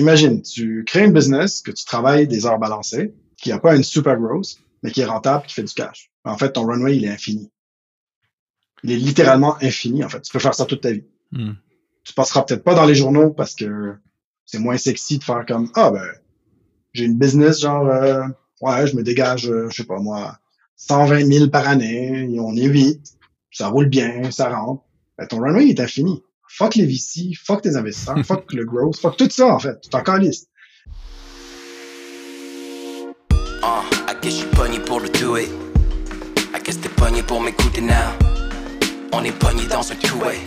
imagine, tu crées une business que tu travailles des heures balancées, qui n'a pas une super grosse, mais qui est rentable, qui fait du cash. En fait, ton runway, il est infini. Il est littéralement infini, en fait. Tu peux faire ça toute ta vie. Hmm. Tu passeras peut-être pas dans les journaux parce que c'est moins sexy de faire comme, ah ben, j'ai une business, genre, euh, ouais, je me dégage, euh, je sais pas moi, 120 000 par année, on est vite, ça roule bien, ça rentre. Ben, ton runway est infini. Fuck les VC, fuck tes investisseurs, fuck le growth, fuck tout ça, en fait. Tu t'en calisses. I guess you pogné pour le do it. I guess t'es pogné pour m'écouter now. On est pogné dans un two-way.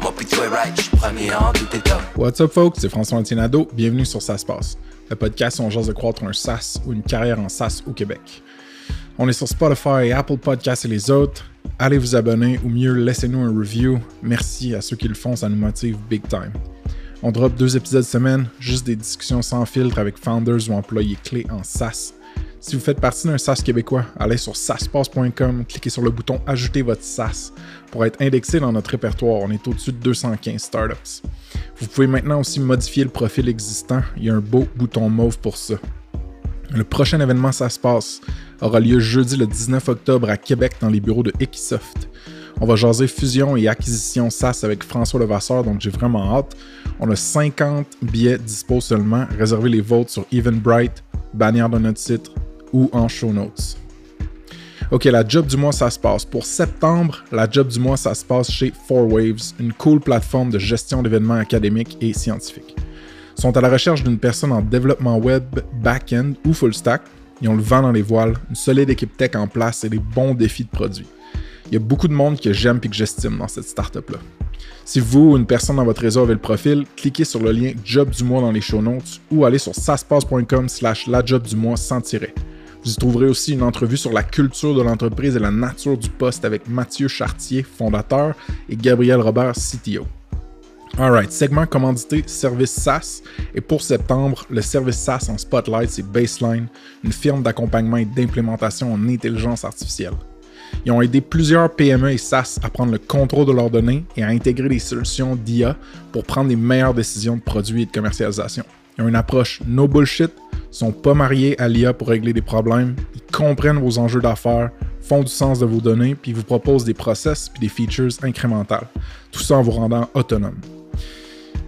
Moi pis toi, right, j'suis premier en tout état. What's up, folks? C'est François Antinado. Bienvenue sur Ça se passe, le podcast où on jase de croître un SaaS ou une carrière en SaaS au Québec. On est sur Spotify, Apple Podcasts et les autres. Allez vous abonner ou mieux, laissez-nous un review. Merci à ceux qui le font, ça nous motive big time. On drop deux épisodes semaine, juste des discussions sans filtre avec founders ou employés clés en SaaS. Si vous faites partie d'un SaaS québécois, allez sur saspace.com, cliquez sur le bouton Ajouter votre SaaS pour être indexé dans notre répertoire. On est au-dessus de 215 startups. Vous pouvez maintenant aussi modifier le profil existant. Il y a un beau bouton mauve pour ça. Le prochain événement Ça se passe aura lieu jeudi le 19 octobre à Québec dans les bureaux de Equisoft. On va jaser fusion et acquisition SaaS avec François Levasseur, donc j'ai vraiment hâte. On a 50 billets dispo seulement. Réservez les vôtres sur Eventbrite, bannière de notre site ou en show notes. Ok, la job du mois, ça se passe. Pour septembre, la job du mois, ça se passe chez Four Waves, une cool plateforme de gestion d'événements académiques et scientifiques. Sont à la recherche d'une personne en développement web, back-end ou full stack. Ils ont le vent dans les voiles, une solide équipe tech en place et des bons défis de produits. Il y a beaucoup de monde que j'aime et que j'estime dans cette startup-là. Si vous ou une personne dans votre réseau avez le profil, cliquez sur le lien Job du mois dans les show notes ou allez sur saspace.com slash la job du mois sans tirer. Vous y trouverez aussi une entrevue sur la culture de l'entreprise et la nature du poste avec Mathieu Chartier, fondateur, et Gabriel Robert, CTO. Alright, segment commandité service SaaS. Et pour septembre, le service SaaS en spotlight, c'est Baseline, une firme d'accompagnement et d'implémentation en intelligence artificielle. Ils ont aidé plusieurs PME et SaaS à prendre le contrôle de leurs données et à intégrer des solutions d'IA pour prendre les meilleures décisions de produits et de commercialisation. Ils ont une approche no bullshit, sont pas mariés à l'IA pour régler des problèmes, ils comprennent vos enjeux d'affaires, font du sens de vos données, puis vous proposent des process puis des features incrémentales. Tout ça en vous rendant autonome.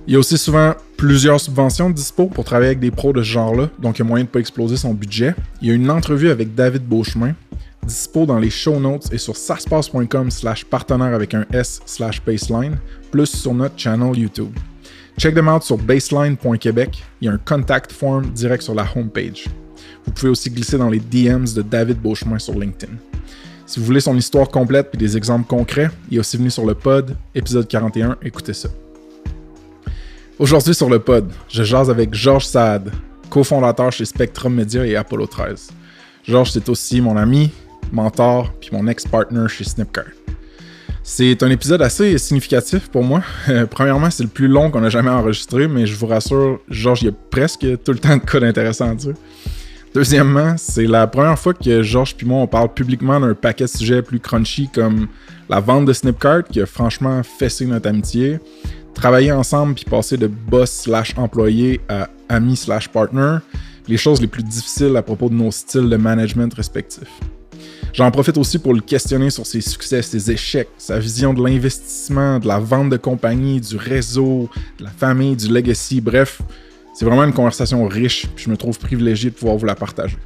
Il y a aussi souvent plusieurs subventions dispo pour travailler avec des pros de ce genre-là, donc il y a moyen de ne pas exploser son budget. Il y a une entrevue avec David Beauchemin, dispo dans les show notes et sur saspace.com slash partenaire avec un S slash baseline, plus sur notre channel YouTube. Check them out sur baseline.québec. Il y a un contact form direct sur la homepage. Vous pouvez aussi glisser dans les DMs de David Beauchemin sur LinkedIn. Si vous voulez son histoire complète et des exemples concrets, il est aussi venu sur le pod, épisode 41, écoutez ça. Aujourd'hui sur le pod, je jase avec Georges Saad, cofondateur chez Spectrum Media et Apollo 13. Georges, c'est aussi mon ami, mentor, puis mon ex-partner chez Snipcart. C'est un épisode assez significatif pour moi. Euh, premièrement, c'est le plus long qu'on a jamais enregistré, mais je vous rassure, Georges, il y a presque tout le temps de code intéressant à dire. Deuxièmement, c'est la première fois que Georges et moi on parle publiquement d'un paquet de sujets plus crunchy comme la vente de Snipcart qui a franchement fessé notre amitié, travailler ensemble puis passer de boss slash employé à ami slash partner, les choses les plus difficiles à propos de nos styles de management respectifs. J'en profite aussi pour le questionner sur ses succès, ses échecs, sa vision de l'investissement, de la vente de compagnie, du réseau, de la famille, du legacy, bref, c'est vraiment une conversation riche, puis je me trouve privilégié de pouvoir vous la partager.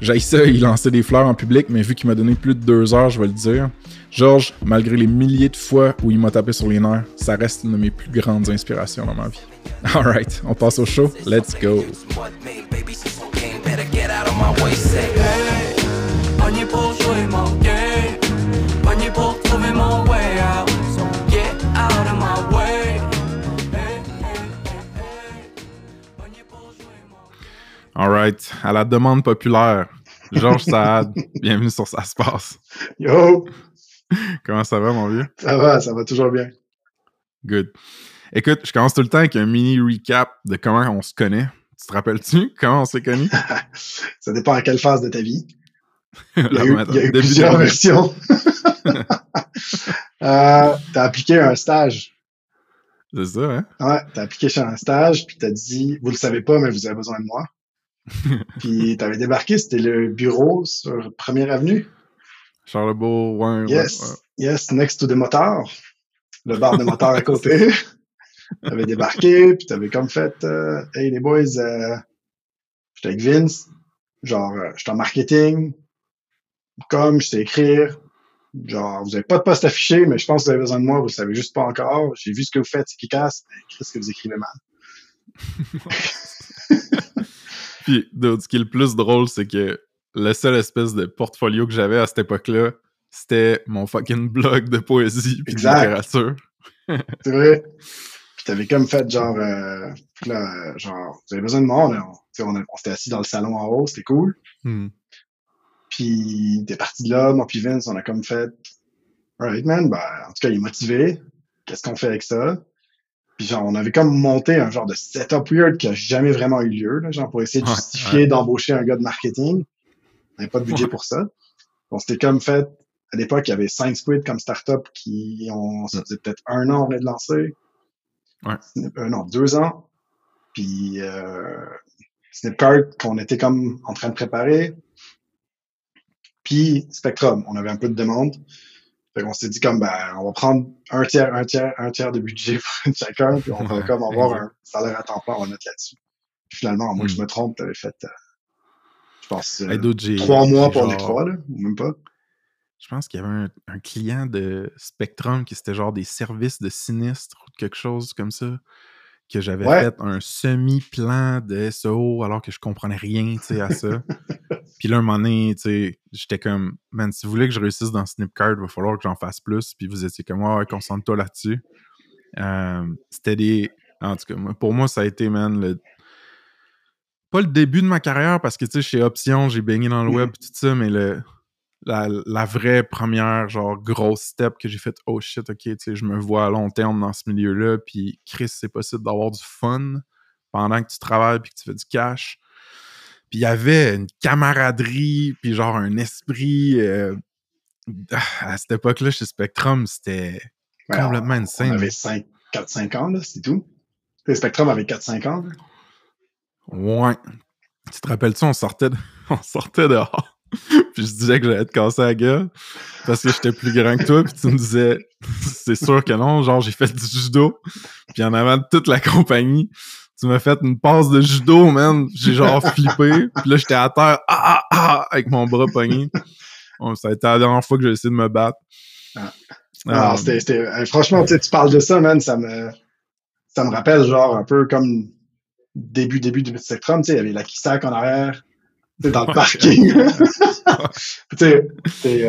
J'ai ça, il lançait des fleurs en public, mais vu qu'il m'a donné plus de deux heures, je vais le dire. Georges, malgré les milliers de fois où il m'a tapé sur les nerfs, ça reste une de mes plus grandes inspirations dans ma vie. Alright, on passe au show. Let's go. Alright, à la demande populaire, Georges Saad, bienvenue sur Ça se passe. Yo! Comment ça va, mon vieux? Ça va, ça va toujours bien. Good. Écoute, je commence tout le temps avec un mini recap de comment on se connaît. Tu te rappelles-tu comment on s'est connus? ça dépend à quelle phase de ta vie. Il y a eu, matin. il y a eu Début plusieurs versions. euh, T'as appliqué un stage. C'est ça, hein? Ouais, t'as appliqué chez un stage, puis t'as dit, vous le savez pas, mais vous avez besoin de moi. puis t'avais débarqué, c'était le bureau sur Première Avenue. Charlebourg, ouais. Yes, ouais, yes, next to the motard. Le bar de motard à côté. t'avais débarqué, puis t'avais comme fait, euh, hey les boys, euh, j'étais avec Vince, genre, euh, j'étais en marketing, comme, je sais écrire, genre, vous avez pas de poste affiché, mais je pense que vous avez besoin de moi, vous le savez juste pas encore. J'ai vu ce que vous faites, c'est qui casse, mais qu'est-ce que vous écrivez mal. Puis, ce qui est le plus drôle, c'est que le seul espèce de portfolio que j'avais à cette époque-là, c'était mon fucking blog de poésie puis de littérature. C'est vrai. Puis t'avais comme fait genre, euh, là, euh, genre, vous avez besoin de moi, on, a- on, on, on s'était assis dans le salon en haut, c'était cool. Hmm. Puis t'es parti de là, moi puis Vince, on a comme fait, alright man, ben, en tout cas, il est motivé. Qu'est-ce qu'on fait avec ça? Puis genre, on avait comme monté un genre de setup weird qui a jamais vraiment eu lieu, là, genre pour essayer de Ouais, justifier d'embaucher un gars de marketing. On n'avait pas de budget pour ça. On s'était comme fait, à l'époque, il y avait 5 squid comme startup qui ont, ça faisait peut-être un an on venait de lancer. Ouais. Euh, non, deux ans. Puis euh, Snipcart qu'on était comme en train de préparer. Puis Spectrum, on avait un peu de demande. Fait qu'on s'est dit comme ben on va prendre un tiers, un tiers, un tiers de budget pour chacun, puis on va comme avoir un salaire à temps plein, on va mettre là-dessus. Puis finalement, moi que Mm. je me trompe, t'avais fait euh, je pense euh, trois mois pour les genre- trois, là, ou même pas. Je pense qu'il y avait un, un client de Spectrum qui c'était genre des services de sinistre ou quelque chose comme ça. Que j'avais Ouais. fait un semi-plan de SEO alors que je comprenais rien à ça. Puis là, un moment donné, j'étais comme, man, si vous voulez que je réussisse dans Snipcart, il va falloir que j'en fasse plus. Puis vous étiez comme, ouais, ouais, concentre-toi là-dessus. Euh, c'était des. En tout cas, pour moi, ça a été, man, le. Pas le début de ma carrière parce que, tu sais, chez Option, j'ai baigné dans le web et tout ça, mais le, la, la vraie première, genre, grosse step que j'ai fait, oh shit, ok, tu sais, je me vois à long terme dans ce milieu-là, puis Chris, c'est possible d'avoir du fun pendant que tu travailles puis que tu fais du cash. Puis il y avait une camaraderie, puis genre un esprit. euh, à cette époque-là, chez Spectrum, c'était Ouais, complètement on, on insane. avait 5, 4-5 ans, là, c'est tout. Spectrum avait 4-5 ans. là. Ouais. Tu te rappelles-tu, on sortait, de- on sortait dehors. puis je disais que j'allais te casser la gueule parce que j'étais plus grand que toi. Puis tu me disais, c'est sûr que non. Genre, j'ai fait du judo. Puis en avant de toute la compagnie, tu m'as fait une passe de judo, man. J'ai genre flippé. Puis là, j'étais à terre, ah, ah, ah, avec mon bras pogné. Bon, ça a été la dernière fois que j'ai essayé de me battre. Ah. Euh, c'était, c'était- euh, franchement, tu sais, tu parles de ça, man, ça me, ça me rappelle genre un peu comme début, début du Spectrum, tu sais, il y avait la Kissac en arrière, dans le Ouais. parking. tu sais,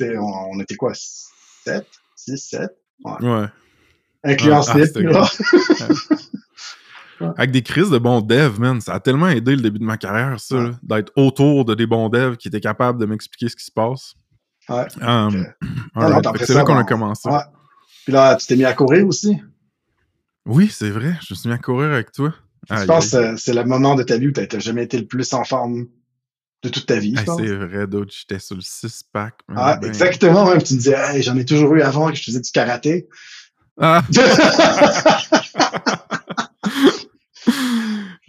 euh, on, était quoi, 7, 6, 7, ouais. incluant Ah, ah, Snip, là. Avec des crises de bons devs, man, ça a tellement aidé le début de ma carrière, ça, Ouais. d'être autour de des bons devs qui étaient capables de m'expliquer ce qui se passe. Ouais. Um, que c'est là qu'on a commencé. Ouais. Puis là, tu t'es mis à courir aussi? Oui, c'est vrai, je me suis mis à courir avec toi. Je Aïe, pense que c'est le moment de ta vie où tu n'as jamais été le plus en forme de toute ta vie, je Hey, c'est vrai, d'autres, j'étais sur le 6-pack. man, Ah, ben- exactement, même. Tu me disais, hey, j'en ai toujours eu avant que je faisais du karaté. Ah,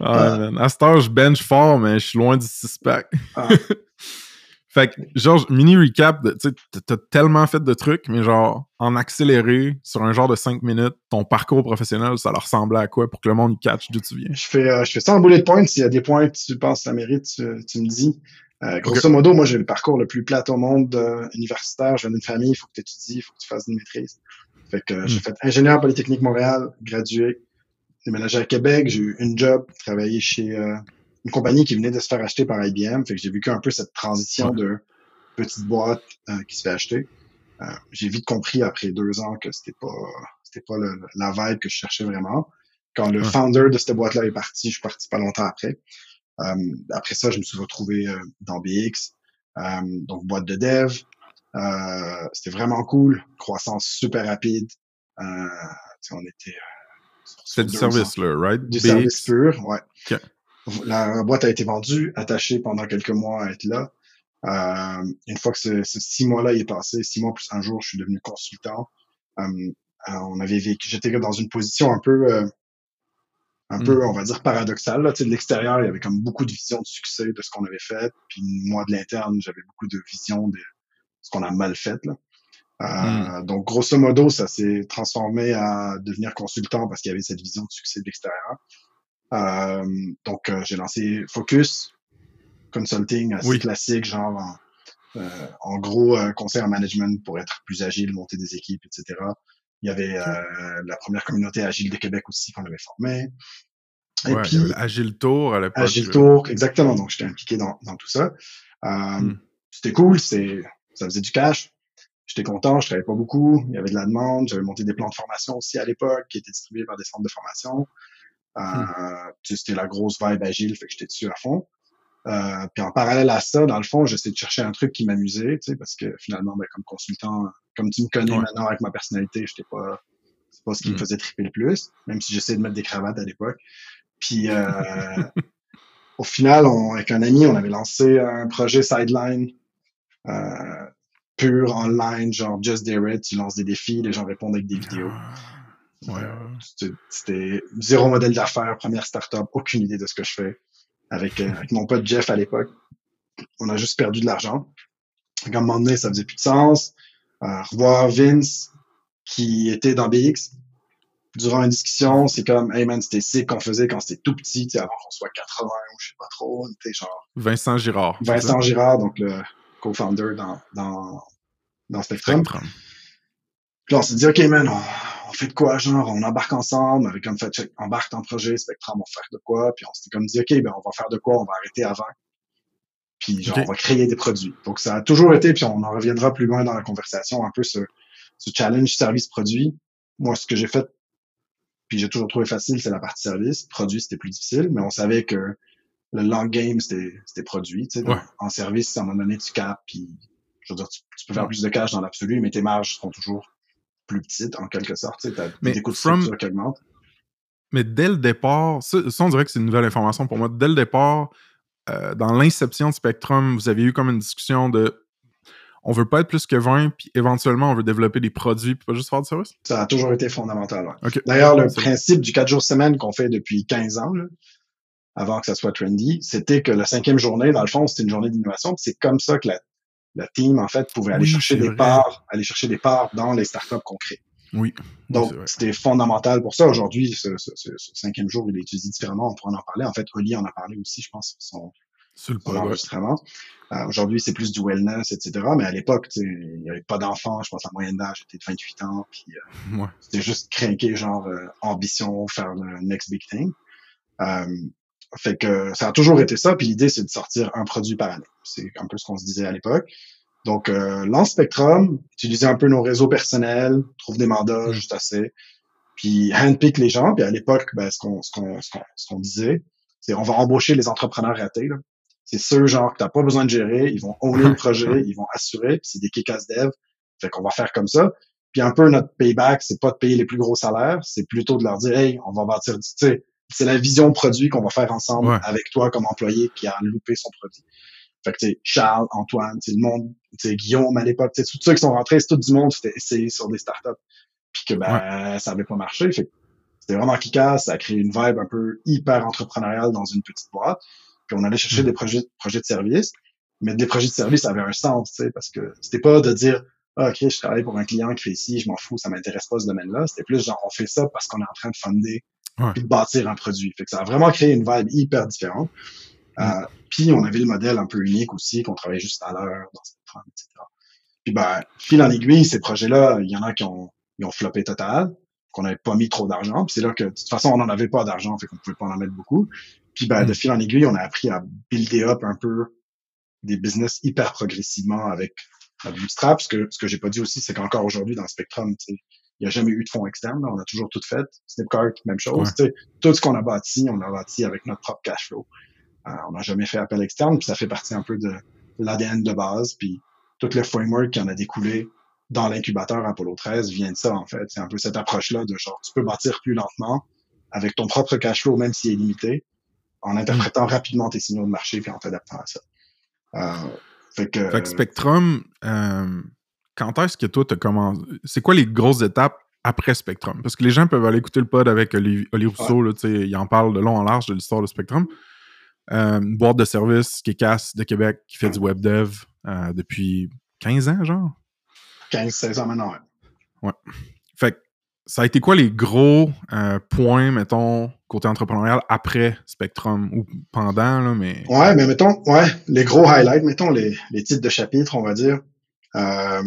ah, man. À je bench fort, mais je suis loin du 6-pack. Fait que, genre, mini recap, tu t'as- tellement fait de trucs, mais genre, en accéléré, sur un genre de 5 minutes, ton parcours professionnel, ça leur ressemblait à quoi pour que le monde y catch d'où tu viens? je fais, euh, je fais ça en bullet point. S'il y a des points que tu penses que ça mérite, tu, tu me dis. Euh, grosso modo, moi, j'ai le parcours le plus plat au monde euh, universitaire. Je viens d'une famille, il faut que tu étudies, il faut que tu fasses une maîtrise. Fait que euh, j'ai Mm. fait ingénieur Polytechnique Montréal, gradué, déménagé à Québec, j'ai eu une job, travaillé chez une compagnie qui venait de se faire acheter par IBM. Fait que j'ai vécu un peu cette transition Ouais. de petite boîte euh, qui se fait acheter. Euh, j'ai vite compris après deux ans que c'était pas c'était pas le- la vibe que je cherchais vraiment. Quand le Ouais. founder de cette boîte-là est parti, je suis parti pas longtemps après. Euh, après ça, je me suis retrouvé euh, dans BX, euh, donc boîte de dev. Euh, c'était vraiment cool, croissance super rapide. Euh, on était euh, du service, là, right? Du BX. service pur, ouais. Ok. La boîte a été vendue, attachée pendant quelques mois à être là. Euh, une fois que ce, ce six mois-là est passé, six mois plus un jour, je suis devenu consultant. Euh, on avait vécu, j'étais dans une position un peu, euh, un Mm. peu, on va dire, paradoxale. Là. Tu sais, de l'extérieur, il y avait comme beaucoup de vision de succès de ce qu'on avait fait. Puis moi, de l'interne, j'avais beaucoup de vision de ce qu'on a mal fait. Là. Euh, Donc, grosso modo, ça s'est transformé à devenir consultant parce qu'il y avait cette vision de succès de l'extérieur. Euh, donc, euh, j'ai lancé Focus Consulting, assez Oui. classique, genre en, euh, en gros euh, conseil en management pour être plus agile, monter des équipes, etc. Il y avait euh, la première communauté agile de Québec aussi qu'on avait formée. Et Ouais, puis, Agile Tour à l'époque. Agile. Tour, exactement. Donc, j'étais impliqué dans, dans tout ça. Euh, Hmm. C'était cool, c'est, ça faisait du cash. J'étais content, je travaillais pas beaucoup. Il y avait de la demande. J'avais monté des plans de formation aussi à l'époque qui étaient distribués par des centres de formation. Euh, Hmm. sais, C'était la grosse vibe agile, fait que j'étais dessus à fond. Euh, puis en parallèle à ça, dans le fond, j'essayais de chercher un truc qui m'amusait, tu sais, parce que finalement, ben, comme consultant, comme tu me connais Ouais. maintenant avec ma personnalité, j'étais pas, c'est pas ce qui me Mm. faisait triper le plus, même si j'essayais de mettre des cravates à l'époque. Puis euh, au final, on, avec un ami, on avait lancé un projet sideline euh, pur online, genre just dare it, tu lances des défis, les gens répondent avec des vidéos. Ouais, Euh, ouais. c'était- C'était zéro modèle d'affaires, première startup, aucune idée de ce que je fais. Avec, euh, avec mon pote Jeff à l'époque, on a juste perdu de l'argent. À un moment donné, ça faisait plus de sens. Euh, revoir Vince, qui était dans BX, durant une discussion, c'est comme, hey man, c'était sick qu'on faisait quand c'était tout petit, avant qu'on soit 80 ou je sais pas trop, on était genre Vincent Girard. Vincent Girard, donc le co-founder dans, dans, dans? Spectrum. Spectrum. Puis là, on s'est dit, OK, man, on, on fait de quoi, genre, on embarque ensemble, avec comme fait, check, embarque dans le projet, Spectrum, on va faire de quoi, puis on s'était comme dit, OK, ben, on va faire de quoi, on va arrêter avant. Puis, genre, on va créer des produits. Donc, ça a toujours été, puis on en reviendra plus loin dans la conversation, un peu ce, ce challenge service-produit. Moi, ce que j'ai fait, puis j'ai toujours trouvé facile, c'est la partie service. Produit, c'était plus difficile, mais on savait que le long game, c'était, c'était produit, tu sais. Ouais. En service, à un moment donné, tu capes, puis, je veux dire, tu, tu peux faire plus de cash dans l'absolu, mais tes marges seront toujours plus petites, en quelque sorte. Tu as Mais des coûts de from- structure qui augmentent. Mais dès le départ, ça, on dirait que c'est une nouvelle information pour moi. Dès le départ, euh, dans l'inception de Spectrum, vous avez eu comme une discussion de on veut pas être plus que 20, puis éventuellement on veut développer des produits, puis pas juste faire du service? Ça a toujours été fondamental. ouais. D'ailleurs, le principe du 4 jours semaine qu'on fait depuis 15 ans, là, avant que ça soit trendy, c'était que la cinquième journée, dans le fond, c'était une journée d'innovation. C'est comme ça que la, la team, en fait, pouvait aller Oui, chercher des vrai. parts, aller chercher des parts dans les startups qu'on crée. Oui. Donc, c'était fondamental pour ça. Aujourd'hui, ce, ce- ce- ce cinquième jour, il est utilisé différemment. On pourra en parler. En fait, Oli en a parlé aussi, je pense, son, Sur le son enregistrement. Euh, Aujourd'hui, c'est plus du wellness, etc. Mais à l'époque, tu sais, il n'y avait pas d'enfants. Je pense que la moyenne d'âge était de 28 ans. Puis, euh, Ouais. c'était juste craquer, genre, euh, ambition, faire le next big thing. Fait que ça a toujours été ça. Puis l'idée, c'est de sortir un produit par année. C'est un peu ce qu'on se disait à l'époque. Donc, euh, lance Spectrum, utiliser un peu nos réseaux personnels, trouve des mandats Mm. juste assez, puis handpick les gens. Puis à l'époque, ben, ce qu'on ce qu'on ce qu'on ce qu'on disait, c'est on va embaucher les entrepreneurs ratés. là. C'est ceux genre que t'as pas besoin de gérer, ils vont owner le projet, ils vont assurer, puis c'est des kick-ass dev. Fait qu'on va faire comme ça. Puis un peu notre payback, c'est pas de payer les plus gros salaires, c'est plutôt de leur dire hey, on va bâtir du, tu sais, c'est la vision produit qu'on va faire ensemble Ouais. avec toi comme employé qui a loupé son produit. Fait que tu sais, Charles, Antoine, c'est le monde, tu sais, Guillaume à l'époque, tu sais, tous ceux qui sont rentrés, c'est tout du monde qui était essayé sur des startups. Puis que ben ça avait pas marché. Fait c'était vraiment kick-ass, ça a créé une vibe un peu hyper entrepreneuriale dans une petite boîte. Puis on allait chercher Mhm. des projets, projets de service, mais des projets de service avaient un sens, tu sais, parce que c'était pas de dire ah, ok, je travaille pour un client qui fait ici, je m'en fous, ça m'intéresse pas ce domaine-là. C'était plus genre on fait ça parce qu'on est en train de fonder Ouais. puis de bâtir un produit. Fait que ça a vraiment créé une vibe hyper différente. Mm. Euh, puis on avait le modèle un peu unique aussi, qu'on travaillait juste à l'heure dans cette trame, etc. Puis ben, fil en aiguille, ces projets-là, il y en a qui ont, ils ont floppé total, qu'on n'avait pas mis trop d'argent. Puis c'est là que, de toute façon, on n'en avait pas d'argent, fait qu'on pouvait pas en mettre beaucoup. Puis ben, Mm. de fil en aiguille, on a appris à builder up un peu des business hyper progressivement avec bootstrap. Ce que, ce que j'ai pas dit aussi, c'est qu'encore aujourd'hui, dans Spectrum, tu sais, il n'y a jamais eu de fonds externes. là. On a toujours tout fait. Snipcart, même chose. Ouais. tu sais. Tout ce qu'on a bâti, on l'a bâti avec notre propre cash flow. Euh, on n'a jamais fait appel externe, puis ça fait partie un peu de l'ADN de base. Puis tout le framework qui en a découlé dans l'incubateur Apollo 13 vient de ça, en fait. C'est un peu cette approche-là de genre, tu peux bâtir plus lentement avec ton propre cash flow, même s'il est limité, en interprétant rapidement tes signaux de marché puis en t'adaptant à ça. Euh, fait que, Fait que Spectrum, euh, quand est-ce que toi, t'as commencé. C'est quoi les grosses étapes après Spectrum? Parce que les gens peuvent aller écouter le pod avec Oli, Rousseau, là, il en parle de long en large de l'histoire de Spectrum. Euh, une boîte de service qui est casse de Québec, qui fait du web dev euh, depuis 15 ans, genre? 15-16 ans maintenant, ouais. Ouais. Ça a été quoi les gros euh, points, mettons, côté entrepreneurial après Spectrum ou pendant, là, mais. Ouais, mais mettons, ouais, les gros highlights, mettons les, les titres de chapitre, on va dire. Euh,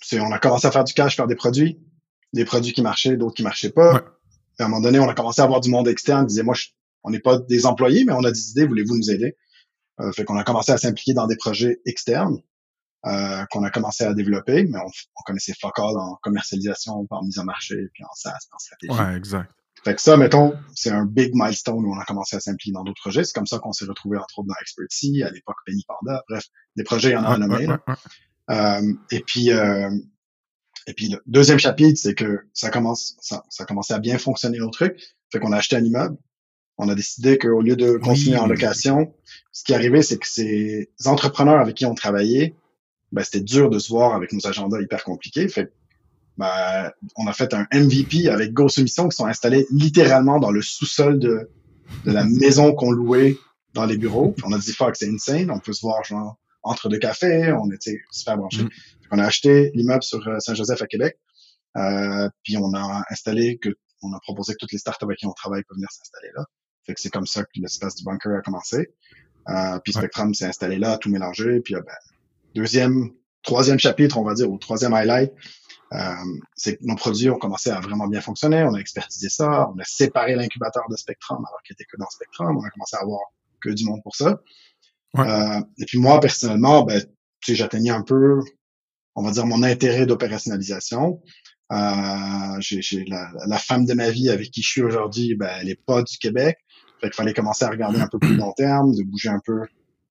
c'est on a commencé à faire du cash, faire des produits, des produits qui marchaient, d'autres qui marchaient pas. à un moment donné, on a commencé à avoir du monde externe qui disait, moi, on n'est pas des employés, mais on a des idées, voulez-vous nous aider? Euh, fait qu'on a commencé à s'impliquer dans des projets externes. Euh, qu'on a commencé à développer, mais on, on connaissait fuck en commercialisation, en mise en marché, puis en SaaS, en stratégie. Ouais, exact. Fait que ça, mettons, c'est un big milestone où on a commencé à s'impliquer dans d'autres projets. C'est comme ça qu'on s'est retrouvé entre autres dans Expertise, à l'époque Penny Panda. Bref, des projets, il y en a un nommé. Euh, et puis, euh, et puis le deuxième chapitre, c'est que ça commence, ça, ça commençait à bien fonctionner nos trucs. Fait qu'on a acheté un immeuble. On a décidé qu'au lieu de continuer en location, ce qui arrivait, c'est que ces entrepreneurs avec qui on travaillait, ben, c'était dur de se voir avec nos agendas hyper compliqués. Fait ben, on a fait un MVP avec Go Soumission qui sont installés littéralement dans le sous-sol de, de la maison qu'on louait dans les bureaux. on a dit fuck, c'est insane, on peut se voir genre entre deux cafés, on était super branchés. Mm. On a acheté l'immeuble sur euh, Saint-Joseph à Québec. Euh, puis on a installé que on a proposé que toutes les startups avec qui on travaille peuvent venir s'installer là. Fait que c'est comme ça que l'espace du bunker a commencé. Euh, puis Spectrum s'est installé là, tout mélangé. Puis ben, deuxième, troisième chapitre, on va dire, ou troisième highlight, euh, c'est que nos produits ont commencé à vraiment bien fonctionner. On a expertisé ça, on a séparé l'incubateur de Spectrum alors qu'il était que dans Spectrum. On a commencé à avoir que du monde pour ça. Euh, et puis moi, personnellement, ben, j'atteignais un peu, on va dire, mon intérêt d'opérationnalisation. Euh, j'ai la, la, femme de ma vie avec qui je suis aujourd'hui, ben, elle est pas du Québec. Fait qu'il fallait commencer à regarder un peu plus long terme, de bouger un peu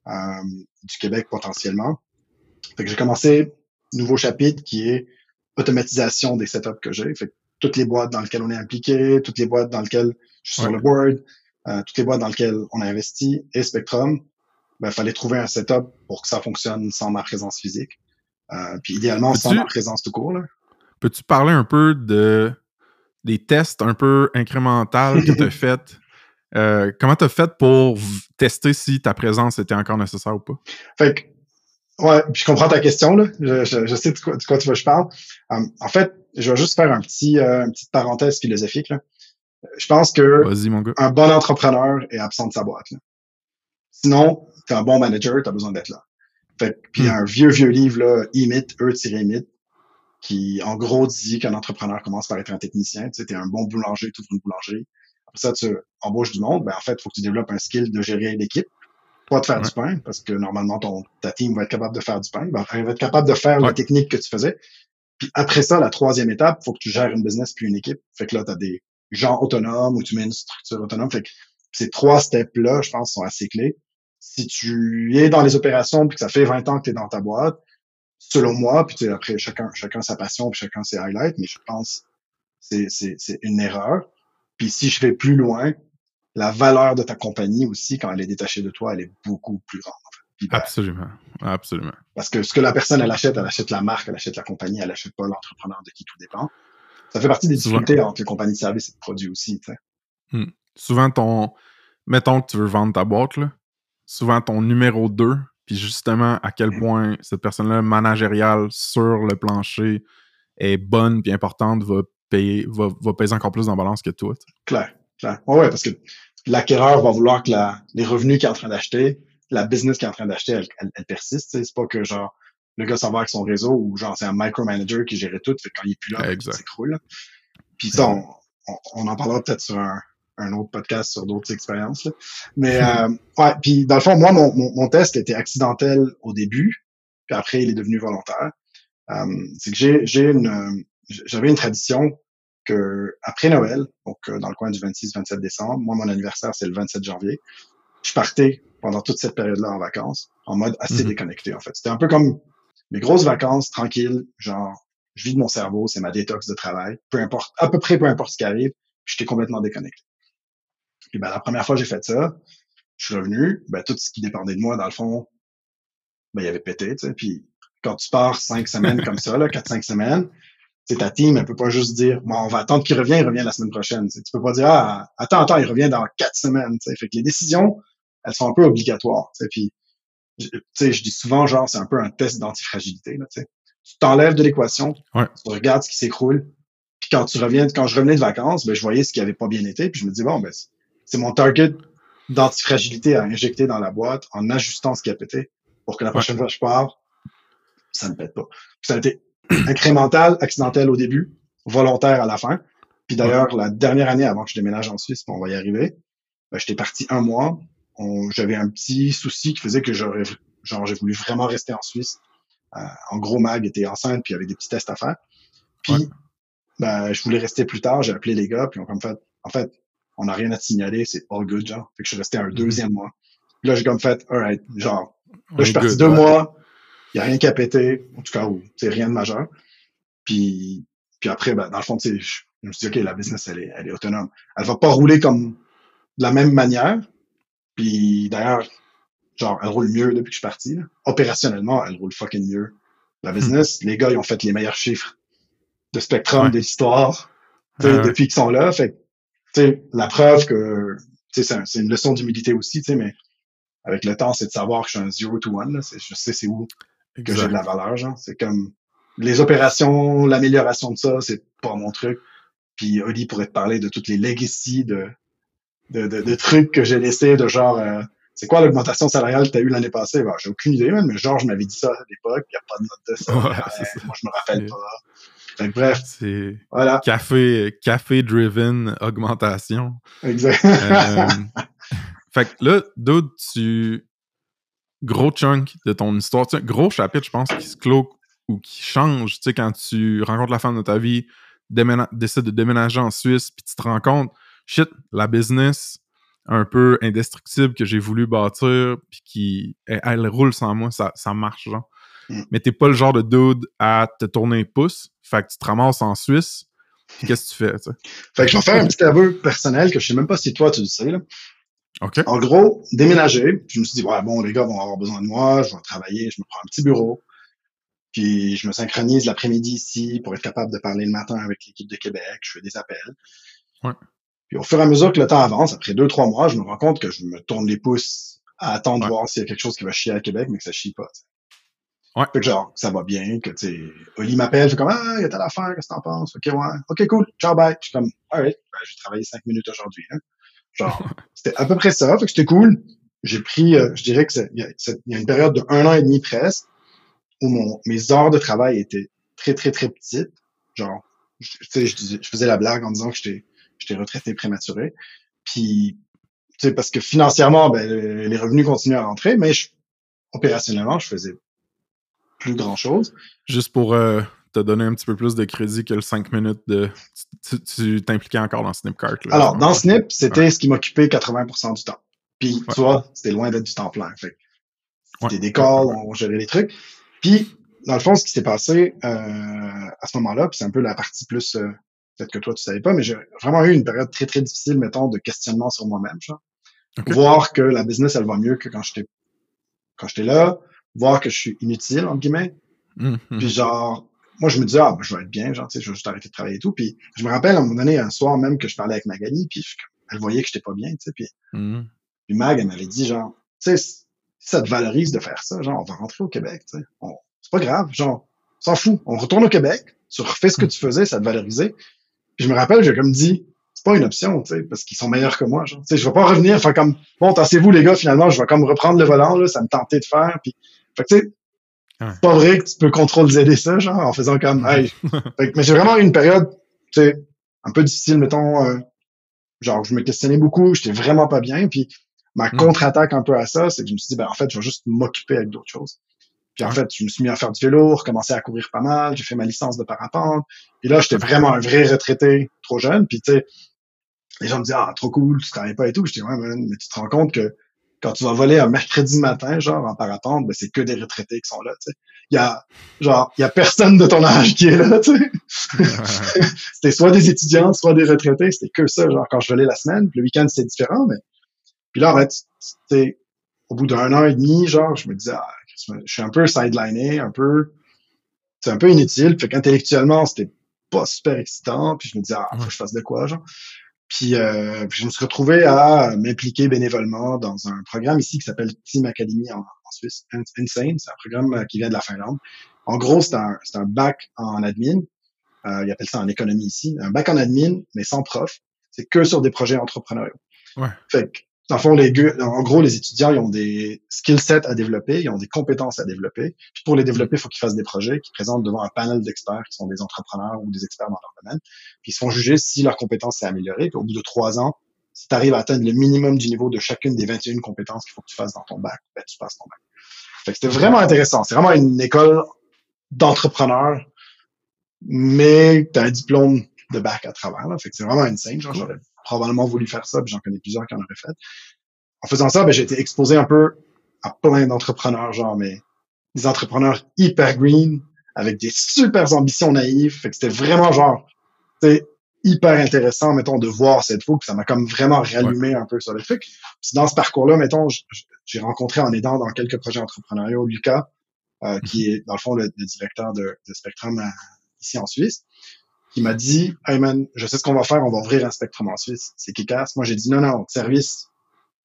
euh, du Québec potentiellement. Fait que j'ai commencé nouveau chapitre qui est automatisation des setups que j'ai. Fait que toutes les boîtes dans lesquelles on est impliqué, toutes les boîtes dans lesquelles je suis sur le board, euh, toutes les boîtes dans lesquelles on a investi et Spectrum, ben, fallait trouver un setup pour que ça fonctionne sans ma présence physique. Euh, puis idéalement, sans ma présence tout court. Peux-tu parler un peu de des tests un peu incrémentaux que tu as fait? Euh, comment tu as fait pour tester si ta présence était encore nécessaire ou pas? Fait Ouais, je comprends ta question là. Je, je, sais de quoi, de quoi, tu veux que je parle. Um, en fait, je vais juste faire un petit, euh, une petite parenthèse philosophique là. Je pense que un bon entrepreneur est absent de sa boîte. Là. Sinon, t'es un bon manager, t'as besoin d'être là. Fait puis hmm. un vieux vieux livre là, E-Myth, E-Myth, qui en gros dit qu'un entrepreneur commence par être un technicien. Tu sais, t'es un bon boulanger, tu ouvres une boulangerie. Après ça, tu embauches du monde. Ben en fait, il faut que tu développes un skill de gérer l'équipe pas de faire du pain, parce que normalement, ton, ta team va être capable de faire du pain. Elle va être capable de faire la technique que tu faisais. Puis après ça, la troisième étape, il faut que tu gères une business puis une équipe. Fait que là, tu as des gens autonomes ou tu mets une structure autonome. Fait que ces trois steps-là, je pense, sont assez clés. Si tu es dans les opérations puis que ça fait 20 ans que tu es dans ta boîte, selon moi, puis après, chacun, chacun sa passion puis chacun ses highlights, mais je pense c'est c'est une erreur. Puis si je vais plus loin, la valeur de ta compagnie aussi, quand elle est détachée de toi, elle est beaucoup plus grande. Absolument. Absolument. Parce que ce que la personne, elle achète, elle achète la marque, elle achète la compagnie, elle achète pas l'entrepreneur de qui tout dépend. Ça fait partie des difficultés entre les compagnies de services et de produits aussi. Hmm. Souvent, ton. Mettons que tu veux vendre ta boîte, là. souvent ton numéro 2, puis justement à quel hmm. point cette personne-là managériale sur le plancher est bonne puis importante va payer va, va peser encore plus en balance que toi. Claire. Claire. Ouais, ouais, parce que l'acquéreur va vouloir que la, les revenus qu'il est en train d'acheter, la business qu'il est en train d'acheter, elle, elle, persiste. C'est pas que genre le gars s'en va avec son réseau ou genre c'est un micromanager qui gérait tout, fait quand il est plus là, il s'écroule. Puis ça, on, on, en parlera peut-être sur un, un autre podcast sur d'autres expériences. Mais euh, ouais, puis dans le fond, moi, mon, mon, test était accidentel au début, puis après il est devenu volontaire. Euh, c'est que j'ai j'ai une j'avais une tradition que après Noël, donc euh, dans le coin du 26-27 décembre, moi mon anniversaire c'est le 27 janvier, je partais pendant toute cette période-là en vacances, en mode assez mhm. déconnecté en fait. C'était un peu comme mes grosses vacances tranquilles, genre je vide mon cerveau, c'est ma détox de travail, peu importe, à peu près peu importe ce qui arrive, j'étais complètement déconnecté. Puis ben la première fois que j'ai fait ça, je suis revenu, ben tout ce qui dépendait de moi dans le fond, ben il y avait pété, tu sais. Puis quand tu pars cinq semaines comme ça, là, quatre cinq semaines, c'est ta team, elle peut pas juste dire, bon, on va attendre qu'il revienne, il revient la semaine prochaine. Tu peux pas dire, ah, attends, attends, il revient dans quatre semaines. T'sais. Fait que les décisions, elles sont un peu obligatoires. T'sais. Puis, je dis souvent, genre, c'est un peu un test d'antifragilité. Tu t'enlèves de l'équation, ouais. tu regardes ce qui s'écroule, puis quand tu reviens, quand je revenais de vacances, ben, je voyais ce qui avait pas bien été, puis je me dis, bon, ben, c'est mon target d'antifragilité à injecter dans la boîte en ajustant ce qui a pété pour que la prochaine fois que je pars, ça ne pète pas. ça a été incrémental, accidentel au début, volontaire à la fin. Puis d'ailleurs, la dernière année avant que je déménage en Suisse, on va y arriver, ben, j'étais parti un mois. J'avais un petit souci qui faisait que j'aurais, genre, j'ai voulu vraiment rester en Suisse. Euh, en gros, Mag était enceinte, puis il y avait des petits tests à faire. Puis, ben, je voulais rester plus tard. J'ai appelé les gars, puis on comme fait, en fait, on n'a rien à te signaler, c'est all good, genre. Fait que je suis resté un mm-hmm. deuxième mois. Puis là, j'ai comme fait, alright, genre, là, je suis parti deux mois, il n'y a rien qui a pété, en tout cas, c'est rien de majeur. Puis, puis après, ben, dans le fond, je, je me suis dit, OK, la business, elle est, elle est autonome. Elle va pas rouler comme de la même manière. Puis d'ailleurs, genre, elle roule mieux depuis que je suis parti. Opérationnellement, elle roule fucking mieux. La hmm. business, les gars, ils ont fait les meilleurs chiffres de spectrum de l'histoire depuis qu'ils sont là. Fait sais, la preuve que c'est une leçon d'humilité aussi, mais avec le temps, c'est de savoir que je suis un zero to one. Là, je sais c'est où que j'ai de la valeur. Genre. C'est comme les opérations, l'amélioration de ça, c'est pas mon truc. Puis Oli pourrait te parler de toutes les legacies de, de, de, trucs que j'ai laissés, de genre euh, c'est quoi l'augmentation salariale que tu as eue l'année passée? Ben, j'ai aucune idée, mais Georges m'avait dit ça à l'époque, il n'y a pas de note de ça. moi, je me rappelle pas. bref. C'est voilà. café, café driven augmentation. Exact. Euh, fait que là, d'autres, tu. Gros chunk de ton histoire, gros chapitre, je pense, qui se clôt ou qui change, tu sais, quand tu rencontres la femme de ta vie, décides de déménager en Suisse, puis tu te rends compte, shit, la business un peu indestructible que j'ai voulu bâtir, puis qui, elle, roule sans moi, ça, ça marche, genre. Mm. Mais t'es pas le genre de dude à te tourner pouce, fait que tu te ramasses en Suisse, qu'est-ce que tu fais, tu Fait que je vais faire un petit aveu personnel que je sais même pas si toi tu le sais, là. OK. En gros, déménager, je me suis dit, ouais, bon, les gars vont avoir besoin de moi, je vais travailler, je me prends un petit bureau, puis je me synchronise l'après-midi ici pour être capable de parler le matin avec l'équipe de Québec. Je fais des appels. Ouais. Puis au fur et à mesure que le temps avance, après deux, trois mois, je me rends compte que je me tourne les pouces à attendre de voir s'il y a quelque chose qui va chier à Québec, mais que ça chie pas. Ouais. Fait que genre, ça va bien, que tu sais, Oli m'appelle, fait comme Ah, il y a telle affaire, qu'est-ce que t'en penses? Ok, ouais. Ok, cool, ciao, bye. Je suis comme Alright, ben, j'ai travaillé cinq minutes aujourd'hui. Hein. Genre, c'était à peu près ça, fait que c'était cool. J'ai pris, euh, je dirais que il y, a une période de un an et demi presque où mon, mes heures de travail étaient très, très, très petites. Genre, sais, je, je, faisais la blague en disant que j'étais, j'étais retraité prématuré. Puis, tu sais, parce que financièrement, ben, les revenus continuaient à rentrer, mais opérationnellement, je faisais plus grand chose. Juste pour euh, te donner un petit peu plus de crédit que le 5 minutes de. Tu t'impliquais encore dans Snipcart. Là, Alors, dans Snip, c'était ce qui m'occupait 80% du temps. Puis, tu vois, c'était loin d'être du temps plein. Fait c'était des calls, on gérait les trucs. Puis, dans le fond, ce qui s'est passé euh, à ce moment-là, puis c'est un peu la partie plus, euh, peut-être que toi, tu savais pas, mais j'ai vraiment eu une période très, très difficile, mettons, de questionnement sur moi-même. Voir que la business, elle va mieux que quand j'étais quand j'étais là, voir que je suis inutile, entre guillemets. Mm-hmm. Puis genre, moi, je me disais, ah, ben, je vais être bien, genre, tu sais, je vais juste arrêter de travailler et tout. Puis je me rappelle, à un moment donné, un soir même, que je parlais avec Magali, puis elle voyait que j'étais pas bien, tu sais. Puis, puis Mag, elle m'avait dit, genre, tu sais, ça te valorise de faire ça, genre, on va rentrer au Québec, tu sais. C'est pas grave, genre, s'en fout. On retourne au Québec, tu refais ce que tu faisais, ça te valorisait. Puis je me rappelle, j'ai comme dit, c'est pas une option, tu sais, parce qu'ils sont meilleurs que moi, genre. Tu sais, je vais pas revenir, enfin comme, bon, tassez-vous les gars, finalement, je vais comme reprendre le volant, là, ça me tentait de faire, puis, fait que tu sais, c'est pas vrai que tu peux contrôler ça, genre, en faisant comme, hey. mais j'ai vraiment eu une période, tu sais, un peu difficile, mettons, euh, genre, je me questionnais beaucoup, j'étais vraiment pas bien, puis Ma mm. contre-attaque un peu à ça, c'est que je me suis dit, ben, en fait, je vais juste m'occuper avec d'autres choses. Puis en fait, je me suis mis à faire du vélo, recommencer à courir pas mal, j'ai fait ma licence de parapente. Et là, j'étais vraiment un vrai retraité trop jeune. Puis tu sais, les gens me disaient, ah, trop cool, tu travailles pas et tout. Je dis, ouais, mais tu te rends compte que quand tu vas voler un mercredi matin, genre, en parapente, ben, c'est que des retraités qui sont là, tu sais. Il y a, genre, il y a personne de ton âge qui est là, tu sais. c'était soit des étudiants, soit des retraités, c'était que ça, genre, quand je volais la semaine. Puis le week-end, c'était différent, mais puis là, en fait, au bout d'un an et demi, genre, je me disais, ah, je suis un peu sideliné, un peu, c'est un peu inutile. Fait qu'intellectuellement, c'était pas super excitant. Puis je me dis, ah, faut que je fasse de quoi, genre. Puis, euh, puis je me suis retrouvé à m'impliquer bénévolement dans un programme ici qui s'appelle Team Academy en, en Suisse. Insane, c'est un programme euh, qui vient de la Finlande. En gros, c'est un, c'est un bac en admin. Euh, ils appellent ça en économie ici. Un bac en admin, mais sans prof. C'est que sur des projets entrepreneuriaux. Ouais. Fait que, dans le fond, les, gu- en gros, les étudiants, ils ont des skill sets à développer, ils ont des compétences à développer. Puis pour les développer, il faut qu'ils fassent des projets qui présentent devant un panel d'experts qui sont des entrepreneurs ou des experts dans leur domaine. Puis ils se font juger si leur compétence s'est améliorée. Puis au bout de trois ans, si tu arrives à atteindre le minimum du niveau de chacune des 21 compétences qu'il faut que tu fasses dans ton bac, ben, tu passes ton bac. Fait que c'était vraiment intéressant. C'est vraiment une école d'entrepreneurs, mais tu as un diplôme de bac à travers. Là. Fait que c'est vraiment insane. Genre, j'aurais probablement voulu faire ça, puis j'en connais plusieurs qui en auraient fait. En faisant ça, ben, j'ai été exposé un peu à plein d'entrepreneurs, genre, mais des entrepreneurs hyper green, avec des super ambitions naïves. Fait que c'était vraiment genre, c'est hyper intéressant, mettons, de voir cette puis ça m'a comme vraiment rallumé un peu sur le truc. Puis dans ce parcours-là, mettons, j'ai rencontré en aidant dans quelques projets entrepreneuriaux Lucas, euh, qui est dans le fond le, le directeur de, de Spectrum à- ici en Suisse, qui m'a dit, hey man, je sais ce qu'on va faire, on va ouvrir un Spectrum en Suisse. C'est Kikas. Moi, j'ai dit non, non, service,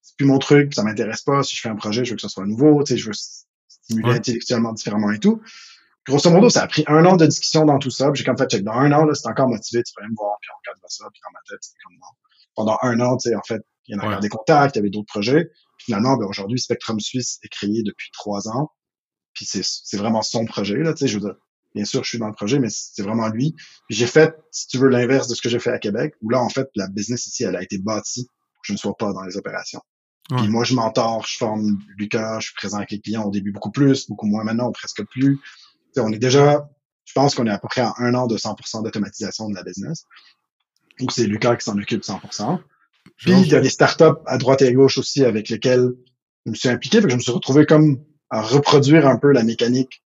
c'est plus mon truc, ça m'intéresse pas. Si je fais un projet, je veux que ce soit nouveau, tu sais, je veux stimuler Ouais. intellectuellement différemment et tout. Grosso modo, ça a pris un an de discussion dans tout ça. J'ai comme fait check. Dans un an, là, c'est encore motivé, tu vas me voir, puis on cadre ça, puis dans ma tête, c'était comme non. Pendant un an, tu sais, en fait, il y en a Ouais. encore des contacts, il y avait d'autres projets. Finalement, ben, aujourd'hui, Spectrum Suisse est créé depuis trois ans. Puis c'est, c'est vraiment son projet, là, tu sais, je veux dire. Bien sûr, je suis dans le projet, mais c'est vraiment lui. Puis j'ai fait, si tu veux, l'inverse de ce que j'ai fait à Québec, où là, en fait, la business ici, elle a été bâtie pour que je ne sois pas dans les opérations. Ouais. Puis moi, je mentor, je forme Lucas, je suis présent avec les clients au début beaucoup plus, beaucoup moins maintenant, presque plus. On est déjà, je pense qu'on est à peu près à un an de 100% d'automatisation de la business. Donc c'est Lucas qui s'en occupe 100%. Puis il y a des startups à droite et à gauche aussi avec lesquelles je me suis impliqué, fait que je me suis retrouvé comme à reproduire un peu la mécanique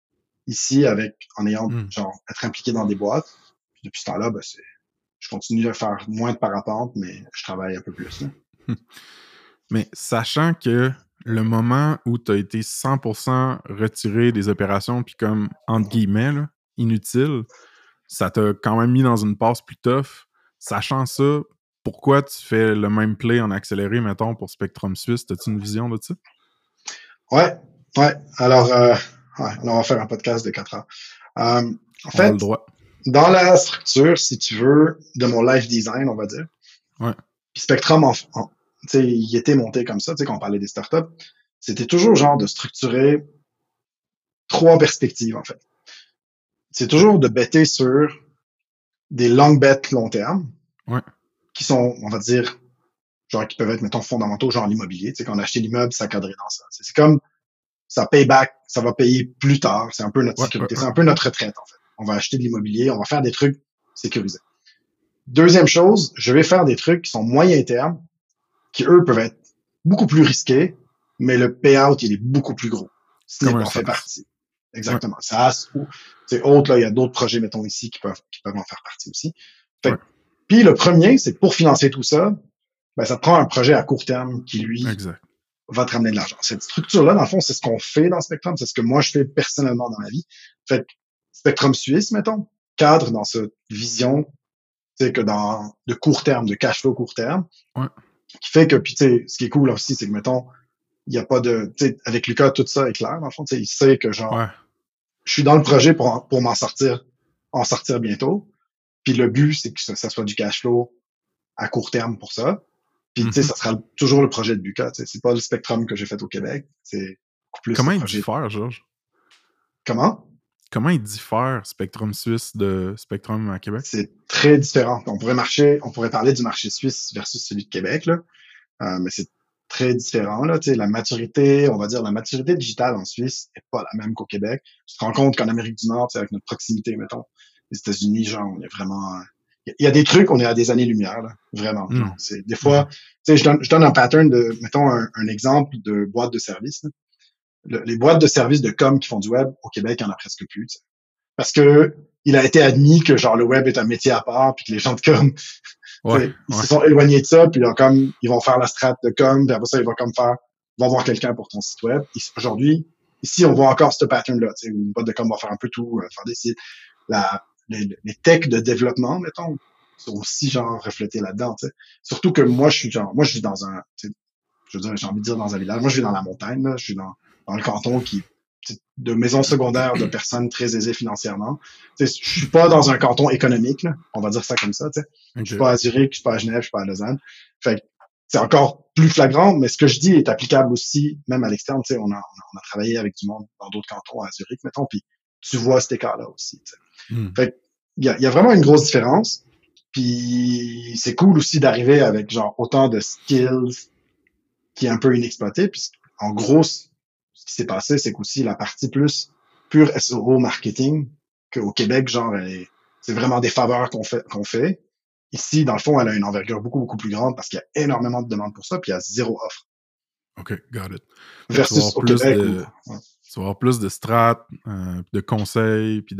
ici avec en ayant Mm. genre être impliqué dans des boîtes. Puis depuis ce temps-là, ben, c'est je continue à faire moins de parapente, mais je travaille un peu plus. là. Mais sachant que le moment où tu as été 100% retiré des opérations, puis comme, entre guillemets, là, inutile, ça t'a quand même mis dans une passe plus tough. Sachant ça, pourquoi tu fais le même play en accéléré, mettons, pour Spectrum Suisse? As-tu une vision de ça? Ouais, ouais. Alors, euh, ouais, on va faire un podcast de 4 heures. Euh, en fait, le droit. dans la structure, si tu veux, de mon life design, on va dire. Ouais. Puis Spectrum, en, en- tu sais, il était monté comme ça, tu sais, quand on parlait des startups. C'était toujours genre de structurer trois perspectives, en fait. C'est toujours de bêter sur des long bets long terme. Ouais. Qui sont, on va dire, genre, qui peuvent être, mettons, fondamentaux, genre l'immobilier. Tu sais, quand on a acheté l'immeuble, ça cadrait dans ça. C'est comme, ça paye back, ça va payer plus tard. C'est un peu notre Ouais, sécurité. ouais, C'est un peu notre retraite, en fait. On va acheter de l'immobilier, on va faire des trucs sécurisés. Deuxième chose, je vais faire des trucs qui sont moyen terme, qui eux peuvent être beaucoup plus risqués, mais le payout, il est beaucoup plus gros. Comme un en fait partie. Exactement. SaaS ou, c'est autre, là, il y a d'autres projets, mettons ici, qui peuvent, qui peuvent en faire partie aussi. Fait Ouais. Puis le premier, c'est que pour financer tout ça, ben, ça te prend un projet à court terme qui, lui, Exact. Va te ramener de l'argent. Cette structure-là, dans le fond, c'est ce qu'on fait dans Spectrum, c'est ce que moi je fais personnellement dans ma vie. Fait que Spectrum Suisse, mettons, cadre dans cette vision, sais, que dans de court terme, de cash flow court terme, Ouais. qui fait que, puis tu sais, ce qui est cool aussi, c'est que, mettons, il n'y a pas de, tu sais, avec Lucas, tout ça est clair, dans le fond, tu sais, il sait que, genre, Ouais. je suis dans le projet pour, pour m'en sortir, en sortir bientôt. Puis le but, c'est que ça, ça soit du cash flow à court terme pour ça. Puis, tu sais, Mhm. ça sera toujours le projet de sais. C'est pas le Spectrum que j'ai fait au Québec. C'est beaucoup plus Comment il diffère, Georges? Comment? Comment il diffère Spectrum Suisse de Spectrum à Québec? C'est très différent. On pourrait marcher, on pourrait parler du marché suisse versus celui de Québec, là. Euh, mais c'est très différent, là. Tu sais, la maturité, on va dire, la maturité digitale en Suisse est pas la même qu'au Québec. Tu te rends compte qu'en Amérique du Nord, avec notre proximité, mettons, les États-Unis, genre, on est vraiment, il y a des trucs, on est à des années-lumière, là. Vraiment. Mm. genre. C'est, des fois, tu sais, je donne, je donne un pattern de, mettons, un, un exemple de boîte de service. Le- les boîtes de services de com qui font du web, au Québec, il y en a presque plus. Parce que il a été admis que, genre, le web est un métier à part, puis que les gens de com, Ouais. Ils se sont éloignés de ça, puis là, comme ils vont faire la strat de com, puis après ça, ils vont comme faire, ils vont voir quelqu'un pour ton site web. Aujourd'hui, ici, on voit encore ce pattern-là, tu sais, où une boîte de com va faire un peu tout, euh, faire des sites. La, les, les techs de développement, mettons, sont aussi genre reflétés là-dedans. tu sais. Surtout que moi, je suis genre, moi, je vis dans un, je veux dire, j'ai envie de dire dans un village. Moi, je vis dans la montagne, là. je suis dans, dans le canton qui de maisons secondaires de personnes très aisées financièrement. Tu sais, je suis pas dans un canton économique, là. on va dire ça comme ça. tu sais. Je suis pas à Zurich, je suis pas à Genève, je suis pas à Lausanne. Fait c'est encore plus flagrant, mais ce que je dis est applicable aussi, même à l'externe. Tu sais, on a, on a, on a travaillé avec du monde dans d'autres cantons à Zurich, mettons, puis tu vois cet écart-là aussi. Hmm. Fait que il y a, y a vraiment une grosse différence. Puis c'est cool aussi d'arriver avec genre autant de skills qui est un peu inexploité. Puis en gros, ce qui s'est passé, c'est qu'aussi la partie plus pure SEO marketing qu'au Québec, genre, c'est vraiment des faveurs qu'on fait, qu'on fait. Ici, dans le fond, elle a une envergure beaucoup, beaucoup plus grande parce qu'il y a énormément de demandes pour ça, puis il y a zéro offre. OK, got it. Versus au Québec. de- où- ouais. Tu vas avoir plus de strat, euh, de conseils, puis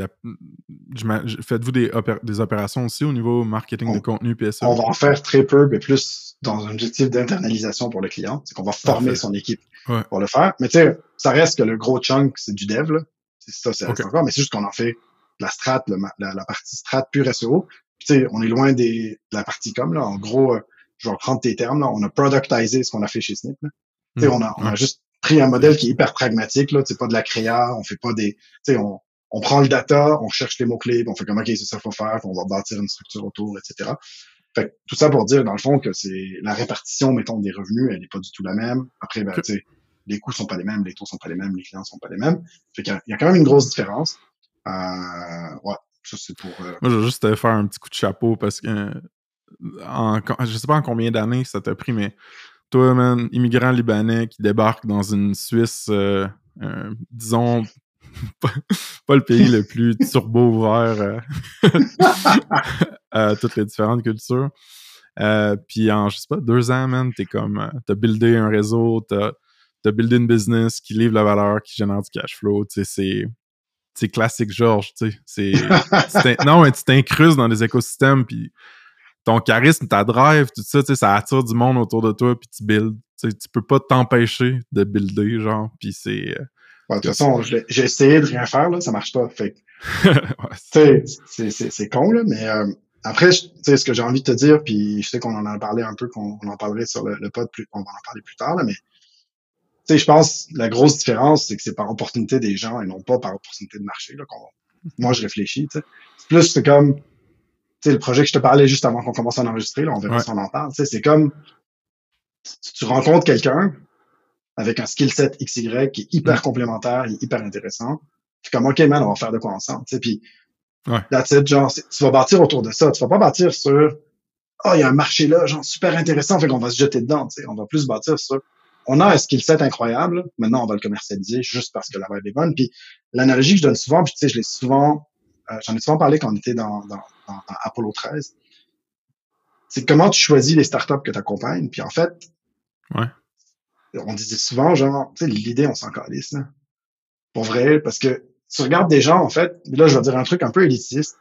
faites-vous des, opé- des opérations aussi au niveau marketing On- de contenu SEO? On va en faire très peu, mais plus dans un objectif d'internalisation pour le client. C'est qu'on va former Parfait. son équipe Ouais. pour le faire. Mais tu sais, ça reste que le gros chunk, c'est du dev, là. C'est ça, c'est Ok. encore, mais c'est juste qu'on en fait la strat, le la, la partie strat pure SEO. Puis tu sais, on est loin des, de la partie com, là. En gros, euh, je vais reprendre tes termes, là. On a productisé ce qu'on a fait chez Snip, là. Tu sais, Hmm. on a, on a Ouais. juste pris un modèle qui est hyper pragmatique, là. C'est pas de la créa, on fait pas des, tu sais, on, on prend le data, on cherche les mots-clés, puis on fait comme, OK, c'est ça qu'il faut faire, puis on va bâtir une structure autour, etc. Fait que tout ça pour dire, dans le fond, que c'est la répartition, mettons, des revenus, elle n'est pas du tout la même. Après, ben, tu sais, les coûts sont pas les mêmes, les taux sont pas les mêmes, les clients sont pas les mêmes. Fait qu'il y a- il y a quand même une grosse différence. Euh, ouais, ça c'est pour... euh, Moi, je vais juste te faire un petit coup de chapeau parce que en, je sais pas en combien d'années ça t'a pris, mais toi, man, immigrant libanais qui débarque dans une Suisse, euh, euh, disons, pas, pas le pays le plus turbo ouvert euh, à toutes les différentes cultures. Euh, puis en, je sais pas, deux ans, man, t'es comme, t'as buildé un réseau, t'as t'as buildé une business qui livre la valeur, qui génère du cash flow, tu sais, c'est c'est classique Georges, tu sais, c'est non, mais tu t'incrustes dans les écosystèmes, puis ton charisme, ta drive, tout ça, tu sais, ça attire du monde autour de toi, puis tu builds. Tu peux pas t'empêcher de builder, genre, puis c'est... euh, ouais, de toute façon, j'ai essayé de rien faire, là, ça marche pas. Fait que, ouais, c'est- con, là, mais euh, après, tu sais, ce que j'ai envie de te dire, puis je sais qu'on en a parlé un peu, qu'on on en parlerait sur le, le pod, plus, on va en parler plus tard, là, mais tu sais, je pense la grosse différence, c'est que c'est par opportunité des gens et non pas par opportunité de marché, là, qu'on moi, je réfléchis, tu sais. Plus, c'est comme, sais, le projet que je te parlais juste avant qu'on commence à enregistrer, là, on verra Ouais. si on en parle, tu sais, c'est comme, tu, tu rencontres quelqu'un avec un skill set XY qui est hyper complémentaire, il est hyper intéressant. Puis comme, OK, man, on va faire de quoi ensemble, tu sais, puis Ouais. that's it, genre, tu vas bâtir autour de ça. Tu vas pas bâtir sur, oh, il y a un marché là, genre, super intéressant, fait qu'on va se jeter dedans, tu sais. On va plus bâtir sur, on a un skill set incroyable, maintenant on va le commercialiser juste parce que la vibe est bonne. Puis l'analogie que je donne souvent, puis tu sais, je l'ai souvent, euh, j'en ai souvent parlé quand on était dans, dans, dans, dans Apollo 13, c'est comment tu choisis les startups que tu accompagnes. Puis en fait, Ouais. on disait souvent, genre, tu sais, l'idée, on s'en calisse, là. Pour vrai, parce que tu regardes des gens, en fait, là, je vais dire un truc un peu élitiste.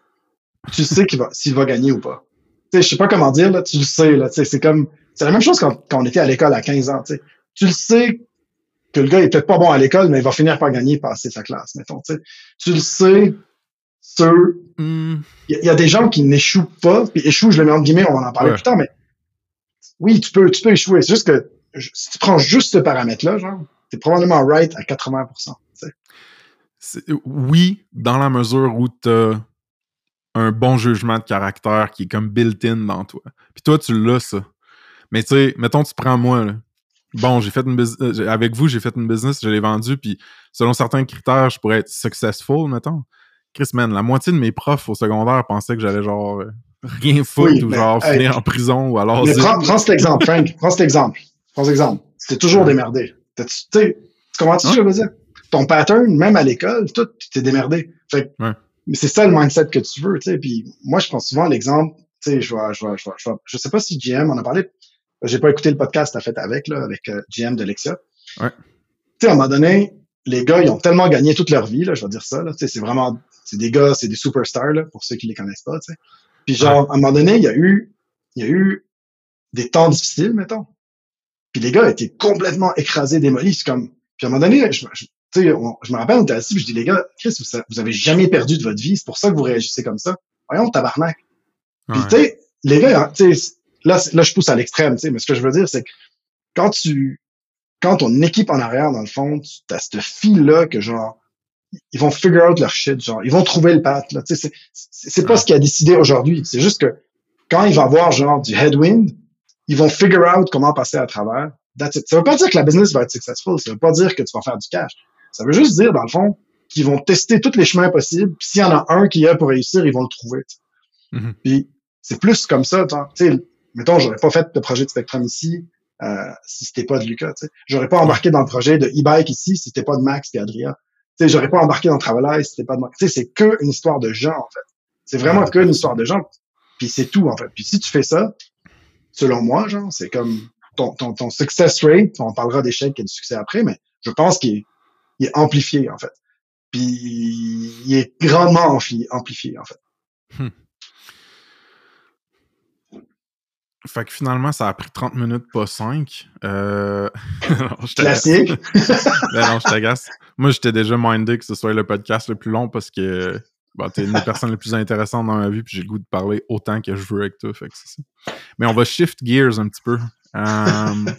Tu sais qu'il va, s'il va gagner ou pas. Tu sais, je sais pas comment dire, là, tu le sais, là, tu sais, c'est comme, c'est la même chose quand, quand on était à l'école à 15 ans, tu sais. Tu le sais que le gars est peut-être pas bon à l'école, mais il va finir par gagner et passer sa classe, mettons, tu sais. Tu le sais sur, Hmm, il y, a- il y a des gens qui n'échouent pas, puis échouent, je le mets entre guillemets, on va en parler Ouais. plus tard, mais oui, tu peux, tu peux échouer. C'est juste que je- si tu prends juste ce paramètre-là, genre, t'es probablement right à 80%. tu sais. c'est- oui, dans la mesure où t'as un bon jugement de caractère qui est comme built-in dans toi. Puis toi, tu l'as, ça. Mais tu sais, mettons, tu prends moi, là. Bon, j'ai fait une business, avec vous, j'ai fait une business, je l'ai vendue, puis selon certains critères, je pourrais être successful, mettons. Chris, man, la moitié de mes profs au secondaire pensaient que j'allais genre euh, rien foutre Oui, ou genre hey, finir en prison ou alors Mais prends, prends cet exemple, Frank. prends cet exemple. Prends cet exemple. C'était toujours démerdé. Tu sais, tu que je veux dire? Ton pattern, même à l'école, tout, tu t'es démerdé. Fait que- Ouais. Mais c'est ça le mindset que tu veux, tu sais. Puis moi, je prends souvent l'exemple, tu sais, je vois, je vois, je vois, je vois, je sais pas si GM en a parlé. J'ai pas écouté le podcast, t'as fait avec, là, avec euh, GM de Lexia. Ouais. Tu sais, à un moment donné, les gars, ils ont tellement gagné toute leur vie, là, je vais dire ça, là. Tu sais, c'est vraiment, c'est des gars, c'est des superstars, là, pour ceux qui les connaissent pas, tu sais. Puis genre, à un moment donné, il y a eu, il y a eu des temps difficiles, mettons. Puis les gars étaient complètement écrasés, démolis. C'est comme, puis à un moment donné, je, je- tu sais, on- je me rappelle, on était assis, puis je dis, les gars, Chris, vous, vous avez jamais perdu de votre vie, c'est pour ça que vous réagissez comme ça. Voyons, tabarnak. Puis, Ouais. tu sais, les gars, tu sais, là, là, je pousse à l'extrême, tu sais, mais ce que je veux dire, c'est que quand tu, quand ton équipe en arrière, dans le fond, tu as cette file-là que, genre, ils vont figure out leur shit, genre, ils vont trouver le path, là, tu sais, c'est- pas ce qui a décidé aujourd'hui. C'est juste que quand il va avoir, genre, du headwind, ils vont figure out comment passer à travers. That's it. Ça veut pas dire que la business va être successful. Ça veut pas dire que tu vas faire du cash. Ça veut juste dire, dans le fond, qu'ils vont tester tous les chemins possibles. Puis s'il y en a un qui est pour réussir, ils vont le trouver. Mhm. Puis c'est plus comme ça. Tu sais, mettons, j'aurais pas fait le projet de Spectrum ici euh, si c'était pas de Lucas. J'aurais pas embarqué dans le projet de e-bike ici si c'était pas de Max et Adria. Tu sais, j'aurais pas embarqué dans si c'était pas de Max. Tu sais, c'est que une histoire de gens, en fait. C'est vraiment que une histoire de gens. Puis c'est tout, en fait. Puis si tu fais ça, selon moi, genre, c'est comme ton, ton, ton success rate, on parlera d'échecs et de succès après, mais je pense qu'il est, il est amplifié, en fait. Puis il est grandement ampli- amplifié, en fait. Fait que finalement, ça a pris 30 minutes, pas 5. Euh... non, je t'agace. Classique. Ben non, je t'agace. Moi, j'étais déjà mindé que ce soit le podcast le plus long parce que t'es une des personnes les plus intéressantes dans ma vie puis j'ai le goût de parler autant que je veux avec toi. Fait que ça. Mais on va shift gears un petit peu. Euh,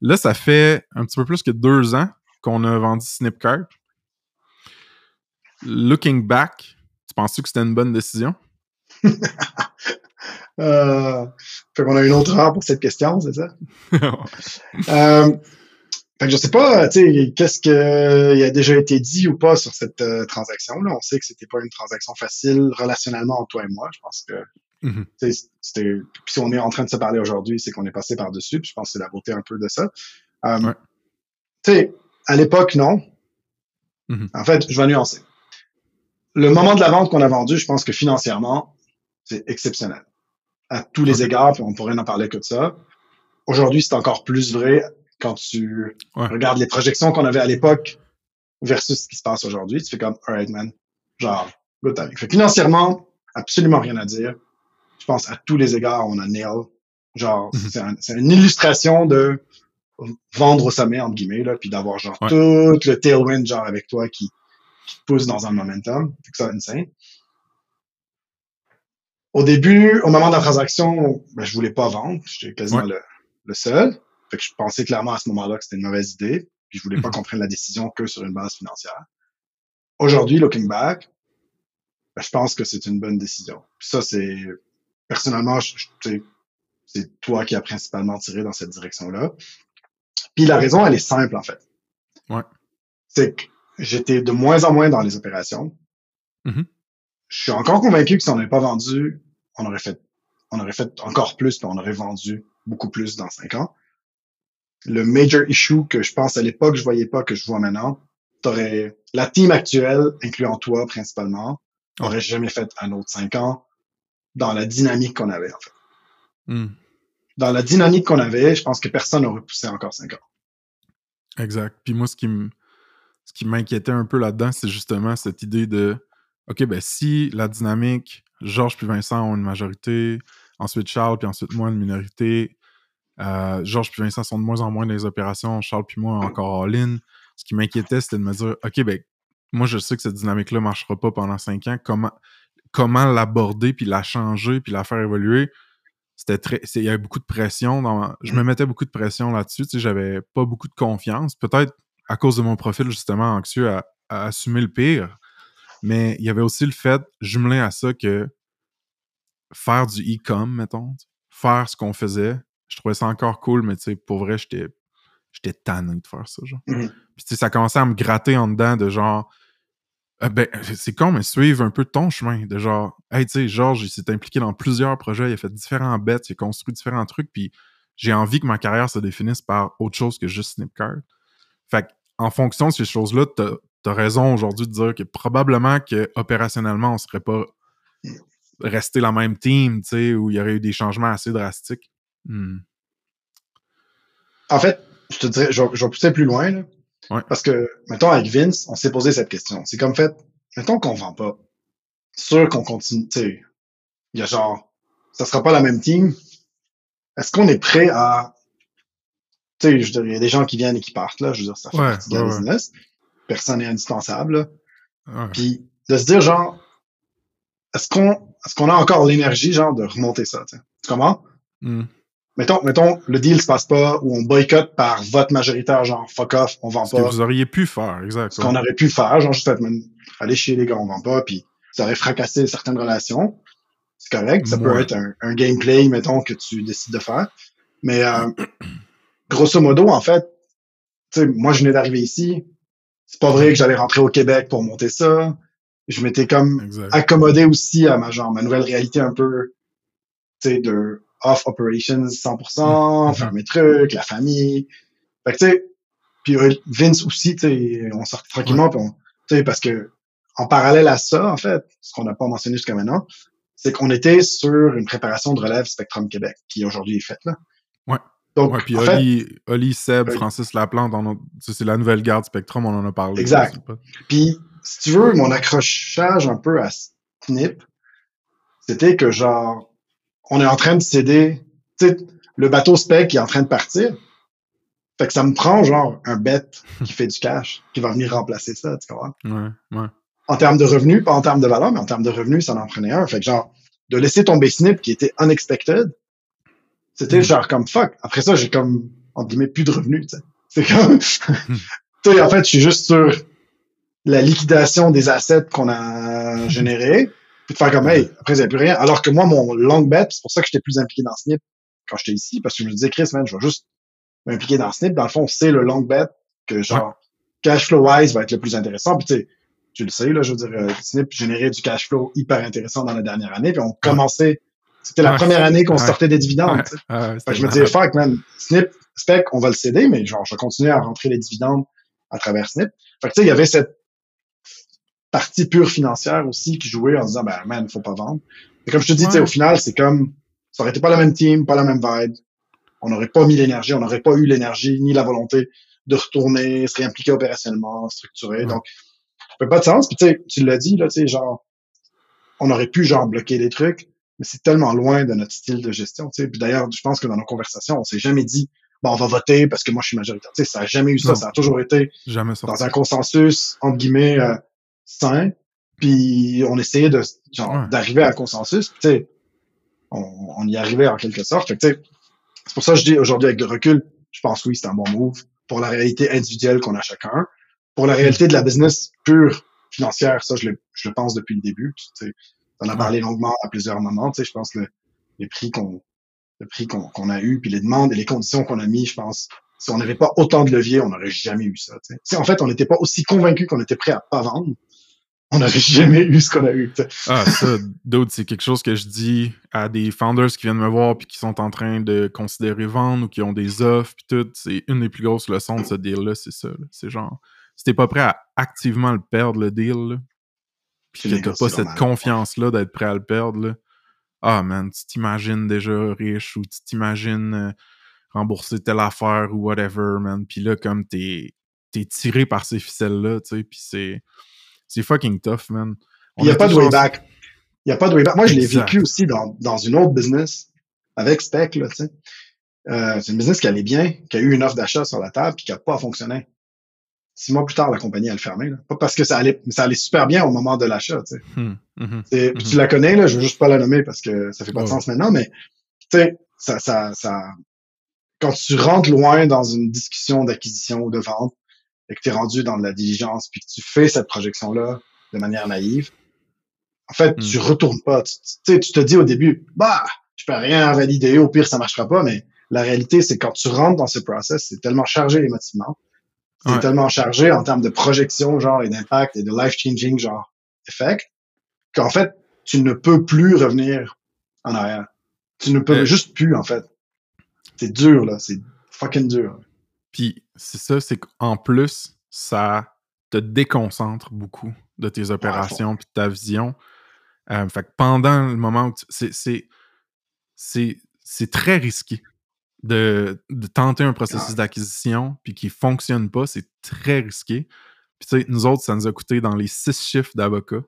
là, ça fait un petit peu plus que deux ans qu'on a vendu Snipcart. Looking back, tu penses-tu que c'était une bonne décision? Euh, fait qu'on a une autre heure pour cette question, c'est ça? Euh, fait que je sais pas, tu sais, qu'est-ce qui a déjà été dit ou pas sur cette euh, transaction-là? On sait que c'était pas une transaction facile relationnellement entre toi et moi. Je pense que Mhm. sais, c'était. Puis si on est en train de se parler aujourd'hui, c'est qu'on est passé par dessus. Puis je pense que c'est la beauté un peu de ça. Euh, Ouais. Tu sais, à l'époque, non. Mhm. En fait, je vais nuancer. Le moment de la vente qu'on a vendu, je pense que financièrement, c'est exceptionnel. À tous les égards, puis on pourrait en parler que de ça. Aujourd'hui, c'est encore plus vrai quand tu Ouais. regardes les projections qu'on avait à l'époque versus ce qui se passe aujourd'hui. Tu fais comme, alright, man. Genre, good timing. Fait financièrement, absolument rien à dire. Je pense à tous les égards, on a nail. Genre, Mhm. c'est un- c'est une illustration de vendre au sommet, entre guillemets, là, puis d'avoir genre Ouais. tout le tailwind, genre, avec toi qui, qui te pousse dans un momentum. Fait que ça, insane. Au début, au moment de la transaction, ben, je voulais pas vendre. J'étais quasiment Ouais. le, le seul. Fait que je pensais clairement à ce moment-là que c'était une mauvaise idée. Puis je voulais pas Mhm. qu'on prenne la décision que sur une base financière. Aujourd'hui, looking back, ben, je pense que c'est une bonne décision. Puis ça, c'est personnellement, je- je- c'est toi qui as principalement tiré dans cette direction-là. Puis la raison, elle est simple en fait. Ouais. C'est que j'étais de moins en moins dans les opérations. Mhm. Je suis encore convaincu que si on n'avait pas vendu, on aurait fait, on aurait fait encore plus, puis on aurait vendu beaucoup plus dans cinq ans. Le major issue que je pense à l'époque, je voyais pas, que je vois maintenant, t'aurais, la team actuelle, incluant toi principalement, aurait jamais fait un autre cinq ans dans la dynamique qu'on avait, en fait. Hmm. Dans la dynamique qu'on avait, je pense que personne n'aurait poussé encore cinq ans. Exact. Puis moi, ce qui ce qui m'inquiétait un peu là-dedans, c'est justement cette idée de OK, ben si la dynamique, Georges puis Vincent ont une majorité, ensuite Charles, puis ensuite moi une minorité, euh, Georges puis Vincent sont de moins en moins dans les opérations, Charles puis moi encore all-in. Ce qui m'inquiétait, c'était de me dire OK, ben moi je sais que cette dynamique-là marchera pas pendant cinq ans. Comment comment l'aborder, puis la changer, puis la faire évoluer? C'était très. Il y avait beaucoup de pression. Dans, je me mettais beaucoup de pression là-dessus. Tu sais, j'avais pas beaucoup de confiance. Peut-être à cause de mon profil, justement, anxieux à assumer le pire. Mais il y avait aussi le fait, jumelé à ça, que faire du e-com, mettons, faire ce qu'on faisait, je trouvais ça encore cool, mais tu sais, pour vrai, j'étais j'étais tanné de faire ça, genre. Mhm. Puis tu sais, ça commençait à me gratter en dedans de genre, euh, ben, c'est con, mais suivre un peu ton chemin. De genre, hey, tu sais, Georges, il s'est impliqué dans plusieurs projets, il a fait différents bets, il a construit différents trucs, puis j'ai envie que ma carrière se définisse par autre chose que juste Snipcart. Fait que, en fonction de ces choses-là, t'as as raison aujourd'hui de dire que probablement que opérationnellement, on serait pas resté la même team, tu sais, où il y aurait eu des changements assez drastiques. Hmm. En fait, je te dirais, je vais, je vais pousser plus loin, là. Ouais. Parce que, mettons, avec Vince, on s'est posé cette question. C'est comme fait, mettons qu'on vend pas. Sûr qu'on continue, tu sais, il y a genre, ça sera pas la même team. Est-ce qu'on est prêt à, tu sais, il y a des gens qui viennent et qui partent, là. Je veux dire, ça fait Ouais, partie de la ouais, ouais. business. Personne n'est indispensable. Ouais. Puis de se dire, genre, est-ce qu'on est-ce qu'on a encore l'énergie, genre, de remonter ça, tu sais? Tu comprends? Hmm. Mettons, mettons, le deal se passe pas ou on boycotte par vote majoritaire, genre, fuck off, on vend Ce que pas. vous auriez pu faire, exact. Ce qu'on aurait pu faire, genre, juste aller chez les gars, on vend pas, puis ça aurait fracassé certaines relations. C'est correct. Ça peut Ouais. être un, un gameplay, mettons, que tu décides de faire. Mais, euh, grosso modo, en fait, tu sais, moi, je venais d'arriver ici. C'est pas vrai que j'allais rentrer au Québec pour monter ça. Je m'étais comme Exact. accommodé aussi à ma genre ma nouvelle réalité un peu tu sais de off operations 100% Mhm. faire mes trucs la famille fait que tu sais puis euh, Vince aussi tu sais on sort tranquillement puis on- tu sais parce que en parallèle à ça en fait ce qu'on n'a pas mentionné jusqu'à maintenant c'est qu'on était sur une préparation de relève Spectrum Québec qui aujourd'hui est faite là Ouais. Donc Ouais, puis en fait, Oli, Oli, Seb, Oui. Francis Laplante, c'est la nouvelle garde Spectrum, on en a parlé. Exact. Puis, si tu veux, mon accrochage un peu à Snip, c'était que genre, on est en train de céder, tu sais, le bateau spec est en train de partir. Fait que ça me prend genre un bet qui fait du cash, qui va venir remplacer ça, tu comprends? Ouais, ouais. En termes de revenus, pas en termes de valeur, mais en termes de revenus, ça en prenait un. Fait que genre, de laisser tomber Snip qui était unexpected, c'était Mm. genre comme fuck. Après ça, j'ai comme, entre guillemets, plus de revenus, tu sais. C'est comme, tu sais, en fait, je suis juste sur la liquidation des assets qu'on a générés, puis de faire comme, hey, après, il n'y a plus rien. Alors que moi, mon long bet, c'est pour ça que j'étais plus impliqué dans Snip quand j'étais ici, parce que je me disais, Chris, man, je vais juste m'impliquer dans Snip. Dans le fond, c'est le long bet que, genre, cash flow wise va être le plus intéressant. Puis, tu sais, tu le sais, là, je veux dire, euh, Snip générait du cash flow hyper intéressant dans la dernière année, puis on commençait, c'était la première année qu'on sortait des dividendes, Fait que je me disais, fuck, man, Snip, Spec, on va le céder, mais genre, je vais continuer à rentrer les dividendes à travers Snip. Fait que, tu sais, il y avait cette partie pure financière aussi qui jouait en disant, ben, man, faut pas vendre. Et comme je te dis, tu sais, Ouais. au final, c'est comme, ça aurait été pas la même team, pas la même vibe. On n'aurait pas mis l'énergie, on n'aurait pas eu l'énergie ni la volonté de retourner, se réimpliquer opérationnellement, structurer. Ouais. Donc, ça fait pas de sens. Puis, tu sais, tu l'as dit, là, tu sais, genre, on aurait pu, genre, bloquer des trucs, mais c'est tellement loin de notre style de gestion, tu sais. Puis d'ailleurs, je pense que dans nos conversations, on s'est jamais dit, bon, on va voter parce que moi, je suis majoritaire. Tu sais, ça a jamais eu ça. Non. Ça a toujours été Jamais sorti. dans un consensus, entre guillemets, euh, sain. Puis on essayait de, genre, Ouais. d'arriver à un consensus. Puis, tu sais, on, on y arrivait en quelque sorte. Fait que, tu sais, c'est pour ça que je dis aujourd'hui avec le recul, je pense oui, c'est un bon move pour la réalité individuelle qu'on a chacun. Pour la réalité de la business pure financière, ça, je le, je le pense depuis le début. Tu sais, on a Ouais. parlé longuement à plusieurs moments. Tu sais, je pense que les prix qu'on le prix qu'on a eu, puis les demandes et les conditions qu'on a mis, je pense, si on n'avait pas autant de leviers, on n'aurait jamais eu ça. tu sais. Si en fait, on n'était pas aussi convaincu qu'on était prêt à pas vendre, on n'aurait jamais eu ce qu'on a eu. tu sais. Ah, ça, d'autres, c'est quelque chose que je dis à des founders qui viennent me voir puis qui sont en train de considérer vendre ou qui ont des offres puis tout. C'est une des plus grosses leçons de ce deal-là, c'est ça. C'est genre, si t'es pas prêt à activement le perdre, le deal, là, puis Tu que t'as pas cette confiance-là d'être prêt à le perdre, là, ah man, tu t'imagines déjà riche ou tu t'imagines euh, rembourser telle affaire ou whatever, man. Puis là, comme t'es t'es tiré par ces ficelles-là, tu sais, puis c'est c'est fucking tough, man. Il n'y a pas de way back. Il n'y a pas de way back. Moi, je l'ai vécu aussi dans, dans une autre business avec Spec, là, tu sais. Euh, c'est une business qui allait bien, qui a eu une offre d'achat sur la table, puis qui n'a pas fonctionné. Six mois plus tard, la compagnie, elle fermé. Là. Pas parce que ça allait, mais ça allait super bien au moment de l'achat, tu sais. Hmm, mhm. Mhm. Tu la connais, là, je veux juste pas la nommer parce que ça fait pas de sens maintenant, mais tu sais, ça, ça, ça, quand tu rentres loin dans une discussion d'acquisition ou de vente et que tu es rendu dans de la diligence puis que tu fais cette projection-là de manière naïve, en fait, tu retournes pas. Tu, tu sais, tu te dis au début, bah, je peux rien valider, au pire, ça marchera pas, mais la réalité, c'est quand tu rentres dans ce process, c'est tellement chargé émotivement, c'est Ouais. tellement chargé en termes de projection, genre, et d'impact et de life-changing, genre, effect, qu'en fait, tu ne peux plus revenir en arrière. Tu ne peux juste plus, en fait. C'est dur, là. C'est fucking dur. Puis c'est ça, c'est qu'en plus, ça te déconcentre beaucoup de tes opérations puis de ta vision. Euh, fait que pendant le moment où tu- c'est c'est c'est c'est très risqué de, de tenter un processus Ouais. d'acquisition puis qui fonctionne pas, c'est très risqué. Puis tu sais, nous autres, ça nous a coûté dans les six chiffres d'avocat.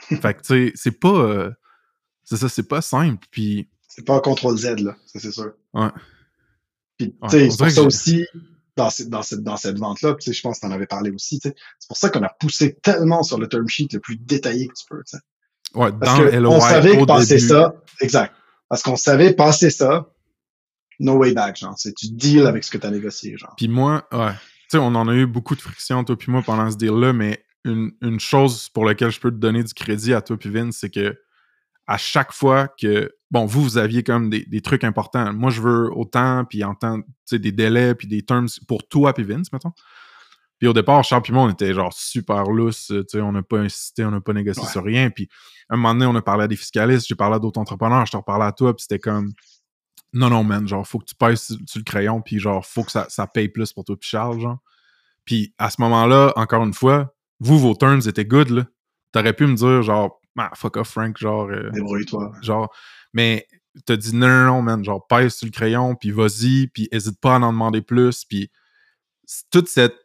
fait que tu sais, c'est pas euh, c'est ça, c'est pas simple. Puis C'est pas un contrôle Z, là. Ça, c'est sûr. Ouais. Puis, tu sais, c'est pour ça aussi, dans, cette, dans cette, dans cette vente-là. Tu sais, je pense que tu en avais parlé aussi. tu sais. C'est pour ça qu'on a poussé tellement sur le term sheet le plus détaillé que tu peux. tu sais. Ouais, Parce dans que le LOI, on savait que passer ça, exact. Parce qu'on savait passer ça, no way back, genre. C'est tu deals avec ce que tu as négocié, genre. Puis moi, ouais. Tu sais, on en a eu beaucoup de friction, toi puis moi, pendant ce deal-là, mais une, une chose pour laquelle je peux te donner du crédit à toi puis Vince, c'est que à chaque fois que, bon, vous, vous aviez comme des, des trucs importants. Moi, je veux autant, puis en temps, tu sais, des délais, puis des terms pour toi puis Vince, mettons. Puis au départ, Charles puis moi, on était genre super loose, tu sais, on n'a pas insisté, on n'a pas négocié Ouais. sur rien. Puis un moment donné, on a parlé à des fiscalistes, j'ai parlé à d'autres entrepreneurs, je te reparlais à toi, puis c'était comme, non, non, man, genre, faut que tu pèses sur, sur le crayon, puis genre, faut que ça, ça paye plus pour toi puis Charles, genre. Puis à ce moment-là, encore une fois, vous, vos turns étaient good, là. T'aurais pu me dire, genre, ah, fuck off, Frank, genre, euh, Débrouille-toi. genre, mais t'as dit non, non, non, man, genre, pèse sur le crayon, puis vas-y, puis hésite pas à en demander plus, puis toute cette...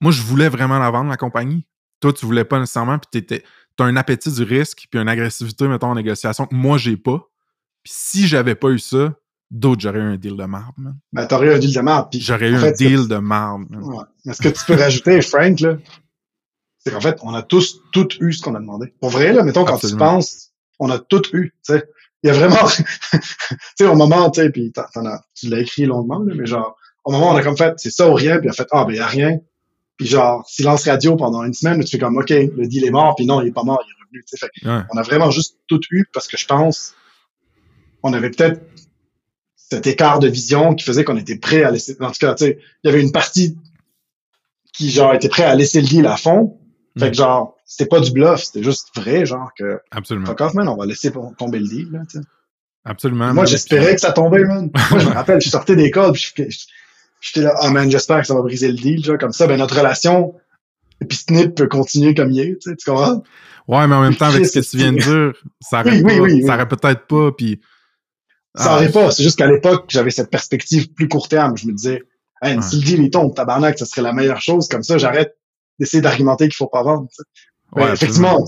Moi, je voulais vraiment la vendre, la compagnie. Toi, tu voulais pas nécessairement, puis t'étais... T'as un appétit du risque, puis une agressivité, mettons, en négociation, que moi, j'ai pas. Puis si j'avais pas eu ça, d'autres, j'aurais eu un deal de marde, man. Ben, t'aurais eu un deal de. Puis, J'aurais eu un deal de man. Ouais. Mais ce que tu peux rajouter, Frank, là, c'est qu'en fait, on a tous, toutes eu ce qu'on a demandé. Pour vrai, là, mettons, quand Absolument. tu penses, on a tout eu, tu sais. Il y a vraiment, tu sais, au moment, tu sais, puis t'en- t'en as- tu l'as écrit longuement, là, mais genre, au moment, on a comme fait, c'est ça ou rien, puis on a fait, ah, ben, il y a rien. Puis genre, silence radio pendant une semaine, tu fais comme, OK, le deal est mort, puis non, il est pas mort, il est revenu, tu sais. Fait Ouais. on a vraiment juste tout eu parce que je pense, on avait peut-être cet écart de vision qui faisait qu'on était prêt à laisser, en tout cas, tu sais, il y avait une partie qui, genre, était prêt à laisser le deal à fond. Fait Mm. que, genre, c'était pas du bluff, c'était juste vrai, genre, que, Absolument. fuck off, man, on va laisser tomber le deal, là, tu sais. Absolument. Moi, j'espérais que ça tombait, man. Moi, je me rappelle, je sortais d'école, puis je- je- j'étais là, ah, man, j'espère que ça va briser le deal, genre, comme ça, ben, notre relation, et puis Snip peut continuer comme il est, tu sais, tu comprends? Ouais, mais en même temps, avec ce que tu viens de dire, ça aurait, Oui, pas- oui, oui, oui. ça aurait peut-être pas, puis... Ça Ah, aurait pas. C'est juste qu'à l'époque, j'avais cette perspective plus court terme. Je me disais, hey, Ouais. si le deal il tombe, tabarnak, ça serait la meilleure chose. Comme ça, j'arrête d'essayer d'argumenter qu'il faut pas vendre. ouais, effectivement,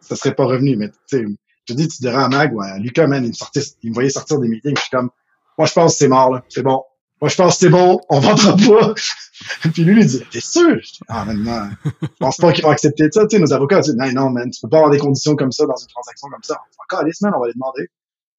ça serait pas revenu. Mais tu sais, je dis, tu dirais à Mag ou à Lucas, man, il me, sortait, il me voyait sortir des meetings. Je suis comme, moi, je pense que c'est mort, là. C'est bon. Moi, je pense que c'est bon. On vendra pas. Puis lui, il dit, t'es sûr? Je dis, ah, man, non. Je pense pas qu'ils vont accepter ça. Tu sais, nos avocats disent, non, non, man, tu peux pas avoir des conditions comme ça dans une transaction comme ça. Encore, man, on va les demander.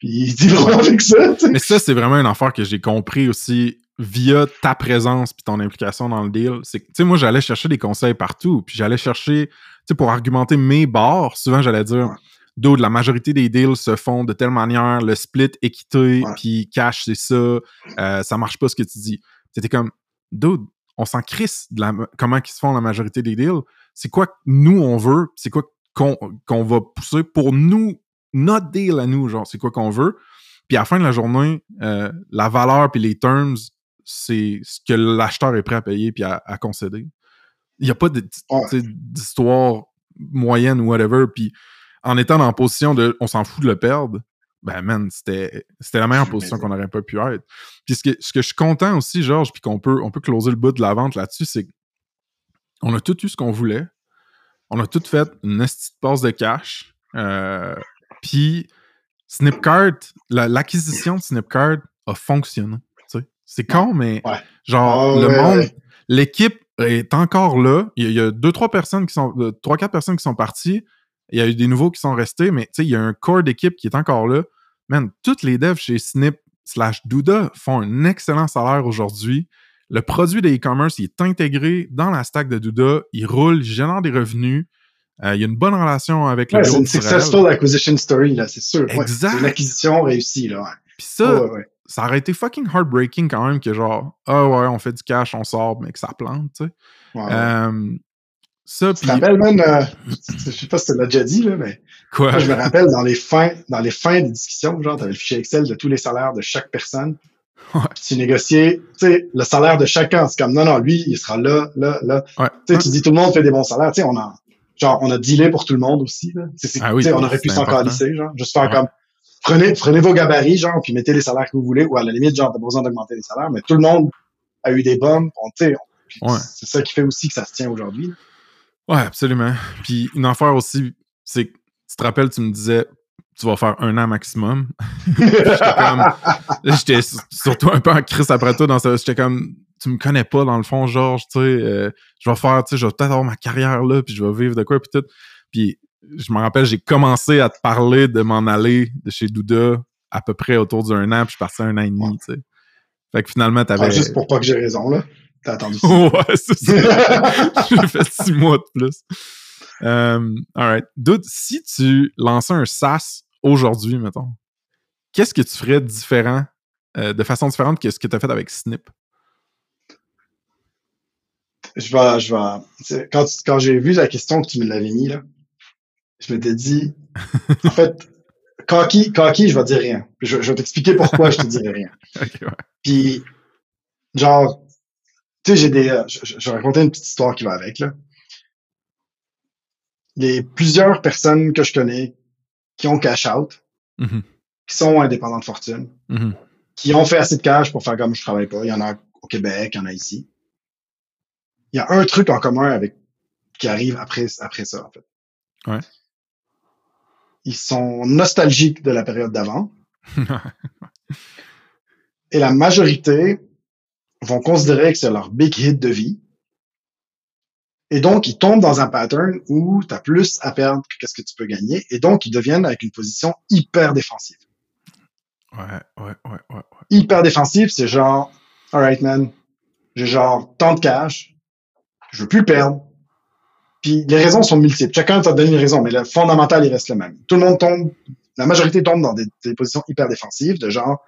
Puis il dit vraiment avec ça. Mais ça, c'est vraiment une affaire que j'ai compris aussi via ta présence puis ton implication dans le deal. C'est que, tu sais, moi, j'allais chercher des conseils partout, puis j'allais chercher, tu sais, pour argumenter mes bords, souvent, j'allais dire, Ouais. Dude, la majorité des deals se font de telle manière, le split équité, puis cash, c'est ça, euh, ça marche pas ce que tu dis. C'était comme, dude, on s'en crisse de la, comment ils se font la majorité des deals. C'est quoi que nous, on veut, c'est quoi qu'on qu'on va pousser pour nous, notre deal à nous, genre, c'est quoi qu'on veut. Puis à la fin de la journée, euh, la valeur puis les terms, c'est ce que l'acheteur est prêt à payer puis à, à concéder. Il n'y a pas d'histoire moyenne ou whatever. Puis en étant dans la position de on s'en fout de le perdre, ben man, c'était c'était la meilleure position qu'on n'aurait pas pu être. Puis ce que, ce que je suis content aussi, Georges, puis qu'on peut, on peut closer le bout de la vente là-dessus, c'est qu'on a tout eu ce qu'on voulait. On a tout fait une petite passe de cash. Euh, puis Snipcart, la- l'acquisition de Snipcart a fonctionné. C'est con, mais Ouais. genre, le ouais, monde, ouais. l'équipe est encore là. Il y a, il y a deux, trois personnes qui sont, euh, trois, quatre personnes qui sont parties. Il y a eu des nouveaux qui sont restés, mais tu sais, il y a un corps d'équipe qui est encore là. Man, toutes les devs chez Snip slash Douda font un excellent salaire aujourd'hui. Le produit de e-commerce, il est intégré dans la stack de Douda. Il roule, il génère des revenus. Euh, il y a une bonne relation avec le Ouais, c'est une successful acquisition story, là, c'est sûr. Ouais, Exact. c'est une acquisition réussie, là. Puis ça, ouais. ça aurait été fucking heartbreaking quand même que genre, ah ouais, on fait du cash, on sort, mais que ça plante, tu sais. Euh, ça, Tu puis te rappelles, man, euh, je sais pas si tu l'as déjà dit, là, mais quoi? moi, je me rappelle dans les fins, dans les fins des discussions, genre, t'avais le fichier Excel de tous les salaires de chaque personne. Ouais. Tu négociais, tu sais, le salaire de chacun. C'est comme, non, non, lui, il sera là, là, là. Ouais. Tu sais, tu dis, tout le monde fait des bons salaires. Tu sais, on a, genre, on a dealé pour tout le monde aussi, là. C'est- Ah oui, on aurait pu s'en calisser, genre. Juste faire Ouais. comme, prenez, prenez vos gabarits, genre, puis mettez les salaires que vous voulez, ou à la limite, genre, t'as pas besoin d'augmenter les salaires, mais tout le monde a eu des bombes. On, Ouais. c'est ça qui fait aussi que ça se tient aujourd'hui. là. Ouais, absolument. Puis une affaire aussi, c'est que tu te rappelles, tu me disais, tu vas faire un an maximum. J'étais comme, j'étais surtout un peu en crise après toi dans ça. J'étais comme, tu me connais pas dans le fond, Georges, tu sais, euh, je vais faire, tu sais, je vais peut-être avoir ma carrière là, puis je vais vivre de quoi, puis tout. Puis je me rappelle, j'ai commencé à te parler de m'en aller de chez Douda à peu près autour d'un an, puis je parti un an et demi, tu sais. Fait que finalement, t'avais... Ah, juste pour pas que j'ai raison, là. T'as attendu ça. ouais, c'est ça. j'ai fait six mois de plus. Um, alright. Dude, si tu lançais un SaaS aujourd'hui, mettons, qu'est-ce que tu ferais différent, euh, de façon différente que ce que tu as fait avec Snip? Je vais, je vais, quand, quand j'ai vu la question que tu me l'avais mis, là, je m'étais dit, en fait, cocky, cocky, je vais dire rien. Je, je vais t'expliquer pourquoi je te dirai rien. Ok, ouais. Puis, genre, tu sais, j'ai des, euh, je, je vais raconter une petite histoire qui va avec, là. Les plusieurs personnes que je connais qui ont cash out, Mhm, qui sont indépendants de fortune, mhm. qui ont fait assez de cash pour faire comme je travaille pas. Il y en a au Québec, il y en a ici. Il y a un truc en commun avec qui arrive après, après ça, en fait. Ouais. Ils sont nostalgiques de la période d'avant et la majorité vont considérer que c'est leur big hit de vie. Et donc, ils tombent dans un pattern où tu as plus à perdre que qu'est-ce que tu peux gagner. Et donc, ils deviennent avec une position hyper défensive. ouais, ouais, ouais, ouais, ouais. hyper défensif, c'est genre, alright man, j'ai genre tant de cash, je veux plus perdre. Puis les raisons sont multiples. Chacun t'a donné une raison, mais le fondamental, il reste le même. Tout le monde tombe, la majorité tombe dans des, des positions hyper défensives, de genre,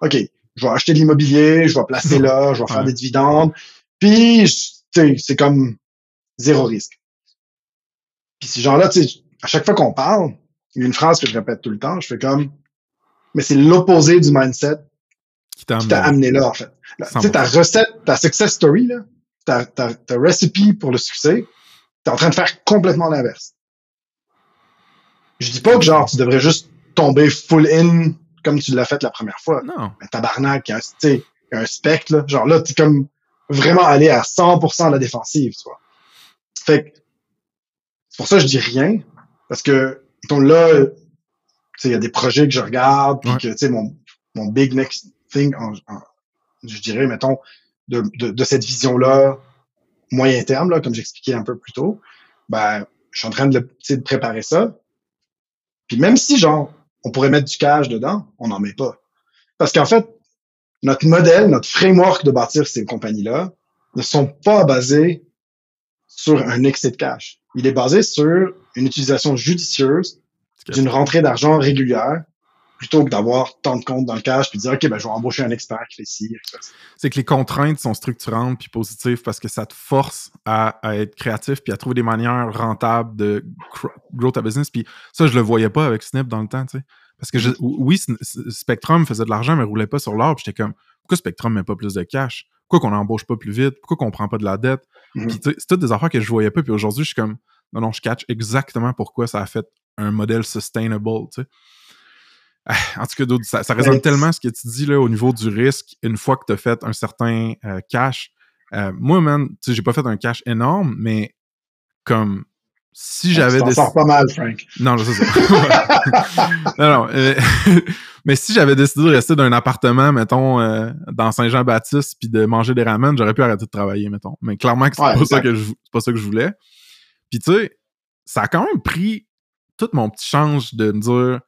OK, je vais acheter de l'immobilier, je vais placer là, je vais faire Ouais. des dividendes, puis je- tu sais, c'est comme zéro risque. Puis ces gens-là, tu sais, à chaque fois qu'on parle, il y a une phrase que je répète tout le temps, je fais comme, mais c'est l'opposé du mindset Qui t'a amené- là, en fait. Tu 100%. sais, ta recette, ta success story, là, ta, ta, ta recipe pour le succès, t'es en train de faire complètement l'inverse. Je dis pas que genre, tu devrais juste tomber full in comme tu l'as fait la première fois. Non. Mais tabarnak, il y a un, y a spectre, là. Genre là, t'es comme vraiment allé à 100% à la défensive, tu vois. Fait que, c'est pour ça que je dis rien. Parce que, mettons, là, tu sais, il y a des projets que je regarde, puis Ouais. que, tu sais, mon, mon big next thing, en, en- je dirais, mettons, de, de, de cette vision-là, moyen terme, là, comme j'expliquais un peu plus tôt, ben, je suis en train le- de préparer ça. Puis même si, genre, on pourrait mettre du cash dedans, on n'en met pas. Parce qu'en fait, notre modèle, notre framework de bâtir ces compagnies-là ne sont pas basés sur un excès de cash. Il est basé sur une utilisation judicieuse d'une rentrée d'argent régulière plutôt que d'avoir tant de comptes dans le cash puis de dire, OK, ben, je vais embaucher un expert qui fait ci, c'est que les contraintes sont structurantes puis positives parce que ça te force à, à être créatif puis à trouver des manières rentables de grow ta business. Puis ça, je le voyais pas avec Snip dans le temps, tu sais. Parce que je- oui, Spectrum faisait de l'argent, mais roulait pas sur l'or. Puis j'étais comme, pourquoi Spectrum met pas plus de cash? Pourquoi qu'on n'embauche pas plus vite? Pourquoi qu'on prend pas de la dette? Mhm. Tu sais, c'est toutes des affaires que je voyais pas. Puis aujourd'hui, je suis comme, non, non, je catch exactement pourquoi ça a fait un modèle sustainable, tu sais. En tout cas, ça, ça résonne Ouais. tellement ce que tu dis là au niveau du risque une fois que tu as fait un certain euh, cash. Euh, moi, man, tu sais, j'ai pas fait un cash énorme, mais comme si j'avais sors pas mal, Frank. Non, je sais ça. non, non. euh, mais si j'avais décidé de rester d'un appartement, mettons, euh, dans Saint-Jean-Baptiste, puis de manger des ramen, j'aurais pu arrêter de travailler, mettons. Mais clairement que c'est Ouais, pas, ça que je, pas ça que je voulais. Puis tu sais, ça a quand même pris tout mon petit change de me dire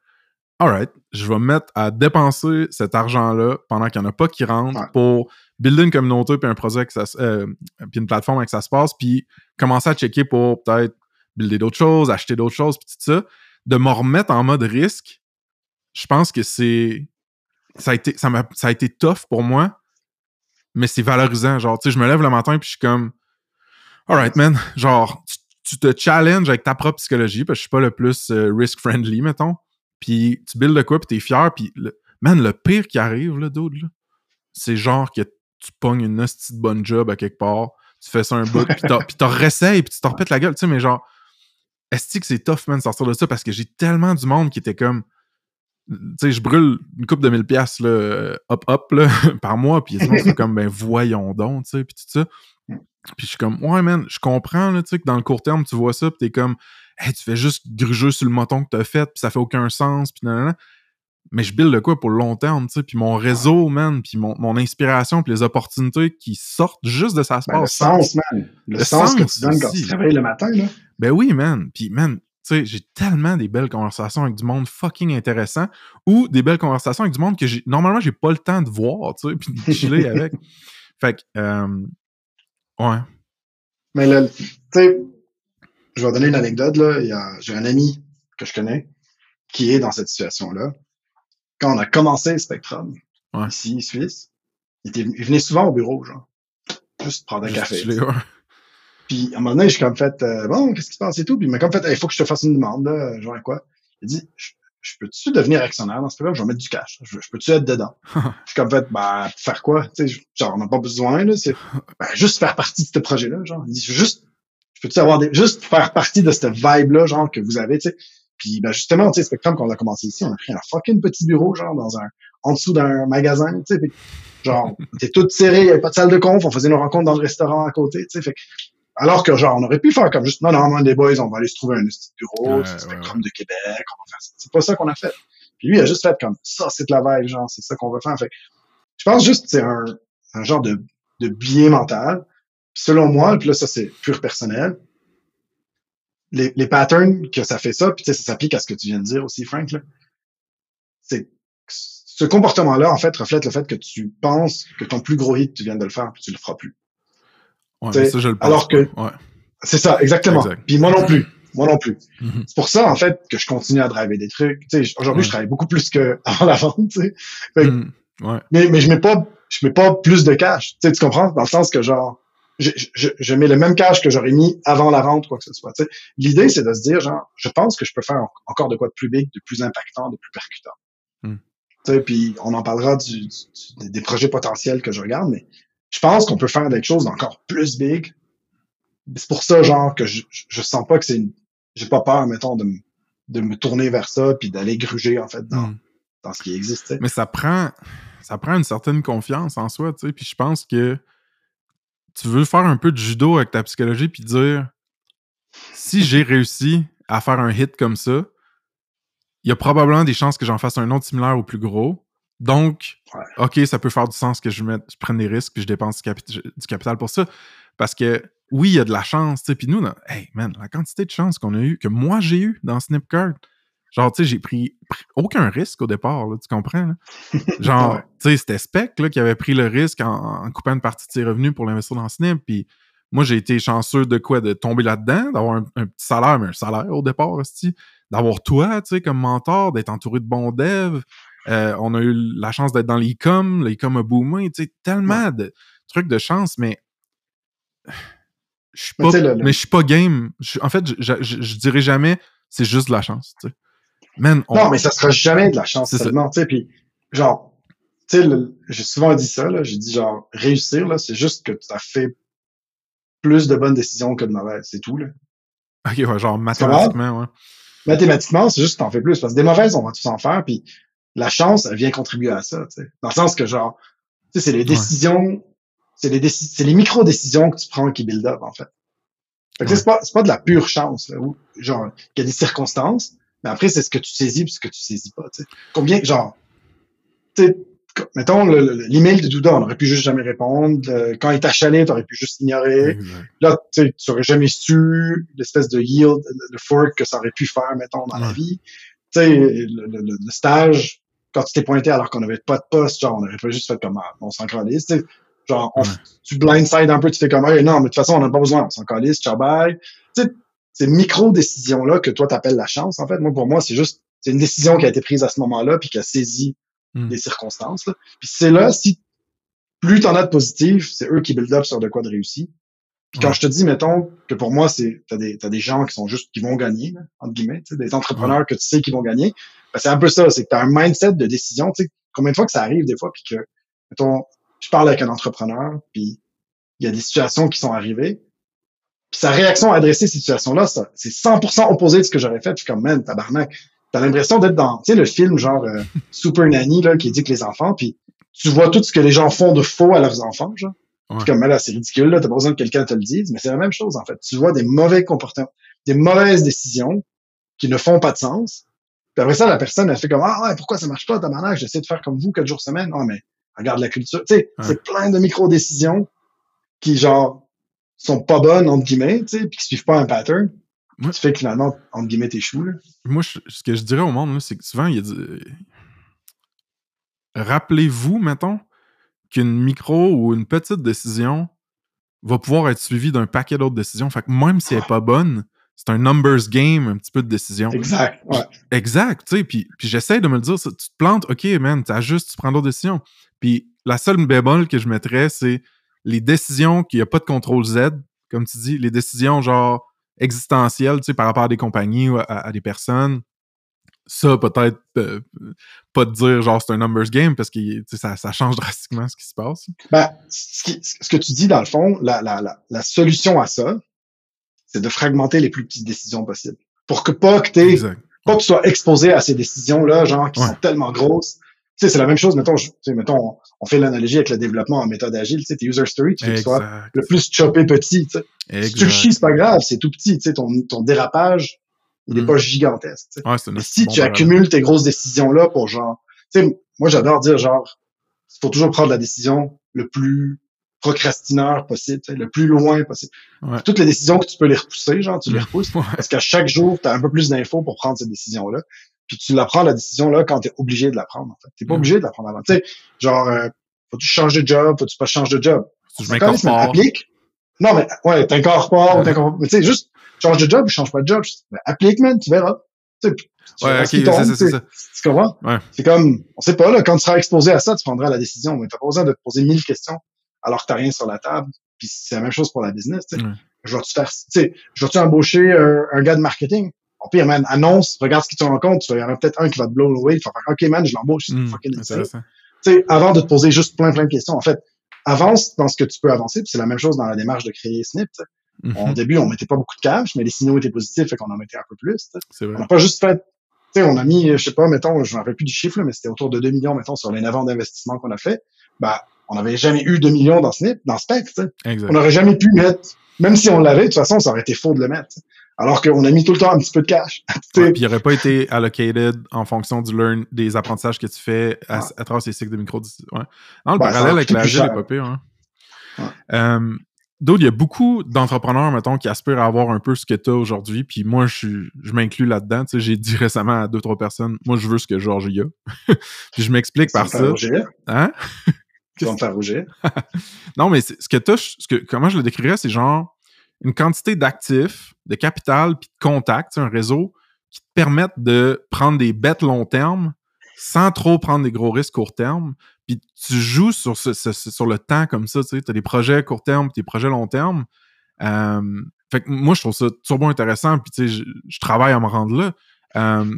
Alright, je vais me mettre à dépenser cet argent-là pendant qu'il n'y en a pas qui rentrent Ouais. pour builder une communauté puis un projet que ça, euh, puis une plateforme avec ça se passe, puis commencer à checker pour peut-être builder d'autres choses, acheter d'autres choses, puis tout ça. De me remettre en mode risque, je pense que c'est. Ça a, été, ça, a été tough pour moi, mais c'est valorisant. Genre, tu sais, je me lève le matin puis je suis comme. Alright, man. Genre, tu, tu te challenges avec ta propre psychologie, parce que je suis pas le plus euh, risk-friendly, mettons. Puis tu builds de quoi, puis t'es fier, puis le- man, le pire qui arrive, là, d'autres, là, c'est genre que tu pognes une hostie de bonne job à quelque part, tu fais ça un bout, puis t'en réessayes, puis tu t'en repètes la gueule, tu sais, mais genre, est-ce que c'est tough, man, de sortir de ça, parce que j'ai tellement du monde qui était comme, tu sais, je brûle une coupe de 1000 pièces là, euh, hop, hop, là, par mois, puis ils sont comme, ben voyons donc, tu sais, puis tout ça. Puis je suis comme, ouais, man, je comprends, là, tu sais, que dans le court terme, tu vois ça, puis t'es comme, hey, tu fais juste gruger sur le moton que t'as fait, puis ça fait aucun sens, puis nanana. mais je build le quoi pour le long terme, tu sais, puis mon réseau, man, puis mon, mon inspiration, puis les opportunités qui sortent juste de ça se Ben, le sens, man. Le, Le sens, que tu donnes quand tu te réveilles le matin, là. Ben oui, man. Puis, man, tu sais, j'ai tellement des belles conversations avec du monde fucking intéressant ou des belles conversations avec du monde que j'ai normalement, j'ai pas le temps de voir, tu sais, puis de chiller avec. Fait que, euh, ouais. Mais là, tu sais, je vais donner une anecdote, là. Il y a, j'ai un ami que je connais qui est dans cette situation-là. Quand on a commencé Spectrum, Ouais. ici, Suisse, il, était, il venait souvent au bureau, genre. Juste prendre un Juste café. chiller, ouais. Puis, à un moment donné, je suis comme fait, euh, bon, qu'est-ce qui se passe et tout. Puis, il m'a comme fait, il faut que je te fasse une demande, là, genre quoi. Il dit, je, je peux-tu devenir actionnaire dans ce programme? Je vais mettre du cash. Je, je peux-tu être dedans? je suis comme fait, ben, faire quoi? Tu sais, genre, on n'a pas besoin, là. C'est, ben, juste faire partie de ce projet-là, genre. Il dit, juste, peux-tu avoir des, juste faire partie de cette vibe-là, genre, que vous avez, tu sais? Puis, ben, justement, tu sais, Spectrum, quand on a commencé ici, on a pris un fucking petit bureau, genre, dans un, en dessous d'un magasin, tu sais. Puis, Genre, on était tout serré, il n'y avait pas de salle de conf, on faisait nos rencontres dans le restaurant à côté, tu sais. Fait alors que, genre, on aurait pu faire comme juste, non, non, moi, des boys, on va aller se trouver un petit bureau, Ouais, c'est ouais, Spectrum de Québec, on va faire ça. C'est pas ça qu'on a fait. Puis lui, il a juste fait comme, ça, c'est de la vibe, genre, c'est ça qu'on va faire. Fait je pense juste que c'est un, un genre de, de biais mental. Selon moi, puis là, ça, c'est pur personnel. Les, les patterns que ça fait ça, puis tu sais, ça s'applique à ce que tu viens de dire aussi, Frank. C'est, ce comportement-là, en fait, reflète le fait que tu penses que ton plus gros hit, tu viens de le faire, puis tu le feras plus. Ouais, T'sais, mais ça, je le pense. alors que-. Ouais. C'est ça, exactement. Exact. Puis moi non plus. Moi non plus. Mhm. C'est pour ça, en fait, que je continue à driver des trucs. Tu sais, aujourd'hui, Ouais. je travaille beaucoup plus que avant la vente. Fait Mm. Ouais. Mais, mais je mets pas, je mets pas plus de cash. Tu comprends? Dans le sens que genre, je, je, je mets le même cash que j'aurais mis avant la vente, quoi que ce soit. L'idée, c'est de se dire, genre, je pense que je peux faire en- encore de quoi de plus big, de plus impactant, de plus percutant. Hmm. Puis on en parlera du, du- des- projets potentiels que je regarde, mais je pense qu'on peut faire des choses encore plus big. C'est pour ça, genre, que je, je, sens pas que c'est une, j'ai pas peur, mettons, de me, de me tourner vers ça puis d'aller gruger, en fait, dans, Mm. dans ce qui existe. Mais ça prend, ça prend une certaine confiance en soi, tu sais. Puis je pense que tu veux faire un peu de judo avec ta psychologie puis dire si j'ai réussi à faire un hit comme ça, il y a probablement des chances que j'en fasse un autre similaire au plus gros. Donc, Ouais. OK, ça peut faire du sens que je, mette, je prenne des risques puis je dépense du, capi- du capital pour ça. Parce que oui, il y a de la chance. Puis nous, là, hey man, la quantité de chance qu'on a eu, que moi j'ai eu dans Snipcard, genre, tu sais, j'ai pris, aucun risque au départ, là, tu comprends? là? Genre, tu sais, c'était Spec là, qui avait pris le risque en, en coupant une partie de ses revenus pour l'investir dans Snip. Puis moi, j'ai été chanceux de quoi? De tomber là-dedans, d'avoir un, un petit salaire, mais un salaire au départ aussi. D'avoir toi, tu sais, comme mentor, d'être entouré de bons devs. Euh, on a eu la chance d'être dans l'e-com. L'e-com a boomé, tu sais, tellement de trucs de chance, mais je suis pas, le- le- mais je suis pas game. En fait, je, je, je- je dirais jamais c'est juste de la chance, tu sais. Man, on- Non, mais ça sera jamais de la chance seulement, tu sais, puis genre, tu sais, j'ai souvent dit ça, là, j'ai dit genre, réussir, là, c'est juste que tu as fait plus de bonnes décisions que de mauvaises, c'est tout, là. Ok, ouais, genre mathématiquement, ouais. Mathématiquement, c'est juste que t'en fais plus, parce que des mauvaises, on va tous en faire, puis la chance, elle vient contribuer à ça, tu sais. Dans le sens que genre, tu sais, c'est les décisions, c'est les déci- c'est les micro-décisions que tu prends qui build up, en fait. Fait sais, c'est pas, c'est pas de la pure chance, là, où, genre, il y a des circonstances, mais après, c'est ce que tu saisis puis ce que tu saisis pas, tu. Combien, genre, tu sais, co- mettons, le- le- l'email de Douda, on aurait pu juste jamais répondre. Quand il t'a chalé, t'aurais pu juste ignorer. Là, tu sais, tu aurais jamais su l'espèce de yield, le, fork que ça aurait pu faire, mettons, dans la vie. Tu sais, le, le- le- le stage, quand tu t'es pointé alors qu'on avait pas de poste, genre, on aurait pas juste fait comme, ah, on s'en calisse, tu sais. Genre, on- tu blindside un peu, tu fais comme, Hey, non, mais de toute façon, on n'a pas besoin, on s'en calisse, ciao, bye. Tu sais, ces micro-décisions-là que toi, t'appelles la chance, en fait, moi, pour moi, c'est juste, c'est une décision qui a été prise à ce moment-là, puis qui a saisi Mm. les circonstances, là. Puis c'est là, si plus t'en as de positif, c'est eux qui build up sur de quoi de réussi. Puis quand Ouais. je te dis, mettons, que pour moi, c'est, t'as des, t'as des gens qui sont juste, qui vont gagner, là, entre guillemets, tu des entrepreneurs que tu sais qui vont gagner. Ben, c'est un peu ça, c'est que t'as un mindset de décision, tu sais, combien de fois que ça arrive des fois, puis que, mettons, je parle avec un entrepreneur, puis il y a des situations qui sont arrivées, puis sa réaction à adresser ces situations-là, ça, c'est 100% opposé de ce que j'aurais fait, puis comme, man, tabarnak, t'as l'impression d'être dans, tu sais, le film genre euh, Super Nanny, là, qui dit que les enfants, puis tu vois tout ce que les gens font de faux à leurs enfants, genre. Ouais. Puis comme, mais là, c'est ridicule, là, t'as pas besoin que quelqu'un te le dise, mais c'est la même chose, en fait. Tu vois des mauvais comportements, des mauvaises décisions qui ne font pas de sens, Puis après ça, la personne, elle fait comme, ah ouais, pourquoi ça marche pas, ta manière, j'essaie de faire comme vous, quatre jours semaine. Non, mais regarde la culture. Tu sais, Ouais. c'est plein de micro-décisions qui, genre, sont pas bonnes, entre guillemets, tu sais, puis qui suivent pas un pattern. Ouais. Tu fais que finalement, entre guillemets, t'échoues, là. Moi, je- ce que je dirais au monde, c'est que souvent, il y a du... Rappelez-vous, mettons, qu'une micro ou une petite décision va pouvoir être suivie d'un paquet d'autres décisions. Fait que même si elle n'est pas bonne, c'est un numbers game, un petit peu de décision. Exact. Ouais. Exact, tu sais, puis, puis j'essaie de me le dire, tu te plantes, ok, man, t'ajustes, tu prends d'autres décisions. Puis la seule bémol que je mettrais, c'est les décisions qu'il n'y a pas de contrôle Z, comme tu dis, les décisions genre existentielles, tu sais, par rapport à des compagnies ou à, à des personnes. Ça, peut-être euh, pas te dire genre c'est un numbers game parce que tu sais, ça, ça change drastiquement ce qui se passe. Ben, ce, qui- ce que tu dis, dans le fond, la, la, la, la solution à ça, c'est de fragmenter les plus petites décisions possibles. Pour que pas que Exact. pas que tu sois exposé à ces décisions-là, genre, qui Ouais. sont tellement grosses. Tu sais, c'est la même chose, mettons, je- tu sais, mettons, on, fait l'analogie avec le développement en méthode agile, tu sais, tes user stories, tu veux le plus choppé petit, tu sais. Si tu le chies, c'est pas grave, c'est tout petit, tu sais, ton, ton dérapage, il est Mm. pas gigantesque. Ouais, Mais si bon tu accumules tes grosses décisions-là pour genre, tu sais, moi, j'adore dire genre, il faut toujours prendre la décision le plus procrastineur possible, le plus loin possible. Ouais. Toutes les décisions que tu peux les repousser, genre, tu les Mm. repousses. Ouais. Parce qu'à chaque jour, tu as un peu plus d'infos pour prendre cette décision-là. Puis tu la prends, la décision-là, quand tu es obligé de la prendre, en fait. T'es pas Mm. obligé de la prendre avant. Tu sais, genre, euh, faut-tu changer de job, faut-tu pas changer de job? Je m'incorpore. applique. Non, mais, ouais, t'incorpores, Ouais. t'incorpores. Mais tu sais, juste, change de job ou change pas de job. Applique, man, tu verras. Tu sais, Ouais, ok, c'est ça, c'est ça. Tu comprends? Ouais. C'est comme, on sait pas, là, quand tu seras exposé à ça, tu prendras la décision. Mais t'as pas besoin de te poser mille questions alors que t'as rien sur la table. Puis c'est la même chose pour la business, tu sais. Je vais-tu faire, tu sais, je vais-tu embaucher un gars de marketing? Au pire, man, annonce, regarde ce qui te rend compte. Il y en a peut-être un qui va te blow away. Vas faire, OK, man, je l'embauche. C'est Hmm, fucking. Tu sais, avant de te poser juste plein, plein de questions. En fait, avance dans ce que tu peux avancer. Puis c'est la même chose dans la démarche de créer Snip. sais. Mhm, Au début, on mettait pas beaucoup de cash, mais les signaux étaient positifs, fait qu'on en mettait un peu plus. On n'a pas juste fait, tu sais, on a mis, je sais pas, mettons, je me rappelle plus du chiffre, là, mais c'était autour de 2 millions, mettons, sur les 9 ans d'investissement qu'on a fait. Bah, on n'avait jamais eu 2 millions dans Snip, dans Spec. On n'aurait jamais pu mettre, même si on l'avait, de toute façon, ça aurait été faux de le mettre. Alors qu'on a mis tout le temps un petit peu de cash. Ouais, puis il n'aurait pas été allocated en fonction du learn, des apprentissages que tu fais à, Ouais. à travers ces cycles de micro. Ouais. Non, le ça parallèle avec n'est cher. pas pire. Hein. Euh, D'autres, il y a beaucoup d'entrepreneurs, mettons, qui aspirent à avoir un peu ce que tu as aujourd'hui. Puis moi, je, je m'inclus là-dedans. Tu sais, j'ai dit récemment à deux, trois personnes, moi, je veux ce que Georges y a. puis je m'explique par ça. rougir. Hein? Tu vas me faire rougir. Non, mais ce que tu ce que comment je le décrirais, c'est genre une quantité d'actifs, de capital, puis de contacts, un réseau qui te permettent de prendre des bêtes long terme sans trop prendre des gros risques court terme. Puis tu joues sur, le temps comme ça, tu sais, as des projets court terme, des projets long terme. Euh, fait que moi, je trouve ça turbo intéressant, puis tu sais, je, je travaille à me rendre là. Euh,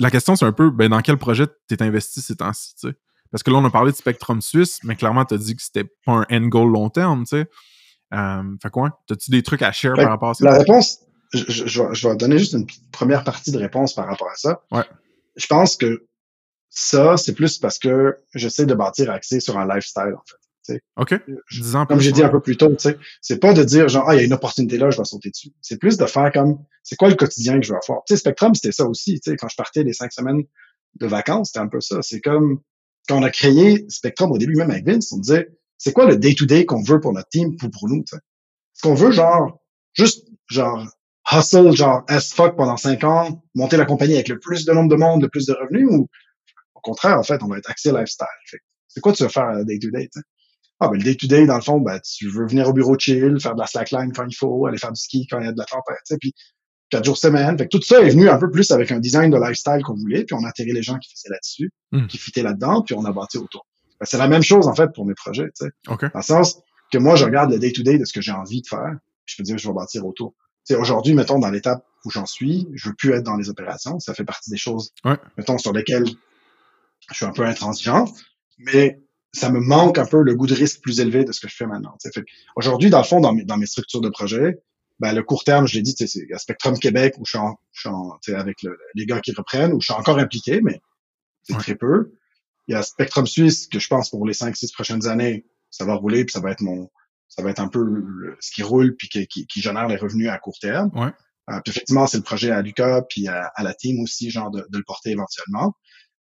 la question, c'est un peu, ben, dans quel projet tu es investi ces temps-ci, tu sais? Parce que là, on a parlé de Spectrum Suisse, mais clairement, tu as dit que c'était pas un end goal long terme, tu sais. Euh, fait quoi? T'as-tu des trucs à share Fait par rapport à ça? La réponse, je, je, je vais- je vais donner juste une première partie de réponse par rapport à ça. Ouais. Je pense que ça, c'est plus parce que j'essaie de bâtir axé sur un lifestyle, en fait. OK. Je- 10 ans comme j'ai dit un peu plus tôt, c'est pas de dire genre ah il y a une opportunité là, je vais sauter dessus. C'est plus de faire comme c'est quoi le quotidien que je veux avoir? Tu sais Spectrum c'était ça aussi, tu sais quand je partais les cinq semaines de vacances, c'était un peu ça. C'est comme quand on a créé Spectrum au début même avec Vince, on disait c'est quoi le day to day qu'on veut pour notre team pour pour nous. Est-ce qu'on veut genre juste genre hustle genre as fuck pendant cinq ans, monter la compagnie avec le plus de nombre de monde, le plus de revenus ou au contraire en fait on va être axé lifestyle. Fait c'est quoi tu veux faire day to day? Ah, ben, le day-to-day, dans le fond, ben, tu veux venir au bureau chill, faire de la slackline quand il faut, aller faire du ski quand il y a de la tempête, tu puis quatre jours semaine. Fait que tout ça est venu un peu plus avec un design de lifestyle qu'on voulait, puis on a atterri les gens qui faisaient là-dessus, Mm. qui fitaient là-dedans, puis on a bâti autour. Ben, c'est la même chose, en fait, pour mes projets, tu sais. OK. Dans le sens que moi, je regarde le day-to-day de ce que j'ai envie de faire, puis je peux dire je vais bâtir autour. Tu sais, aujourd'hui, mettons, dans l'étape où j'en suis, je veux plus être dans les opérations. Ça fait partie des choses, Ouais. mettons, sur lesquelles je suis un peu intransigeant, mais ça me manque un peu le goût de risque plus élevé de ce que je fais maintenant. Aujourd'hui, dans le fond, dans mes, dans mes structures de projet, ben, le court terme, je l'ai dit, tu sais, c'est à Spectrum Québec où je suis, en, je suis en- tu sais, avec le- les gars qui reprennent, où je suis encore impliqué, mais c'est Ouais. très peu. Il y a Spectrum Suisse que je pense pour les 5-6 prochaines années, ça va rouler, puis ça va être mon ça va être un peu le- ce qui roule puis qui, qui, qui génère les revenus à court terme. Ouais. Euh, puis effectivement, c'est le projet à Lucas, puis à, à, la team aussi, genre de, de le porter éventuellement.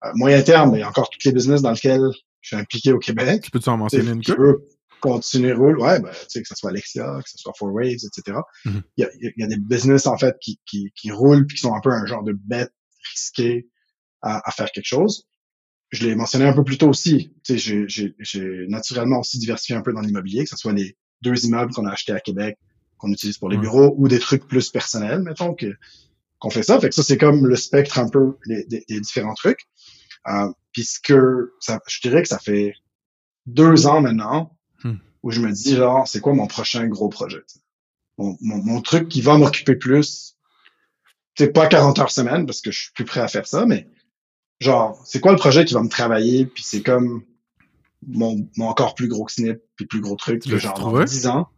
Euh, moyen terme, il y a encore toutes les business dans lesquels je suis impliqué au Québec. Tu peux-tu en mentionner une qui veut continuer roule, ouais, ben, tu sais, que ce soit Alexia, que ce soit Four Waves, etc. Mhm. Il y, a, il y a des business, en fait, qui, qui, qui roulent puis qui sont un peu un genre de bête risquée à, à faire quelque chose. Je l'ai mentionné un peu plus tôt aussi. Tu sais, j'ai- naturellement aussi diversifié un peu dans l'immobilier, que ce soit les deux immeubles qu'on a achetés à Québec, qu'on utilise pour les bureaux, ou des trucs plus personnels, mettons, que qu'on fait ça. Fait que ça, c'est comme le spectre un peu des, des- des différents trucs. Euh, puisque ça, je dirais que ça fait deux ans maintenant Hmm. où je me dis, genre, c'est quoi mon prochain gros projet? Mon, mon, mon truc qui va m'occuper plus, c'est pas 40 heures semaine parce que je suis plus prêt à faire ça, mais genre, c'est quoi le projet qui va me travailler? Puis c'est comme mon, mon encore plus gros snip, puis plus gros truc, que genre dans 10 ans.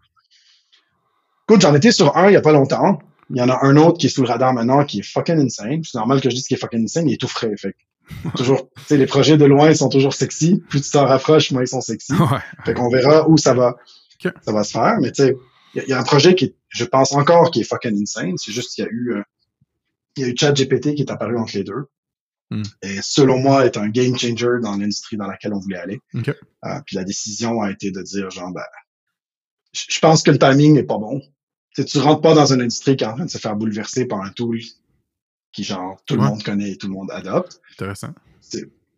Écoute, j'en étais sur un il y a pas longtemps. Il y en a un autre qui est sous le radar maintenant, qui est fucking insane. C'est normal que je dise qu'il est fucking insane, il est tout frais. Fait toujours, tu sais, les projets de loin ils sont toujours sexy. Plus tu t'en rapproches, moins ils sont sexy. Ouais. Fait qu'on verra où ça va, ça va se faire. Mais tu sais, il y, a- il y a un projet qui est, je pense encore, qui est fucking insane. C'est juste qu'il y a eu, euh, il y a eu ChatGPT qui est apparu entre les deux. Hmm. Et selon moi, est un game changer dans l'industrie dans laquelle on voulait aller. Ok. Euh, puis la décision a été de dire, genre, ben, je pense que le timing n'est pas bon. Tu tu rentres pas dans une industrie qui est en train de se faire bouleverser par un tool qui, genre, tout le monde connaît et tout le monde adopte. Intéressant.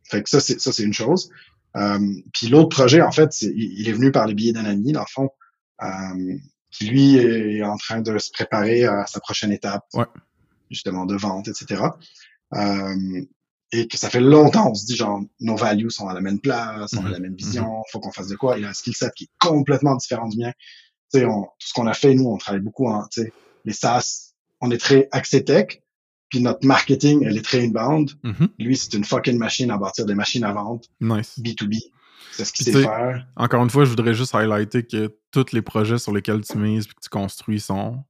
Fait que ça, c'est ça, c'est une chose. Euh, puis l'autre projet, en fait, il est venu par les billets d'un ami, dans le fond, euh, qui lui est en train de se préparer à sa prochaine étape, Ouais. justement de vente, etc. Euh, et que ça fait longtemps, on se dit genre nos values sont à la même place, on a Mhm. la même vision, faut qu'on fasse de quoi. Il a un skill set qui est complètement différent du mien. Tu sais, on- tout ce qu'on a fait, nous, on travaille beaucoup en, tu sais, les SaaS, on est très axé tech, puis notre marketing, elle est très inbound. Mhm. Lui, c'est une fucking machine à bâtir des machines à vente, Nice. B2B. C'est ce qu'il Puis sait faire. Encore une fois, je voudrais juste highlighter que tous les projets sur lesquels tu mises et que tu construis sont.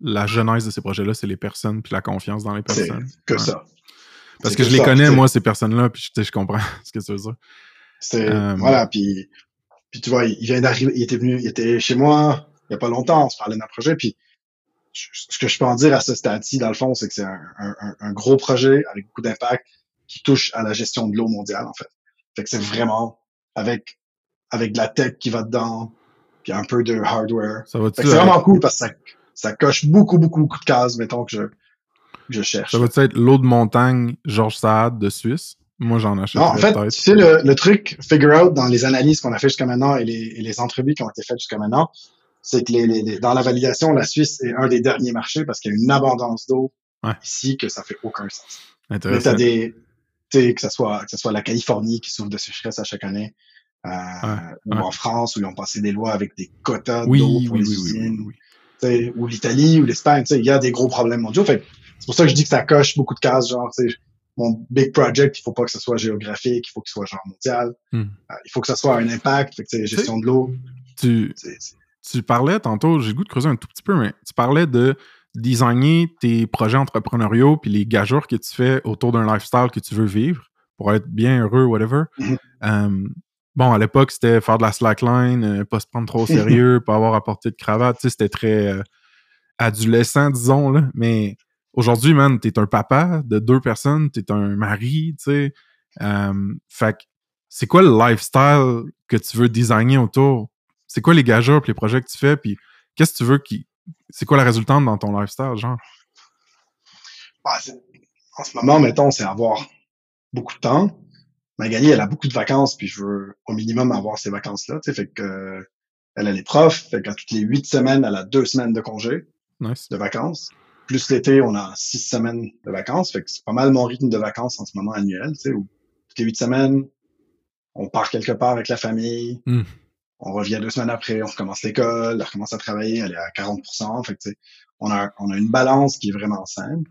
La genèse de ces projets-là, c'est les personnes puis la confiance dans les C'est personnes. que Ouais. ça. Parce que je les ça, connais, moi, ces personnes-là, puis je, je comprends ce que tu veux dire. C'est, Euh, voilà, puis, puis tu vois, il vient d'arriver, il était venu, il était chez moi il y a pas longtemps, on se parlait d'un projet, puis ce que je peux en dire à ce stade-ci, dans le fond, c'est que c'est un, un, un- gros projet avec beaucoup d'impact qui touche à la gestion de l'eau mondiale, en fait. Fait que c'est vraiment avec, avec de la tech qui va dedans, puis un peu de hardware. Ça que c'est vraiment cool parce que ça, ça coche beaucoup, beaucoup, beaucoup de cases, mettons, que je, je cherche. ça va-tu être l'eau de montagne Georges Saad de Suisse? Moi, j'en achète Non, en fait, tu sais, le, le truc figure out dans les analyses qu'on a fait jusqu'à maintenant et les, et les entrevues qui ont été faites jusqu'à maintenant, c'est que les, les- les- dans la validation, la Suisse est un des derniers marchés parce qu'il y a une abondance d'eau Ouais. ici que ça fait aucun sens. Mais Intéressant. t'as des, tu sais, que ce soit, que ce soit la Californie qui souffre de sécheresse à chaque année, euh, ou ouais. en France où ils ont passé des lois avec des quotas Oui, d'eau pour oui, les oui, usines, ou l'Italie ou l'Espagne, il y a des gros problèmes mondiaux. Fait c'est pour ça que je dis que ça coche beaucoup de cases, genre, tu sais, mon big project, il faut pas que ce soit géographique, il faut que ce soit genre mondial. Hmm. Euh, il faut que ça soit un impact, fait que, gestion de l'eau. Tu, tu parlais tantôt, j'ai le goût de creuser un tout petit peu, mais tu parlais de designer tes projets entrepreneuriaux puis les gageures que tu fais autour d'un lifestyle que tu veux vivre pour être bien heureux, whatever. Mhm. Euh, bon, à l'époque, c'était faire de la slackline, euh, pas se prendre trop au sérieux, pas avoir à porter de cravate. Tu sais, c'était très euh, adolescent, disons, là. Mais aujourd'hui, man, t'es un papa de deux personnes, t'es un mari, tu sais. Euh, fait que c'est quoi le lifestyle que tu veux designer autour? C'est quoi les gageures puis les projets que tu fais? Puis qu'est-ce que tu veux qui. C'est quoi la résultante dans ton lifestyle, genre? ah, c'est- en ce moment, mettons, c'est avoir beaucoup de temps. Magali, elle a beaucoup de vacances, puis je veux au minimum avoir ces vacances-là, tu sais, fait que euh, elle, elle est prof, fait qu'à toutes les huit semaines, elle a deux semaines de congé. Nice. de vacances. Plus l'été, on a six semaines de vacances. Fait que c'est pas mal mon rythme de vacances en ce moment annuel, tu sais, où toutes les huit semaines, on part quelque part avec la famille. Mm. On revient deux semaines après, on recommence l'école, elle recommence à travailler, elle est à 40% Fait que, tu sais, on a, on a une balance qui est vraiment saine.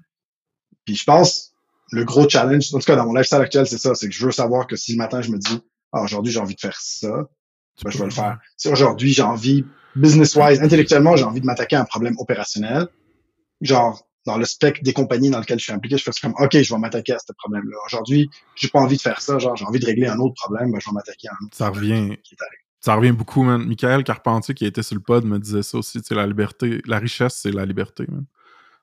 Puis je pense, le gros challenge, en tout cas dans mon lifestyle actuel, c'est ça, c'est que je veux savoir que si le matin je me dis, ah, aujourd'hui j'ai envie de faire ça, Tu ben, je vais le faire. Si aujourd'hui j'ai envie, business-wise, intellectuellement, j'ai envie de m'attaquer à un problème opérationnel, genre dans le spectre des compagnies dans lesquelles je suis impliqué, je fais comme OK, je vais m'attaquer à ce problème-là. Aujourd'hui, j'ai pas envie de faire ça, genre j'ai envie de régler un autre problème, ben, je vais m'attaquer à un autre Ça revient. qui est arrivé. Ça revient beaucoup, man. Michael Carpentier, qui était sur le pod, me disait ça aussi. Tu sais, la liberté, la richesse, c'est la liberté, man.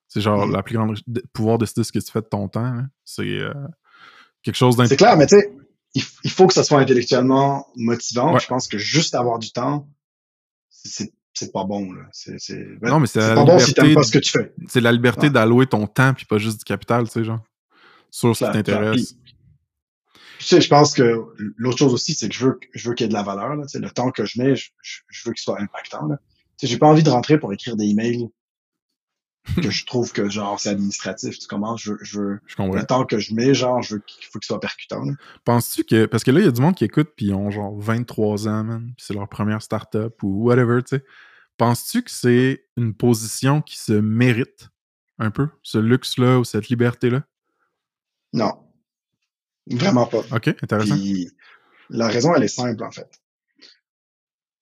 C'est genre Mm. la plus grande de- pouvoir décider ce que tu fais de ton temps. C'est euh, quelque chose d'important. C'est clair, mais tu sais, il, faut que ça soit intellectuellement motivant. Ouais. Je pense que juste avoir du temps, c'est c'est pas bon. là. C'est c'est- ben, Non, mais c'est c'est la pas bon si liberté t'aimes pas ce que tu fais. C'est la liberté d'allouer ton temps puis pas juste du capital, tu sais, genre. Sur ce qui t'intéresse. Tu sais, je pense que l'autre chose aussi, c'est que je veux, je veux qu'il y ait de la valeur. Là, tu sais, le temps que je mets, je, je- je veux qu'il soit impactant. Là. Tu sais, j'ai pas envie de rentrer pour écrire des emails que je trouve que genre c'est administratif. Tu commences, je veux, je veux Je comprends. le temps que je mets, genre, je veux qu'il faut qu'il soit percutant. Penses-tu que. Parce que là, il y a du monde qui écoute puis ils ont genre 23 ans, man. Puis c'est leur première start-up ou whatever, tu sais. Penses-tu que c'est une position qui se mérite un peu, ce luxe-là ou cette liberté-là? Non, vraiment pas. Ok, intéressant. Puis la raison, elle est simple, en fait.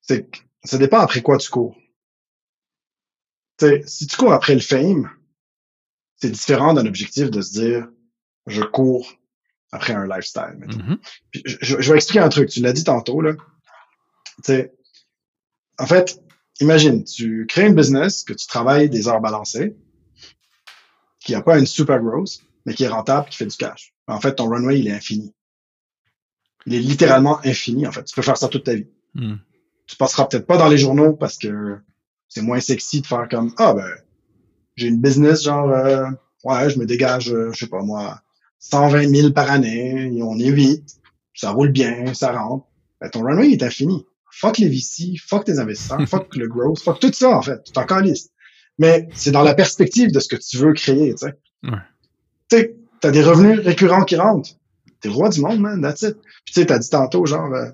C'est que ça dépend après quoi tu cours. Si tu cours après le fame, c'est différent d'un objectif de se dire, je cours après un lifestyle. Mhm. Puis je, vais expliquer un truc. Tu l'as dit tantôt, là. En fait, imagine, tu crées une business, que tu travailles des heures balancées, qui n'a pas une super grosse, mais qui est rentable, qui fait du cash. En fait, ton runway, il est infini. Il est littéralement infini, en fait. Tu peux faire ça toute ta vie. Hmm. Tu passeras peut-être pas dans les journaux parce que c'est moins sexy de faire comme, ah ben, j'ai une business, genre, euh, ouais, je me dégage, euh, je sais pas moi, 120 000 par année, et on est 8, ça roule bien, ça rentre. Ben, ton runway il est infini. Fuck les VC, fuck tes investisseurs, fuck le growth, fuck tout ça, en fait. Tu t'en calisses. Mais c'est dans la perspective de ce que tu veux créer, tu sais. Ouais. Tu sais, t'as des revenus récurrents qui rentrent. T'es roi du monde, man, that's it. Puis tu sais, t'as dit tantôt, genre, euh,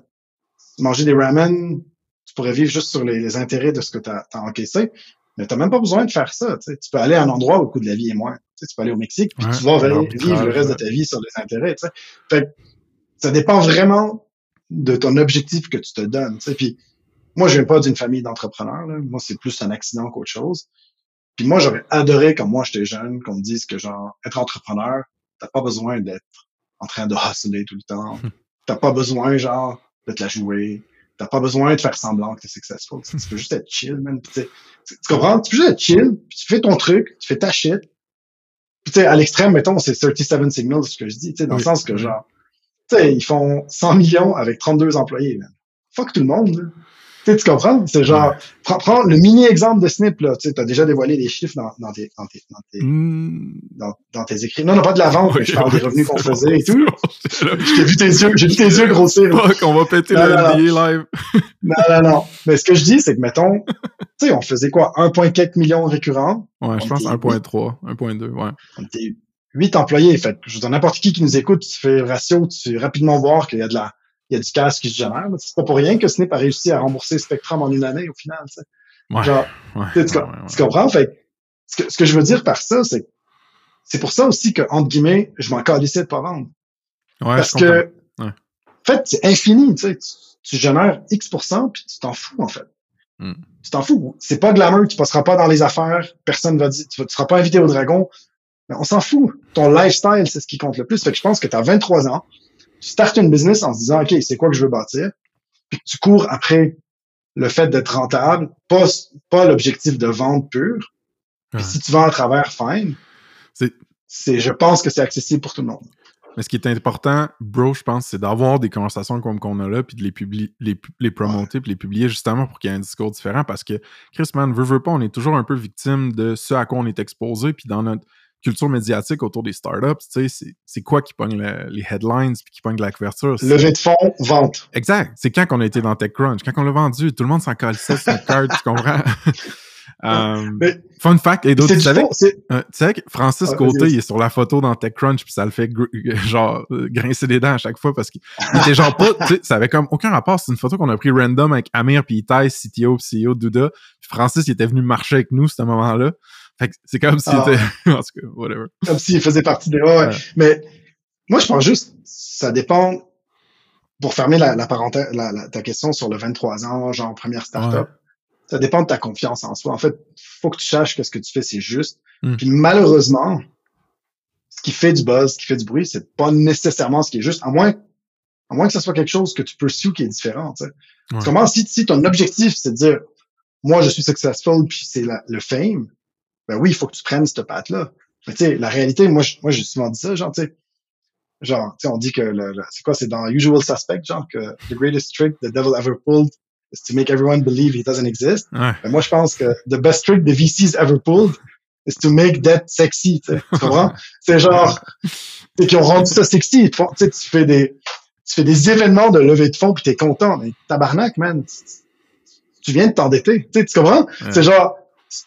manger des ramen, tu pourrais vivre juste sur les, les intérêts de ce que t'as as encaissé. Mais t'as même pas besoin de faire ça, tu. Tu peux aller à un endroit où le coût de la vie est moins. Tu, tu peux aller au Mexique, puis Ouais, tu vas vivre le reste ouais. de ta vie sur les intérêts, tu. Fait que ça dépend vraiment de ton objectif que tu te donnes, tu. Puis moi, je viens pas d'une famille d'entrepreneurs. Moi, c'est plus un accident qu'autre chose. Puis moi, j'aurais adoré, comme moi, j'étais jeune, qu'on me dise que, genre, être entrepreneur, t'as pas besoin d'être en train de hustler tout le temps. T'as pas besoin, genre, de te la jouer. T'as pas besoin de faire semblant que t'es successful. Tu, peux juste être chill, man. Tu, comprends? Tu peux juste être chill, puis tu fais ton truc, tu fais ta shit. Puis, tu sais, à l'extrême, mettons, c'est 37 Signals, ce que je dis, tu sais, dans Oui. le sens que, genre, tu sais, ils font 100 millions avec 32 employés, man. Fuck tout le monde, là. Tu sais, tu comprends? C'est genre, prends, prends le mini exemple de Snip, là. Tu sais, t'as déjà dévoilé les chiffres dans, dans tes, dans tes, dans tes, Hmm. dans, dans tes écrits. Non, non, pas de la vente, mais je parle des revenus qu'on faisait et tout. J'ai vu tes yeux, j'ai vu tes yeux grossir. là. Fuck, on va péter Non, le non, live. Non, non, non. Mais ce que je dis, c'est que, mettons, tu sais, on faisait quoi? 1,4 millions récurrents. Ouais, je pense était 1.3, 1.2, ouais. On était 8 employés. Fait que, je veux dire, n'importe qui qui nous écoute, tu fais le ratio, tu fais rapidement voir qu'il y a de la, il y a du cash qui se génère. C'est pas pour rien que Snip a réussi à rembourser Spectrum en une année, au final, tu. Ouais, Genre, ouais, Tu, ouais, comprends? Fait ce, que ce que je veux dire par ça, c'est c'est pour ça aussi que, entre guillemets, je m'en calissais de pas vendre. Ouais, Parce que, Ouais. en fait, c'est infini, tu sais. Tu, tu génères X%, puis tu t'en fous, en fait. Hmm. Tu t'en fous. C'est pas glamour, tu passeras pas dans les affaires, personne va dire, tu, tu seras pas invité au dragon. Mais on s'en fout. Ton lifestyle, c'est ce qui compte le plus. Fait que je pense que tu as 23 ans, tu startes une business en se disant, OK, c'est quoi que je veux bâtir? Puis tu cours après le fait d'être rentable, pas, pas l'objectif de vente pure. Puis si tu vends à travers, fine. C'est- je pense que c'est accessible pour tout le monde. Mais ce qui est important, bro, je pense, c'est d'avoir des conversations comme qu'on a là, puis de les, publier, les, les promoter, puis les publier justement pour qu'il y ait un discours différent. Parce que, Chris, man, veut, veut pas, on est toujours un peu victime de ce à quoi on est exposé, puis dans notre culture médiatique autour des startups, tu sais, c'est- c'est quoi qui pogne le- les headlines, puis qui pogne la couverture? C'est- Levée de fonds, vente. Exact. C'est quand qu'on a été dans TechCrunch, quand on l'a vendu, tout le monde s'en calissait sur notre card, tu comprends? Euh, Mais fun fact, et d'autres, c'est tu savais, fond, c'est, euh, tu sais que Francis Ah, Côté, il est sur la photo dans TechCrunch, puis ça le fait gr- genre euh, grincer des dents à chaque fois parce qu'il il était genre pas, tu sais, ça avait comme aucun rapport. C'est une photo qu'on a pris random avec Amir puis Itai, CTO puis CEO de Douda. Puis Francis, il était venu marcher avec nous ce moment-là. Fait que c'est comme s'il Ah. était, en tout cas, whatever. comme s'il faisait partie des. Ouais, ouais. Mais moi, je pense juste, ça dépend. Pour fermer la, la parenthèse, la, la- ta question sur le 23 ans, genre première startup, Ouais. ça dépend de ta confiance en soi. En fait, faut que tu saches que ce que tu fais, c'est juste. Hmm. Puis malheureusement, ce qui fait du buzz, ce qui fait du bruit, c'est pas nécessairement ce qui est juste, à moins, à moins que ce soit quelque chose que tu pursues qui est différent. Tu sais. Ouais. Comment si, si ton objectif, c'est de dire, moi, je suis successful, puis c'est le fame, ben oui, il faut que tu prennes cette patte-là. Mais tu sais, la réalité, moi, je- moi, j'ai souvent dit ça, genre, tu sais, genre, tu sais, on dit que le, le- c'est quoi, c'est dans Usual Suspect, genre, que the greatest trick the devil ever pulled is to make everyone believe he doesn't exist. Ouais. Mais moi, je pense que the best trick the VCs ever pulled is to make debt sexy, tu sais. Tu comprends? c'est genre, c'est qu'ils ont rendu ça sexy. Tu sais, tu fais des, tu fais des événements de levée de fonds puis t'es content. Mais tabarnak, man. Tu, tu viens de t'endetter. Tu sais, tu comprends? Ouais. C'est genre,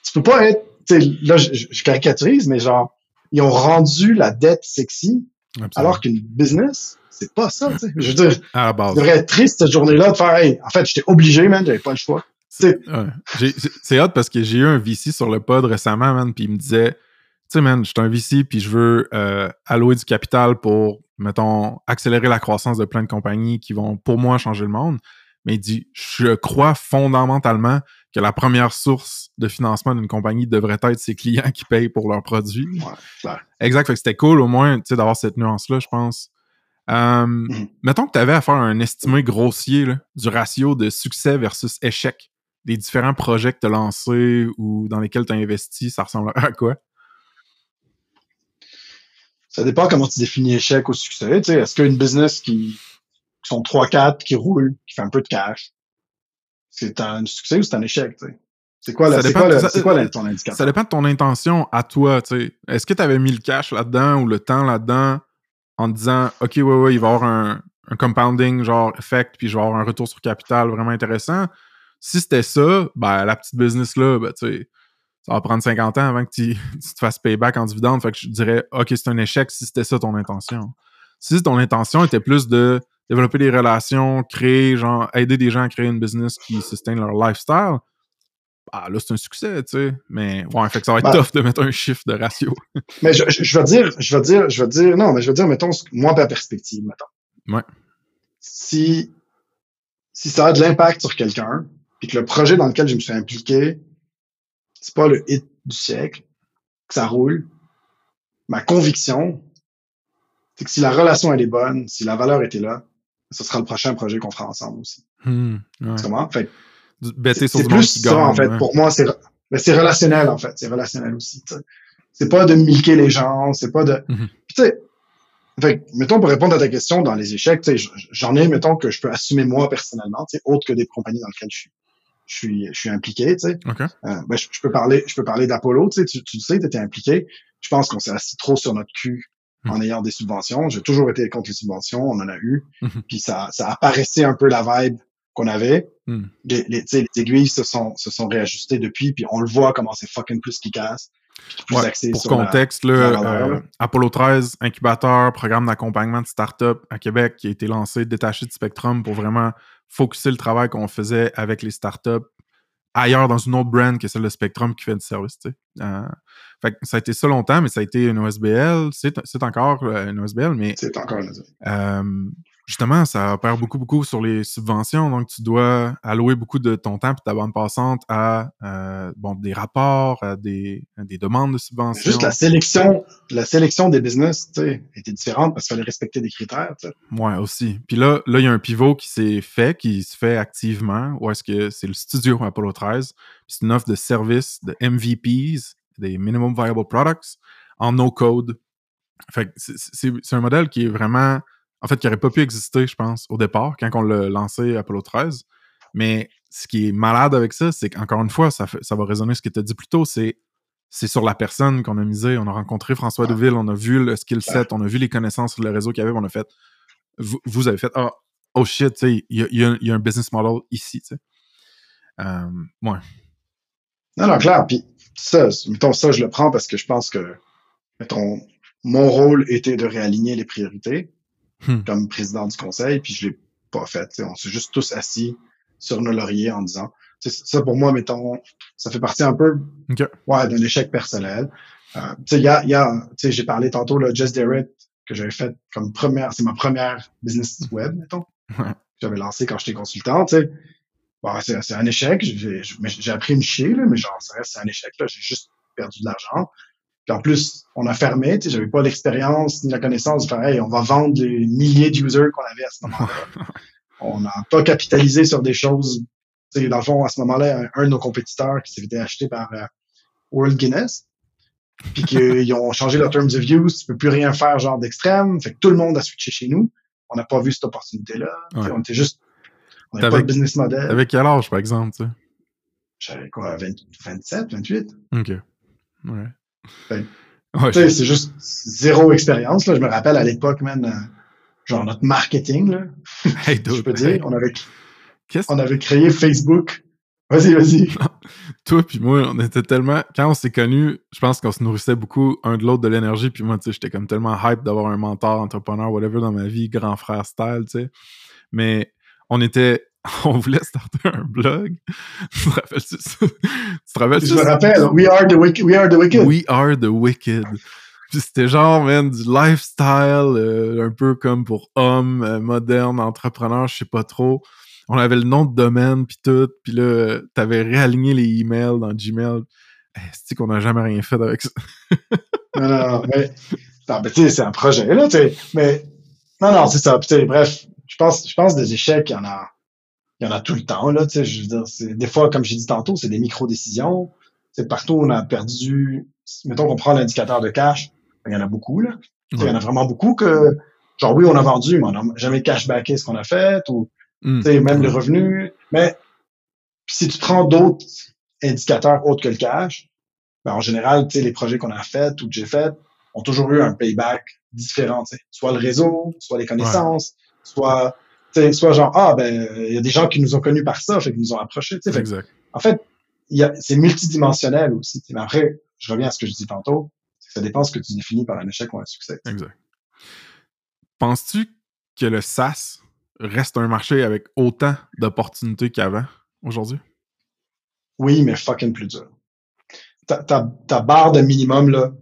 tu peux pas être, là, je, je- caricaturise, mais genre, ils ont rendu la dette sexy Absolument. alors qu'une business, c'est pas ça, tu sais. Je veux dire, tu base. devrais être triste cette journée-là de faire, hey, en fait, j'étais obligé, man, j'avais pas le choix. Ouais. C'est c'est hot parce que j'ai eu un VC sur le pod récemment, man, puis il me disait, tu sais, man, je suis un VC, puis je veux euh, allouer du capital pour, mettons, accélérer la croissance de plein de compagnies qui vont, pour moi, changer le monde. Mais il dit, je crois fondamentalement que la première source de financement d'une compagnie devrait être ses clients qui payent pour leurs produits. Ouais, clair. Exact, fait que c'était cool au moins, d'avoir cette nuance-là, je pense. Euh, Mhm. Mettons que tu avais à faire un estimé grossier là, du ratio de succès versus échec des différents projets que tu as lancés ou dans lesquels tu as investi, ça ressemblerait à quoi? Ça dépend comment tu définis échec ou succès. Est-ce qu'une business qui, qui sont 3-4, qui roule, qui fait un peu de cash, c'est un succès ou c'est un échec? tu sais? C'est quoi, la- dépend- quoi, ça- quoi la- ton indicateur? Ça dépend de ton intention à toi, tu sais. Est-ce que tu avais mis le cash là-dedans ou le temps là-dedans en te disant, OK, ouais, ouais, il va y avoir un, un compounding, genre, effect, puis je vais avoir un retour sur capital vraiment intéressant. Si c'était ça, ben, la petite business-là, ben, tu sais, ça va prendre 50 ans avant que tu, tu te fasses payback en dividende. Fait que je dirais, OK, c'est un échec si c'était ça ton intention. Si ton intention était plus de développer des relations, créer, genre, aider des gens à créer une business qui sustain leur lifestyle, ah, là, c'est un succès, tu sais. Mais, ouais, fait que ça va être Ben- tough de mettre un chiffre de ratio. Mais je, je, je vais dire, je vais dire, je vais dire, non, mais je vais dire, mettons, moi, ma perspective, mettons. Ouais. Si, si ça a de l'impact sur quelqu'un, puis que le projet dans lequel je me suis impliqué, c'est pas le hit du siècle, que ça roule, ma conviction, c'est que si la relation elle est bonne, si la valeur était là, ce sera le prochain projet qu'on fera ensemble aussi. Hmm, ouais. Fait Bêter c'est plus ça, gagne. en fait. ouais. Pour moi, c'est mais c'est relationnel, en fait. C'est relationnel aussi. C'est pas de milquer les gens, c'est pas de. Tu sais, fait mettons, pour répondre à ta question, dans les échecs, j'en ai, mettons, que je peux assumer moi personnellement, tu sais, autre que des compagnies dans lesquelles je suis, je suis, je suis impliqué, tu sais. OK. Euh, ben, je, je peux parler, je peux parler d'Apollo, tu sais, tu, tu le sais, tu étais impliqué. Je pense qu'on s'est assis trop sur notre cul en Mhm. ayant des subventions. J'ai toujours été contre les subventions, on en a eu. Mhm. Puis ça, ça apparaissait un peu la vibe qu'on avait. Mhm. Les, aiguilles se sont, se sont réajustées depuis, puis on le voit comment c'est fucking plus Ouais, axé pour sur contexte, la valeur, euh. Apollo 13, incubateur, programme d'accompagnement de start-up à Québec qui a été lancé, détaché de Spectrum pour vraiment focuser le travail qu'on faisait avec les start-up ailleurs dans une autre brand que celle de Spectrum qui fait du service. tu sais. Euh, fait que ça a été ça longtemps, mais ça a été une OSBL. C'est c'est encore euh, une OSBL, mais C'est encore là. euh, justement, ça opère beaucoup, beaucoup sur les subventions. Donc, tu dois allouer beaucoup de ton temps et ta bande passante à euh, bon, des rapports, à des, à des demandes de subventions. Juste la sélection, la sélection des business, était différente parce qu'il fallait respecter des critères, tu sais. Ouais, aussi. Puis là, là, il y a un pivot qui s'est fait, qui se fait activement, où est-ce que c'est le studio Apollo 13. Puis c'est une offre de service de MVPs, des Minimum Viable Products, en no-code. Fait c'est un modèle qui est vraiment, en fait, qui n'aurait pas pu exister, je pense, au départ, quand on l'a lancé Apollo 13. Mais ce qui est malade avec ça, c'est qu'encore une fois, ça, fait- ça va résonner ce que tu as dit plus tôt, c'est c'est sur la personne qu'on a misé. On a rencontré François Ouais. Deville, on a vu le skill set, on a vu les connaissances sur le réseau qu'il y avait, on a fait vous, vous avez fait ah oh shit, tu sais, il y y y a un business model ici, tu sais. Euh, ouais. Non, non, clair. Puis ça, mettons, ça, je le prends parce que je pense que, mettons, mon rôle était de réaligner les priorités Hmm. comme président du conseil, puis je l'ai pas fait. On s'est juste tous assis sur nos lauriers en disant, ça pour moi, mettons, ça fait partie un peu, ouais, d'un échec personnel. Euh, tu sais, il y a, y a, j'ai parlé tantôt là, Just Direct que j'avais fait comme première, c'est ma première business web, mettons, Ouais. que j'avais lancé quand j'étais consultant, tu sais. Bon, c'est, un échec. J'ai, j'ai- mais j'ai appris me chier, là, mais genre, ça reste un échec. Là. J'ai juste perdu de l'argent. Puis en plus, on a fermé. Tu sais, j'avais pas l'expérience ni la connaissance de faire, hey, on va vendre les milliers d'users qu'on avait à ce moment-là. on n'a pas capitalisé sur des choses. Tu sais, dans le fond, à ce moment-là, un, de nos compétiteurs qui s'était acheté par euh, World Guinness, puis qu'ils ont changé leur terms of use, tu peux plus rien faire genre d'extrême. Fait que tout le monde a switché chez nous. On n'a pas vu cette opportunité-là. Ouais. On était juste, on n'avait pas de business model. Avec quel âge, par exemple, tu sais? J'avais quoi, 20 27, 28? OK. Ouais. Ouais, c'est juste zéro expérience. Je me rappelle à l'époque, man, euh, genre notre marketing, là, Hey, je peux hey, dire, on avait, on avait créé Facebook. Vas-y, vas-y. toi puis moi, on était tellement... Quand on s'est connus, je pense qu'on se nourrissait beaucoup un de l'autre de l'énergie, puis moi, tu sais, j'étais comme tellement hype d'avoir un mentor, entrepreneur, whatever, dans ma vie, grand frère style, tu sais. Mais on était... On voulait starter un blog. tu te rappelles-tu ça? Tu te rappelles Je me rappelle, we are the wicked. We are the wicked. We are the wicked. Puis c'était genre, man, du lifestyle, euh, un peu comme pour hommes euh, modernes, entrepreneurs, je sais pas trop. On avait le nom de domaine, puis tout. Puis là, t'avais réaligné les emails dans Gmail. C'est qu'on n'a jamais rien fait avec ça? Non, non, non, mais, non, mais tu sais, c'est un projet, là, tu sais. Mais, non, non, c'est ça. Puis, bref, je pense, je pense des échecs, il y en a, il y en a tout le temps, là, tu sais. Je veux dire, c'est, des fois, comme j'ai dit tantôt, c'est des micro-décisions. C'est partout où on a perdu, mettons qu'on prend l'indicateur de cash, il y en a beaucoup, là. Il y en a vraiment beaucoup que, genre, oui, on a vendu, mais on n'a jamais cashbacké ce qu'on a fait, ou, Hmm. tu sais, même les revenus. Mais si tu prends d'autres indicateurs autres que le cash, ben, en général, tu sais, les projets qu'on a faits ou que j'ai faits ont toujours eu un payback différent. tu sais. Soit le réseau, soit les connaissances, soit, soit genre, ah, ben, il y a des gens qui nous ont connus par ça, fait qu'ils nous ont approchés. tu sais. Fait en fait, c'est multidimensionnel aussi. Mais après, je reviens à ce que je dis tantôt, ça dépend de ce que tu définis par un échec ou un succès. Exact. Penses-tu que le SaaS reste un marché avec autant d'opportunités qu'avant, aujourd'hui? Oui, mais fucking plus dur. Ta, ta, ta barre de minimum, là,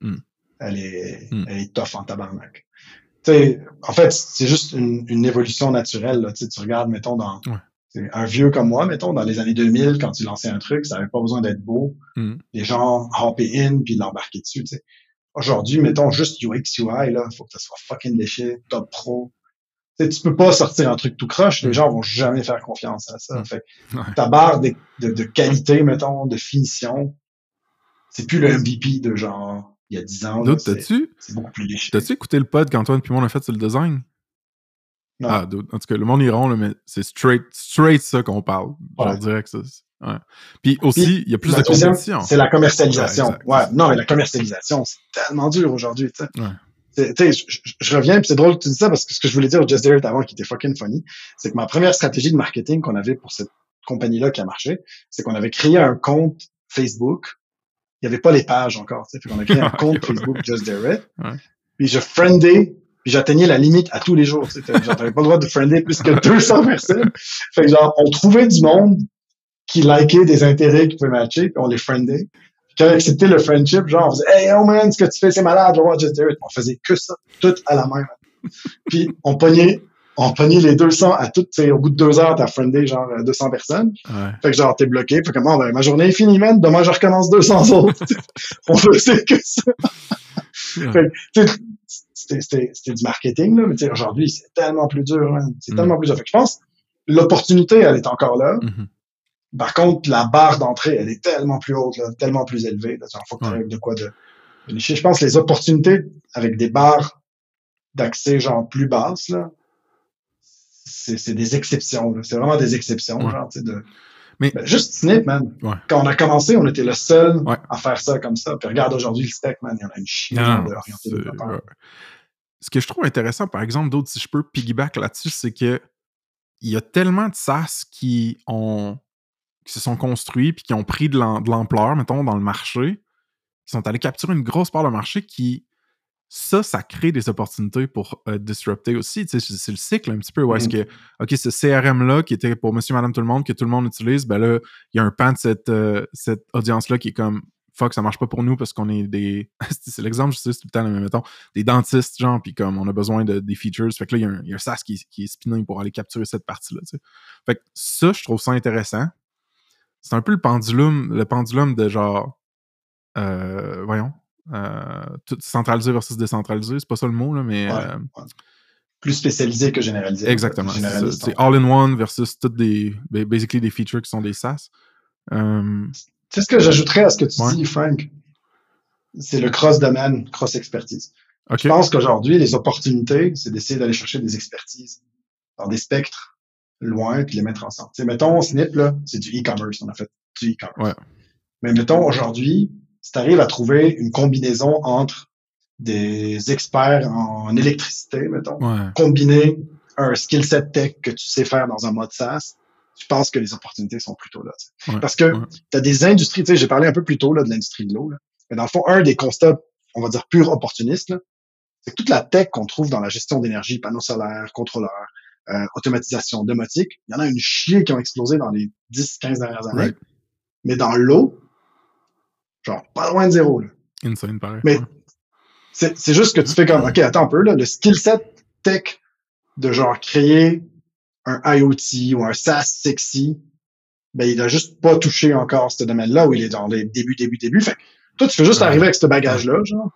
Mm. elle, est, Mm. elle est tough en tabarnak. Sais, en fait, c'est juste une, une évolution naturelle. Là. Tu regardes, mettons, dans Ouais. un vieux comme moi, mettons, dans les années 2000, quand tu lançais un truc, ça avait pas besoin d'être beau. Mm. Les gens hoppaient in puis l'embarquaient dessus. Tu sais. Aujourd'hui, mettons, juste UX, UI, là, faut que ça soit fucking léché, top pro. Tu sais, tu peux pas sortir un truc tout croche, les Mm. gens vont jamais faire confiance à ça. Mm. Fait Ouais. ta barre de, de, de qualité, mettons, de finition, c'est plus le MVP de genre il y a 10 ans. D'autres, C'est t'as-tu c'est beaucoup plus léché. t'as-tu écouté le pod qu'Antoine puis moi on a fait sur le design? Non. Ah, en tout cas, le monde iront, là, mais c'est straight, straight ça qu'on parle. Genre Ouais. direct, ça. Ouais. Puis aussi, il y a plus de compétition. C'est la commercialisation. Ouais, non, mais la commercialisation, c'est tellement dur aujourd'hui. je, reviens, puis c'est drôle que tu dis ça parce que ce que je voulais dire au Just Do It avant, qui était fucking funny, c'est que ma première stratégie de marketing qu'on avait pour cette compagnie-là qui a marché, c'est qu'on avait créé un compte Facebook. Il n'y avait pas les pages encore. Fait qu'on a créé un compte. Facebook Just Do It. Ouais. Puis je friendais, puis j'atteignais la limite à tous les jours. t'avais pas le droit de friender plus que 200 personnes. Fait que genre, on trouvait du monde qui likait des intérêts qui pouvaient matcher, puis on les friendait. Puis quand ils acceptaient le friendship, genre, on faisait Hey, oh man, ce que tu fais, c'est malade, je vais voir Just Do It. On faisait que ça, tout à la main. man. Puis on pognait, on pognait les 200 à toutes, tu sais, au bout de deux heures, t'as friendé genre euh, 200 personnes. Ouais. Fait que genre, t'es bloqué. Fait que bon, ben, ma journée est finie, man. Demain, je recommence 200 autres. on faisait que ça. Fait que, tu sais, c'était- C'était c'était du marketing, là, mais tu sais, aujourd'hui, c'est tellement plus dur. man. C'est Mm. tellement plus dur. Fait que je pense l'opportunité, elle est encore là. Mhm. Par contre, la barre d'entrée, elle est tellement plus haute, là, tellement plus élevée. Genre, faut que tu Ouais. de quoi de. Je pense que les opportunités avec des barres d'accès genre plus basses, là, c'est des exceptions. C'est vraiment des exceptions. Ouais. Genre, de, Mais- Ben, juste Snip, man. Ouais. Quand on a commencé, on était le seul Ouais. à faire ça comme ça. Puis regarde aujourd'hui le stack, man, il y en a une de développeur. ouais. Ce que je trouve intéressant, par exemple, d'autres, si je peux piggyback là-dessus, c'est que il y a tellement de SaaS qui ont qui se sont construits puis qui ont pris de l'ampleur, mettons, dans le marché, qui sont allés capturer une grosse part de marché qui ça, ça crée des opportunités pour euh, disrupter aussi. Tu sais, c'est le cycle un petit peu où est-ce Mhm. que, OK, ce CRM-là qui était pour monsieur, madame, tout le monde, que tout le monde utilise, ben là, il y a un pan de cette, euh, cette audience-là qui est comme fuck, ça marche pas pour nous parce qu'on est des. c'est l'exemple, je sais, c'est tout le temps, mais mettons, des dentistes, genre, puis comme on a besoin de, des features. Fait que là, il y a un, il y a un SaaS qui, qui est spinning pour aller capturer cette partie-là. tu sais. Fait que ça, je trouve ça intéressant. C'est un peu le pendulum, le pendulum de genre. euh, voyons. Euh, tout centralisé versus décentralisé, c'est pas ça le mot, là, mais. Ouais. euh, Plus spécialisé que généralisé. Exactement. C'est C'est all-in-one versus toutes des. ba- Basically des features qui sont des SaaS. Euh, Tu sais ce que j'ajouterais à ce que tu Ouais. dis, Frank? c'est le cross-domaine, cross-expertise. Je pense qu'aujourd'hui, les opportunités, c'est d'essayer d'aller chercher des expertises dans des spectres loin puis les mettre ensemble. Tu sais, mettons, Snip, là, c'est du e-commerce. On a fait du e-commerce. Ouais. Mais mettons, aujourd'hui, si tu arrives à trouver une combinaison entre des experts en électricité, mettons, Ouais. combiner un skill set tech que tu sais faire dans un mode SaaS, je pense que les opportunités sont plutôt là. Ouais, Parce que ouais. tu as des industries, tu sais, j'ai parlé un peu plus tôt là, de l'industrie de l'eau. Mais dans le fond, un des constats, on va dire pur opportuniste, c'est que toute la tech qu'on trouve dans la gestion d'énergie, panneaux solaires, contrôleurs, euh, automatisation, domotique, il y en a une chier qui ont explosé dans les 10-15 dernières années. Mais dans l'eau, genre pas loin de zéro. Là. Insane, pareil. Mais Ouais. c'est juste que tu fais comme, OK, attends un peu, là, le skill set tech de genre créer un IoT ou un SaaS sexy, ben, il a juste pas touché encore ce domaine-là où il est dans les débuts, débuts, débuts. Fait toi, tu fais juste Ouais. arriver avec ce bagage-là, genre.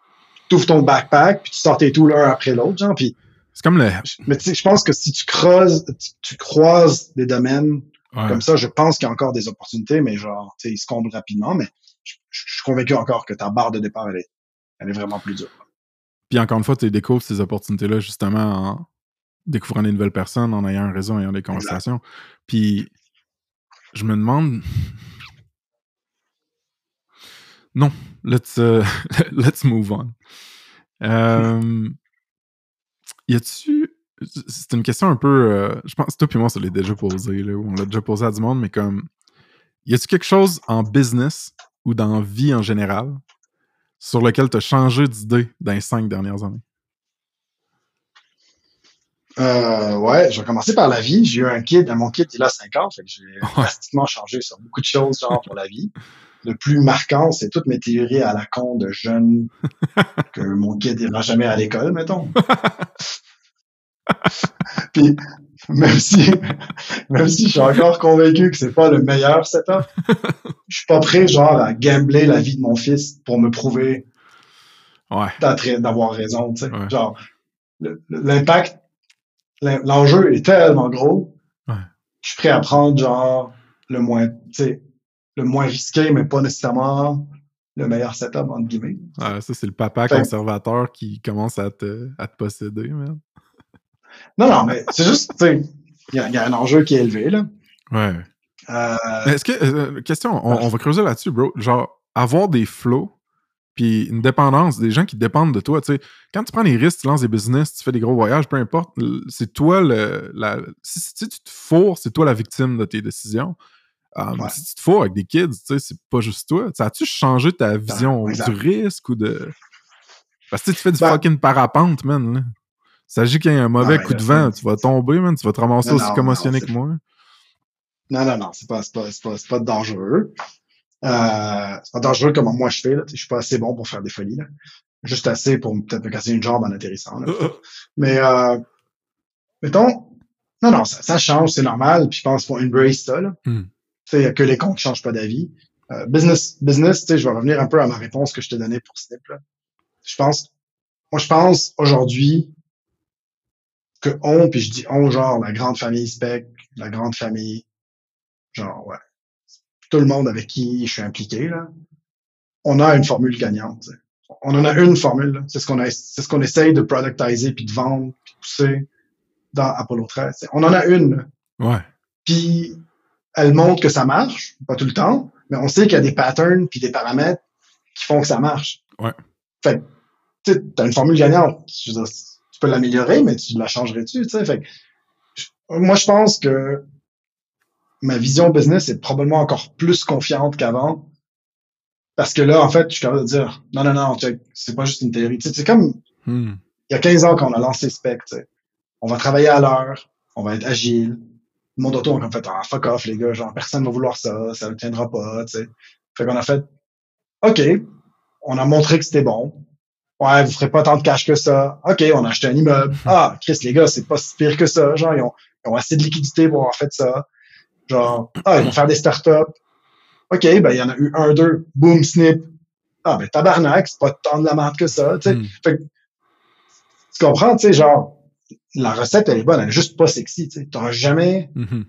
Tu ouvres ton backpack, puis tu sors tes tools l'un après l'autre, genre. Puis, C'est comme le. mais tu sais, je pense que si tu creuses, tu, tu croises des domaines Ouais. comme ça, je pense qu'il y a encore des opportunités, mais genre, tu sais, ils se comblent rapidement. Mais je, suis convaincu encore que ta barre de départ, elle est, elle est vraiment plus dure. Puis encore une fois, tu découvres ces opportunités-là justement en découvrant des nouvelles personnes, en ayant un réseau, en ayant des conversations. Puis je me demande. Non, let's, euh, let's move on. Euh, y a-tu. C'est une question un peu. euh, je pense que toi et moi, ça l'est déjà posé, là, on l'a déjà posé à du monde, mais comme. Y a-tu quelque chose en business ou dans la vie en général sur lequel tu as changé d'idée dans les cinq dernières années? Euh, ouais, je vais commencer par la vie. J'ai eu un kid, mon kid, il a 5 ans, fait que j'ai drastiquement changé sur beaucoup de choses, genre, pour la vie. Le plus marquant, c'est toutes mes théories à la con de jeunes que mon kid ira jamais à l'école, mettons. Puis, même si, même si je suis encore convaincu que c'est pas le meilleur setup, je suis pas prêt, genre, à gambler la vie de mon fils pour me prouver Ouais. d'avoir raison, tu sais. Ouais. Genre, l'impact, l'en- l'enjeu est tellement gros. Ouais. Je suis prêt à prendre, genre, le moins, tu sais, le moins risqué, mais pas nécessairement le meilleur setup, entre guillemets. Ouais, ça, c'est le papa Fait- conservateur qui commence à te, à te posséder, man. Non, non, mais c'est juste, tu sais, il y, a- il y a un enjeu qui est élevé, là. Ouais. Euh, Est-ce que. euh, question, on, on va creuser là-dessus, bro. Genre, avoir des flows, puis une dépendance, des gens qui dépendent de toi, tu sais. Quand tu prends des risques, tu lances des business, tu fais des gros voyages, peu importe, c'est toi le. La, si, si tu te fourres, c'est toi la victime de tes décisions. Um, Ouais. Si tu te fourres avec des kids, tu sais, c'est pas juste toi. Ça as-tu changé ta vision exact. du risque ou de. Parce que tu fais du Ben- fucking parapente, man. S'agit qu'il y ait un mauvais mais coup de vent, tu vas tomber, man. Tu vas te ramasser Non, aussi non, commotionné non, que moi. non, non, non, c'est pas, c'est pas, c'est pas, pas dangereux. Euh, c'est pas dangereux comme moi je fais, là. Je suis pas assez bon pour faire des folies, là. Juste assez pour peut-être me casser une jambe en atterrissant, là. Mais, euh, mettons, non, non, ça, ça change, c'est normal, puis je pense faut embrace ça, là. Hmm. Tu sais, il y a que les comptes qui changent pas d'avis. Euh, business, business, tu sais, je vais revenir un peu à ma réponse que je t'ai donnée pour Snip, là. Je pense, moi, je pense aujourd'hui que on, puis je dis on, genre, la grande famille Spec, la grande famille, genre, ouais, tout le monde avec qui je suis impliqué, là, on a une formule gagnante. On en a une formule, c'est ce qu'on c'est ce qu'on essaye de productiser puis de vendre puis de pousser dans Apollo 13. tu sais. On en a une. Ouais. puis elle montre que ça marche, pas tout le temps, mais on sait qu'il y a des patterns puis des paramètres qui font que ça marche. Ouais. Fait tu sais, t'as une formule gagnante. Je veux dire, peux l'améliorer, mais tu la changerais-tu, tu sais? Fait que, moi, je pense que ma vision business est probablement encore plus confiante qu'avant. Parce que là, en fait, je suis capable de dire, non, non, non, c'est pas juste une théorie. Tu sais, c'est comme, Hmm. il y a 15 ans qu'on a lancé Spec, tu sais. On va travailler à l'heure, on va être agile. Le monde autour, on a fait, ah, fuck off, les gars, genre, personne va vouloir ça, ça ne tiendra pas, tu sais. Fait qu'on a fait, OK, on a montré que c'était bon. Ouais, vous ferez pas tant de cash que ça. OK, on a acheté un immeuble. Ah, Chris, les gars, c'est pas si pire que ça. Genre, ils ont, ils ont assez de liquidité pour avoir fait ça. Genre, ah, ils vont faire des startups. OK, ben, il y en a eu un, deux. Boom, snip. Ah, ben, tabarnak, c'est pas tant de la merde que ça, tu sais. Hmm. Fait que, tu comprends, tu sais, genre, la recette, elle est bonne, elle est juste pas sexy, tu sais. T'auras jamais, Mhm.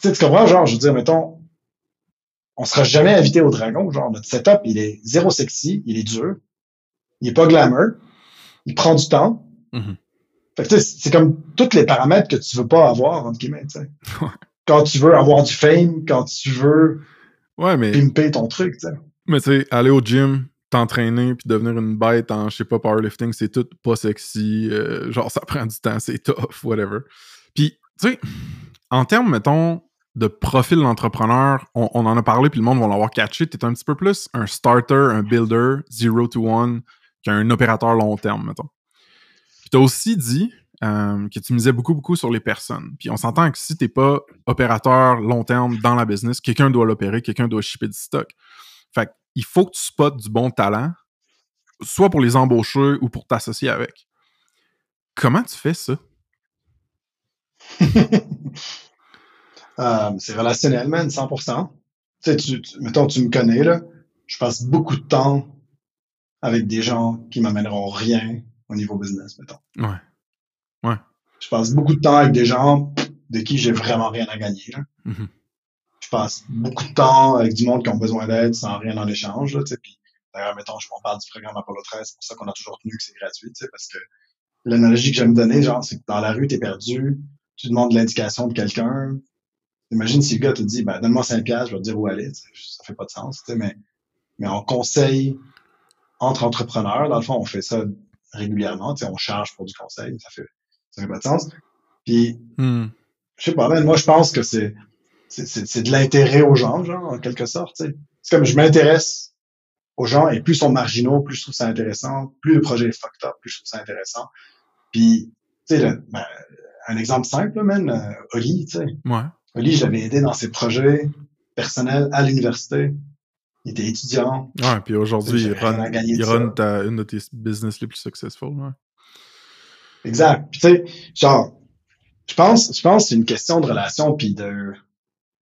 tu sais, tu comprends, genre, je veux dire, mettons, on sera jamais invité au Dragon. Genre, notre setup, il est zéro sexy, il est dur, il est pas glamour, il prend du temps. Mhm. Fait que, c'est comme tous les paramètres que tu veux pas avoir, entre guillemets. Quand tu veux avoir du fame, quand tu veux Ouais, mais, pimper ton truc, mais tu sais, aller au gym, t'entraîner, puis devenir une bête en, je sais pas, powerlifting, c'est tout pas sexy. euh, genre, ça prend du temps, c'est tough, whatever. Puis, tu sais, en termes, mettons, de profil d'entrepreneur, on, on en a parlé, puis le monde va l'avoir catché. T'es un petit peu plus un starter, un builder, zero to one, qu'un opérateur long terme, mettons. Puis t'as aussi dit euh, que tu misais beaucoup, beaucoup sur les personnes. Puis on s'entend que si t'es pas opérateur long terme dans la business, quelqu'un doit l'opérer, quelqu'un doit shipper du stock. Fait il faut que tu spots du bon talent, soit pour les embaucher ou pour t'associer avec. Comment tu fais ça? Euh, c'est relationnel, man, 100%. Tu sais, tu, tu- mettons, tu me connais, là. Je passe beaucoup de temps avec des gens qui m'amèneront rien au niveau business, mettons. Ouais. Je passe beaucoup de temps avec des gens de qui j'ai vraiment rien à gagner, là. Mhm. Je passe beaucoup de temps avec du monde qui ont besoin d'aide sans rien en échange, là, tu sais. Puis, d'ailleurs, mettons, je m'en parle du programme Apollo 13, c'est pour ça qu'on a toujours tenu que c'est gratuit, parce que l'analogie que j'aime donner, genre, c'est que dans la rue, t'es perdu, tu demandes l'indication de quelqu'un, Imagine si le gars te dit, ben, donne-moi 5 piastres, je vais te dire où aller. Ça fait pas de sens, tu sais, mais, mais on conseille entre entrepreneurs. Dans le fond, on fait ça régulièrement, tu sais, on charge pour du conseil. Ça fait, ça fait pas de sens. Puis, Hmm. je sais pas, man, moi, je pense que c'est, c'est, de l'intérêt aux gens, genre, en quelque sorte, tu sais. C'est comme je m'intéresse aux gens et plus ils sont marginaux, plus je trouve ça intéressant, plus le projet est fucked up, plus je trouve ça intéressant. Puis, tu sais, le- ben, un exemple simple, man, euh, Oli, tu sais. Ouais. Oli, je l'avais aidé dans ses projets personnels à l'université. Il était étudiant. Ouais, puis aujourd'hui, il run, il ça. run ta- une de tes business les plus successful. Ouais. Exact. Puis tu sais, genre, je pense, je pense que c'est une question de relation puis de,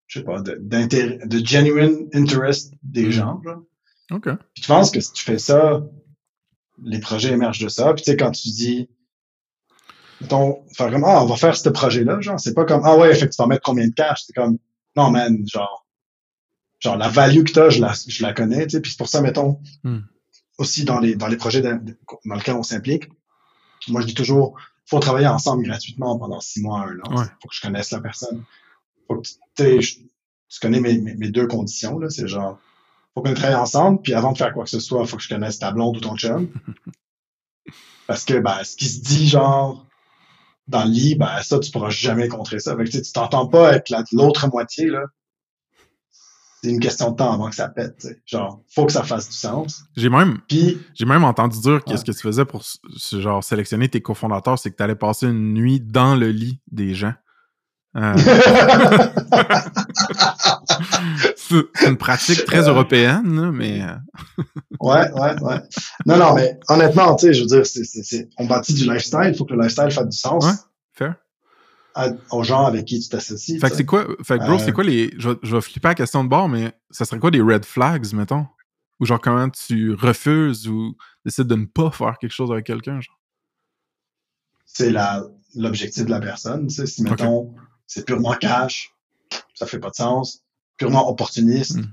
je sais pas, de, de genuine interest des Mm. gens. Là. OK. Puis je pense que si tu fais ça, les projets émergent de ça. Puis tu sais, quand tu dis, mettons, faire comme, ah, on va faire ce projet-là, genre, c'est pas comme, ah ouais, fait que tu vas mettre combien de cash? C'est comme, non, man, genre, genre, la value que t'as, je la, je la connais, tu sais. Puis c'est pour ça, mettons, Hmm. aussi dans les, dans les projets dans, dans lesquels on s'implique, moi, je dis toujours, faut travailler ensemble gratuitement pendant six mois, un an. Ouais. Faut que je connaisse la personne. Faut que tu, je- tu connais mes, mes, mes deux conditions, là. C'est genre, faut qu'on travaille ensemble, puis avant de faire quoi que ce soit, faut que je connaisse ta blonde ou ton chum. Parce que, ben, ce qui se dit, genre, dans le lit, ben, ça, tu pourras jamais contrer ça. Fait que, tu t'entends pas avec la- l'autre moitié, là. C'est une question de temps avant que ça pète, tu sais. Genre, faut que ça fasse du sens. J'ai même, Puis, j'ai même entendu dire que Ouais. ce que tu faisais pour genre sélectionner tes cofondateurs, c'est que tu allais passer une nuit dans le lit des gens. Euh, c'est une pratique très européenne, là, mais euh, Ouais, ouais, ouais. Non, non, mais honnêtement, tu sais, je veux dire, c'est, c'est, c'est, on bâtit du lifestyle, il faut que le lifestyle fasse du sens Ouais. fair. À- aux gens avec qui tu t'associes. Fait que c'est quoi, fait que bro, Euh, c'est quoi les. Je vais, je vais flipper la question de bord, mais ça serait quoi des red flags, mettons? Ou genre comment tu refuses ou décides de ne pas faire quelque chose avec quelqu'un, genre? C'est l'objectif de la personne. Tu sais, si, mettons, c'est purement cash, ça fait pas de sens. Purement opportuniste, Mm.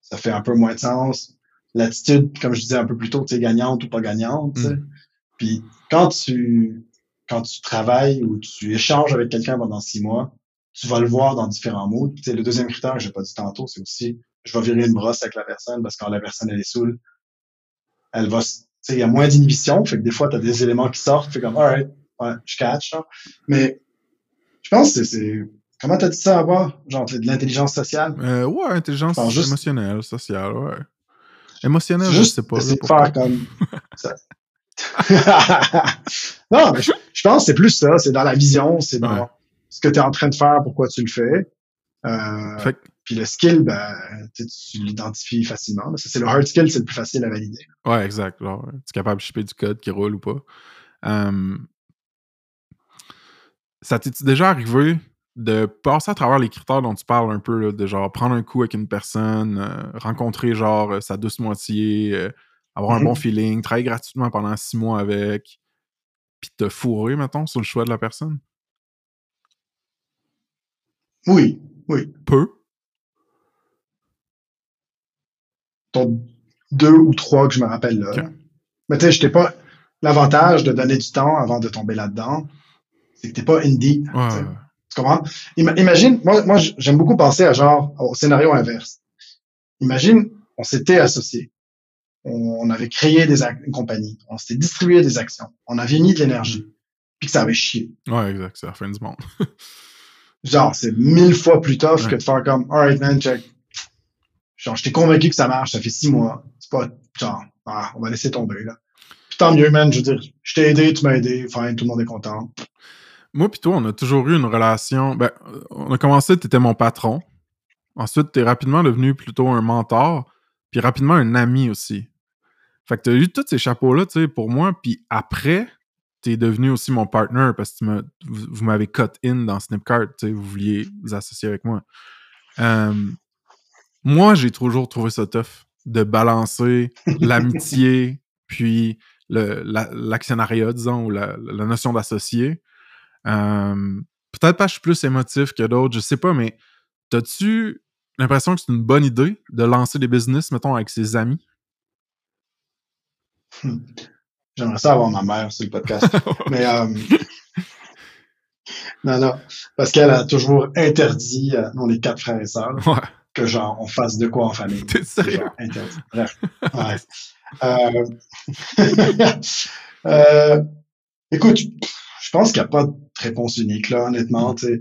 ça fait un peu moins de sens. L'attitude, comme je disais un peu plus tôt, tu sais, gagnante ou pas gagnante. tu sais. Mm. Puis quand tu, quand tu travailles ou tu échanges avec quelqu'un pendant six mois, tu vas le voir dans différents moods. Tu sais, le deuxième critère que j'ai pas dit tantôt, c'est aussi, je vais virer une brosse avec la personne parce que quand la personne elle est saoule, elle va, il y a moins d'inhibition, fait que des fois, tu as des éléments qui sortent, fait comme, alright, ouais, je catch. Mais, je pense que c'est, c'est, comment t'as dit ça avant? Genre, de l'intelligence sociale? Euh, ouais, intelligence juste- émotionnelle, sociale, ouais. Émotionnelle, je sais pas. pourquoi. faire comme, ça. non, mais je, je pense que c'est plus ça, c'est dans la vision, c'est dans Ouais. ce que tu es en train de faire, pourquoi tu le fais. Euh, Fait puis le skill, ben, tu, l'identifies facilement. Ça, c'est le hard skill, c'est le plus facile à valider. Ouais, exact. Tu es capable de shipper du code qui roule ou pas. Euh, ça t'est déjà arrivé de passer à travers les critères dont tu parles un peu, là, de genre prendre un coup avec une personne, euh, rencontrer genre euh, sa douce moitié, avoir un Mhm. bon feeling, travailler gratuitement pendant six mois avec, puis te fourrer, mettons, sur le choix de la personne? Oui, oui. Peu. ton deux ou trois que je me rappelle là. Mais tu sais, j'étais pas. L'avantage de donner du temps avant de tomber là-dedans, c'est que t'es pas indie. Ouais, tu comprends? Ima- imagine, moi, moi j'aime beaucoup penser à genre au scénario inverse. Imagine, on s'était associés. On, avait créé des ac- une compagnie. On s'était distribué des actions. On avait mis de l'énergie. Puis que ça avait chié. Ouais, exact, c'est la fin du monde. Genre, c'est mille fois plus tough Ouais. que de faire comme, alright man, check. Genre, j'étais convaincu que ça marche, ça fait six mois. C'est pas, genre, ah, on va laisser tomber, là. Puis tant mieux, man, je veux dire, je t'ai aidé, tu m'as aidé, fine, tout le monde est content. Moi pis toi, on a toujours eu une relation. Ben, on a commencé, t'étais mon patron. Ensuite, t'es rapidement devenu plutôt un mentor, puis rapidement un ami aussi. Fait que t'as eu tous ces chapeaux-là, tu sais, pour moi. Puis après, t'es devenu aussi mon partner parce que vous, m'avez cut in dans Snipcart, tu sais, vous vouliez vous associer avec moi. Euh, moi, j'ai toujours trouvé ça tough de balancer l'amitié, puis la- l'actionnariat, disons, ou la, la notion d'associé. Euh, Peut-être pas je suis plus émotif que d'autres, je sais pas, mais t'as-tu l'impression que c'est une bonne idée de lancer des business, mettons, avec ses amis? J'aimerais ça avoir ma mère sur le podcast. Mais, euh, non, non. Parce qu'elle a toujours interdit, euh, nous, on est quatre frères et sœurs, Ouais. que genre, on fasse de quoi en famille. T'es C'est sérieux? genre interdit. Bref. Ouais. Euh, euh, écoute, je pense qu'il n'y a pas de réponse unique, là, honnêtement. sais.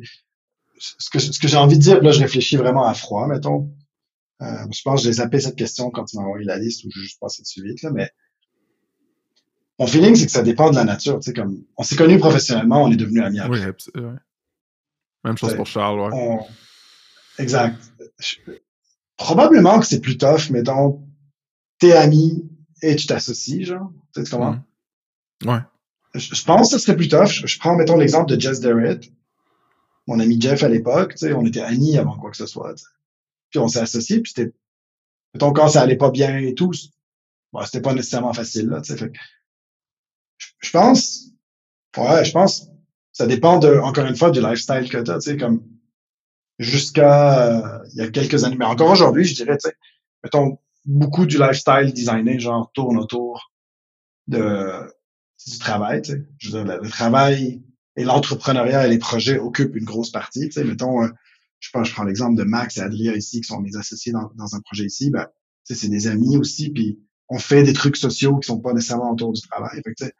Ce que, ce que j'ai envie de dire, là, je réfléchis vraiment à froid, mettons. Euh, je pense que j'ai zappé cette question quand tu m'as envoyé la liste ou j'ai juste passé dessus vite, là, mais mon feeling, c'est que ça dépend de la nature. Tu sais, comme, on s'est connus professionnellement, on est devenus amis après. Oui, ouais. Même chose pour Charles, ouais. On- Exact. Je- Probablement que c'est plus tough, mettons, t'es ami et tu t'associes, genre. Tu sais, comprends? Mm. Ouais. Je, je pense que ce serait plus tough. Je, je prends, mettons, l'exemple de Jess Derritt. Mon ami Jeff à l'époque, tu sais, on était amis avant quoi que ce soit. tu sais. Puis on s'est associés, puis c'était, mettons, quand ça allait pas bien et tout, bon, c'était pas nécessairement facile, là, tu sais. Je, pense, ouais, je pense, ça dépend de, encore une fois, du lifestyle que t'as, tu sais, comme, jusqu'à, euh, il y a quelques années, mais encore aujourd'hui, je dirais, tu sais, mettons, beaucoup du lifestyle designé, genre, tourne autour de, du travail, tu sais. Je veux dire, le, travail et l'entrepreneuriat et les projets occupent une grosse partie, tu sais. Mettons, euh, je pense, je prends l'exemple de Max et Adria ici, qui sont mes associés dans, dans un projet ici, ben, tu c'est des amis aussi, puis on fait des trucs sociaux qui sont pas nécessairement autour du travail. Fait que, tu sais,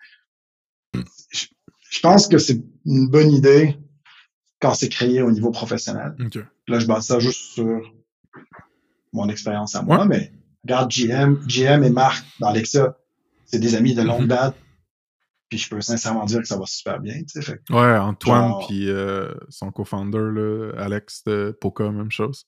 je, je pense que c'est une bonne idée quand c'est créé au niveau professionnel. Là, je base ça juste sur mon expérience à moi, Ouais. mais regarde GM, GM et Marc dans Lexia, c'est des amis de longue Mhm. date. Puis je peux sincèrement dire que ça va super bien. Fait que, Ouais, Antoine puis euh, son co-founder, Alex de Poca, même chose.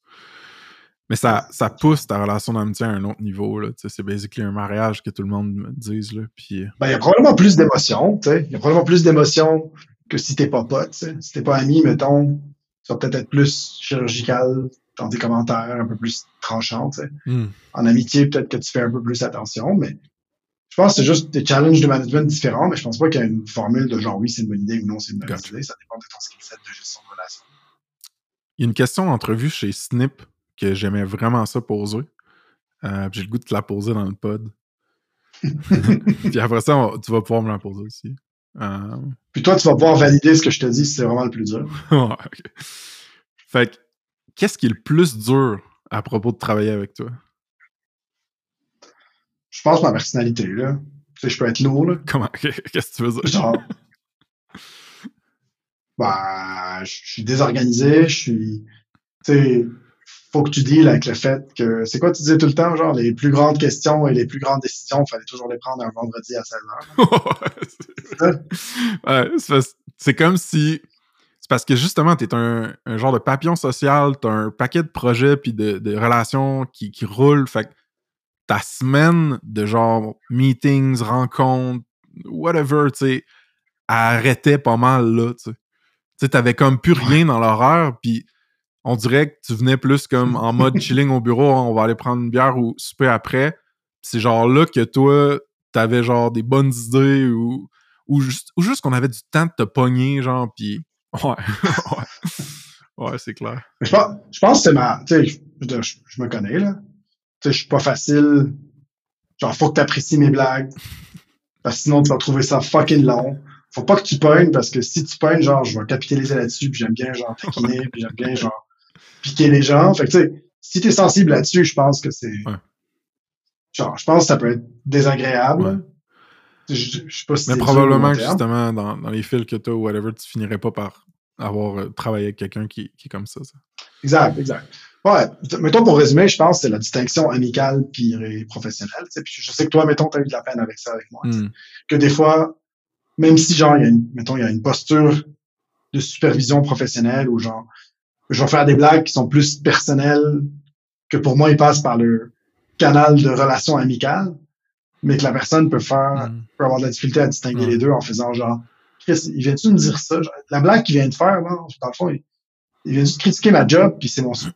Mais ça, ça pousse ta relation d'amitié à un autre niveau. C'est basically un mariage que tout le monde me dise. Là, puis, euh, ben, il y a probablement plus d'émotions. Il y a probablement plus d'émotions que si t'es pas pote. Si t'es pas ami, mettons, ça va peut-être être plus chirurgical dans tes commentaires, un peu plus tranchant, hmm, En amitié, peut-être que tu fais un peu plus attention, mais je pense que c'est juste des challenges de management différents, mais je pense pas qu'il y a une formule de genre oui, c'est une bonne idée ou non, c'est une Gotcha. idée. Ça dépend de ton skill set de gestion de relation. Il y a une question d'entrevue chez Snip que j'aimais vraiment ça poser. Euh, J'ai le goût de te la poser dans le pod. puis après ça, on tu vas pouvoir me la poser aussi. Euh, Puis toi, tu vas pouvoir valider ce que je te dis si c'est vraiment le plus dur. ouais. Fait que, qu'est-ce qui est le plus dur à propos de travailler avec toi? Je pense ma personnalité, là. Tu sais, je peux être lourd, là. Comment? Qu'est-ce que tu veux dire? Genre. bah, je suis désorganisé, je suis. Tu sais, faut que tu deals avec le fait que. C'est quoi tu disais tout le temps, genre, les plus grandes questions et les plus grandes décisions, il fallait toujours les prendre un vendredi à 16h. Ouais, c'est- comme si. C'est parce que justement, t'es un, un genre de papillon social, t'as un paquet de projets puis de, de relations qui, qui roulent. Fait que ta semaine de genre meetings, rencontres, whatever, tu sais, arrêtait pas mal là, tu sais. Tu sais, t'avais comme plus rien dans l'horaire, puis on dirait que tu venais plus comme en mode chilling au bureau, hein, on va aller prendre une bière ou souper après. C'est genre là que toi, t'avais genre des bonnes idées ou, ou juste, ou juste qu'on avait du temps de te pogner, genre, puis ouais, ouais, ouais, c'est clair. Mais Je pense, je pense que c'est ma. Tu sais, je, je- je me connais, là. sais, je suis pas facile. Genre, faut que t'apprécies mes blagues. Parce que sinon, tu vas trouver ça fucking long. Faut pas que tu pognes, parce que si tu pognes, genre, je vais capitaliser là-dessus, puis j'aime bien, genre, taquiner, puis j'aime bien, genre, piquer les gens. Fait que, tu sais, si t'es sensible là-dessus, je pense que c'est... Ouais. Genre, je pense que ça peut être désagréable. Ouais. Je, je, sais pas si Mais probablement justement, dans, dans les fils que tu as ou whatever, tu finirais pas par avoir euh, travaillé avec quelqu'un qui, qui est comme ça. ça. Exact, exact. Ouais, mettons pour résumer, je pense que c'est la distinction amicale ré- professionnelle. tu sais. Puis je sais que toi, mettons, tu as eu de la peine avec ça avec moi. Hmm. Que des fois, même si genre, il y a une, mettons, il y a une posture de supervision professionnelle ou genre, je vais faire des blagues qui sont plus personnelles que pour moi, ils passent par le canal de relations amicales, mais que la personne peut faire, Hmm. peut avoir de la difficulté à distinguer les deux en faisant genre, Chris, il vient-tu me dire ça? La blague qu'il vient de faire, là, dans le fond, il, il vient juste critiquer ma job, puis c'est mon, tu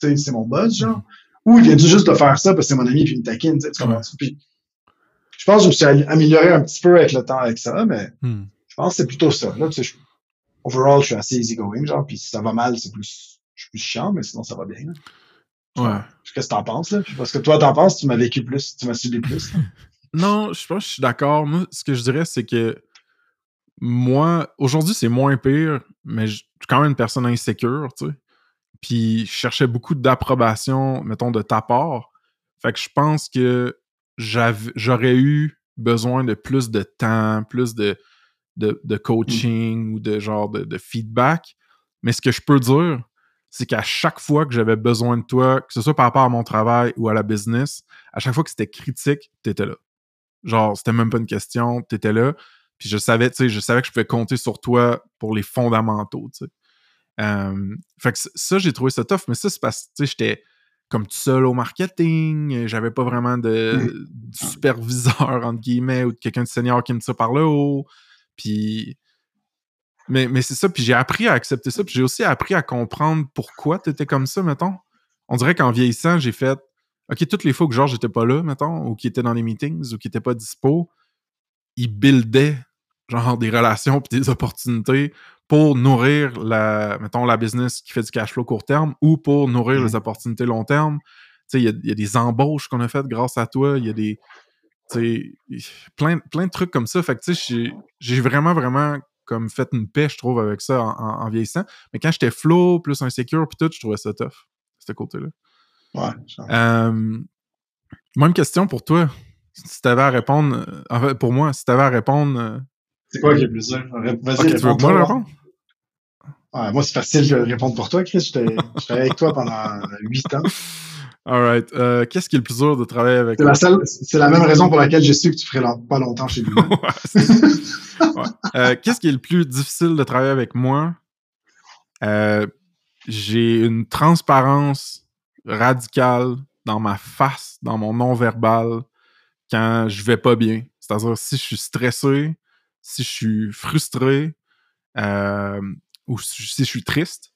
sais, c'est mon boss, genre. Ou il vient juste de faire ça parce que c'est mon ami, puis il me taquine, tu comprends? Puis, je pense que je me suis amélioré un petit peu avec le temps avec ça, mais je pense que c'est plutôt ça. Là, tu sais, je- overall, je suis assez easygoing, genre, puis si ça va mal, c'est plus, je suis plus chiant, mais sinon, ça va bien. là. Ouais. Qu'est-ce que t'en penses, là? Parce que toi, t'en penses, tu m'as vécu plus, tu m'as subi plus. Non, je pense que je suis d'accord. Moi, ce que je dirais, c'est que moi, aujourd'hui, c'est moins pire, mais je suis quand même une personne insécure, tu sais. Puis je cherchais beaucoup d'approbation, mettons, de ta part. Fait que je pense que j'aurais eu besoin de plus de temps, plus de, de, de coaching ou de genre de, de feedback. Mais ce que je peux dire, c'est qu'à chaque fois que j'avais besoin de toi, que ce soit par rapport à mon travail ou à la business, à chaque fois que c'était critique, t'étais là. Genre, c'était même pas une question, t'étais là. Puis je savais, tu sais, je savais que je pouvais compter sur toi pour les fondamentaux, tu sais. Euh, fait que ça, j'ai trouvé ça tough, mais ça, c'est parce que, j'étais comme tout seul au marketing, j'avais pas vraiment de, de superviseur, entre guillemets, ou de quelqu'un de senior qui me tire par le haut. Puis... Mais, mais c'est ça, puis j'ai appris à accepter ça, puis j'ai aussi appris à comprendre pourquoi t'étais comme ça, mettons. On dirait qu'en vieillissant, j'ai fait OK, toutes les fois que Georges était pas là, mettons, ou qu'il était dans les meetings, ou qu'il était pas dispo, il buildait genre des relations puis des opportunités pour nourrir la, mettons, la business qui fait du cash flow court terme ou pour nourrir Mhm. les opportunités long terme. Tu sais, il y y, a des embauches qu'on a faites grâce à toi, il y a des, tu plein, plein de trucs comme ça. Fait que, tu sais, j'ai- vraiment, vraiment comme fait une paix, je trouve, avec ça en, en- en vieillissant. Mais quand j'étais flow, plus insécure, puis tout, je trouvais ça tough, ce côté-là. Ouais. Euh, même question pour toi. Si tu avais à répondre, en fait, pour moi, si tu avais à répondre. euh, C'est quoi qui est plus dur? Vas-y, ok, tu veux moi? Ouais, moi, c'est facile de répondre pour toi, Chris. J'étais j'étais avec toi pendant huit ans. Alright. Euh, Qu'est-ce qui est le plus dur de travailler avec C'est la, seule- c'est la même raison pour laquelle j'ai su que tu ferais long- pas longtemps chez lui. Ouais. Euh, Qu'est-ce qui est le plus difficile de travailler avec moi? Euh, J'ai une transparence radicale dans ma face, dans mon non-verbal, quand je vais pas bien. C'est-à-dire si je suis stressé, si je suis frustré, euh, ou si je suis triste,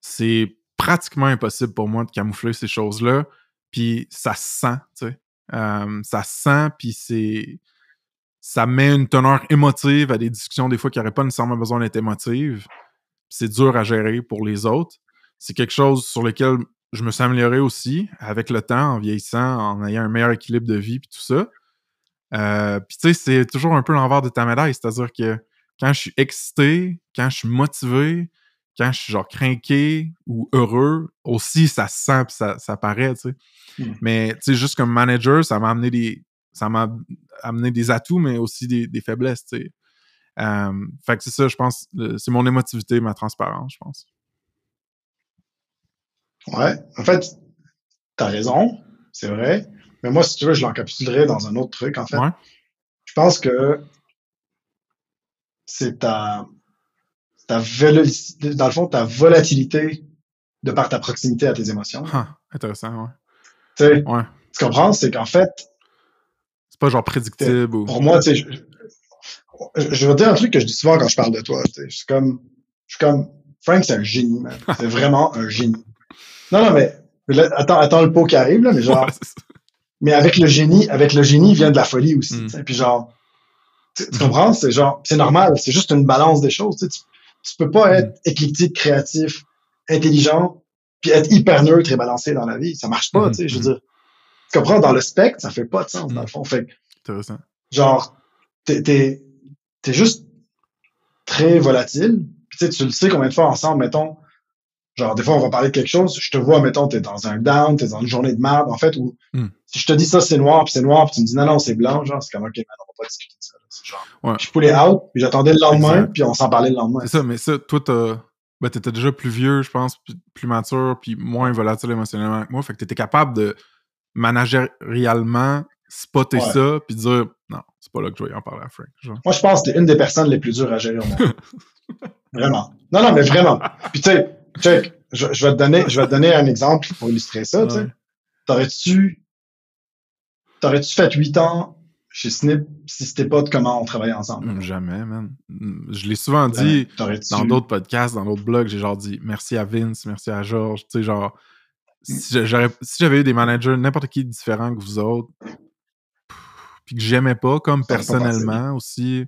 c'est pratiquement impossible pour moi de camoufler ces choses-là. Puis ça se sent, tu sais. Euh, ça se sent, puis c'est ça met une teneur émotive à des discussions des fois qui n'auraient pas nécessairement besoin d'être émotives. C'est dur à gérer pour les autres. C'est quelque chose sur lequel je me suis amélioré aussi avec le temps, en vieillissant, en ayant un meilleur équilibre de vie puis tout ça. Euh, puis tu sais, c'est toujours un peu l'envers de ta médaille, c'est-à-dire que quand je suis excité, quand je suis motivé, quand je suis genre craqué ou heureux, aussi ça se sent puis ça, ça paraît, tu sais. Mm. Mais tu sais, juste comme manager, ça m'a amené des. Ça m'a amené des atouts, mais aussi des, des faiblesses, tu sais. Euh, fait que c'est ça, je pense. C'est mon émotivité, ma transparence, je pense. Ouais. En fait, t'as raison. C'est vrai. Mais moi, si tu veux, je l'encapsulerais dans un autre truc, en fait. Ouais. Je pense que c'est ta, ta dans le fond, ta volatilité de par ta proximité à tes émotions. Ah, intéressant, ouais. Tu sais, Ouais. tu comprends? C'est qu'en fait, C'est pas genre prédictible ou. pour moi, tu sais, je, je, je vais te dire un truc que je dis souvent quand je parle de toi. tu sais. Je suis comme, je suis comme, Frank, c'est un génie, man. C'est vraiment un génie. Non, non, mais, là, attends, attends le pot qui arrive, là, mais genre, Ouais, mais avec le génie, avec le génie vient de la folie aussi. Mm. tu sais. Puis genre, tu, tu comprends? C'est genre, c'est normal. C'est juste une balance des choses. tu sais. Tu, peux pas être éclectique, créatif, intelligent, puis être hyper neutre et balancé dans la vie. Ça marche pas, Mm. tu sais. Je veux dire, Tu comprends? Dans le spectre, ça fait pas de sens, dans le fond. Fait Intéressant. genre, t'es, t'es, t'es juste très volatile. Puis, tu sais, tu le sais combien de fois ensemble, mettons, genre, des fois, on va parler de quelque chose, je te vois, mettons, t'es dans un down, t'es dans une journée de merde, en fait, où, Hmm. si je te dis ça, c'est noir, puis c'est noir, puis tu me dis non, non, c'est blanc, genre, c'est comme, ok, man, on va pas discuter de ça, genre, Ouais. je poulais out, puis j'attendais le lendemain, Exact. puis on s'en parlait le lendemain. C'est ça, mais ça, toi, t'as. Ben, t'étais déjà plus vieux, je pense, puis plus mature, puis moins volatile émotionnellement que moi. Fait que t'étais capable de managérialement spotter Ouais. ça, puis dire non, c'est pas là que je vais en parler à Frank. Genre. Moi, je pense que t'es une des personnes les plus dures à gérer au monde. vraiment. Non, non, mais vraiment. Puis tu sais, check, je, je vais te donner, je vais te donner un exemple pour illustrer ça. Ouais. T'aurais-tu, t'aurais-tu fait huit ans chez Snip si c'était pas de comment on travaillait ensemble? Hum, Jamais, man. Hum, Je l'ai souvent dit T'aurais-tu... dans d'autres podcasts, dans d'autres blogs, j'ai genre dit merci à Vince, merci à Georges, tu sais, genre. Si j'avais eu des managers, n'importe qui différent que vous autres, puis que j'aimais pas, comme Ça aurait pas personnellement aussi,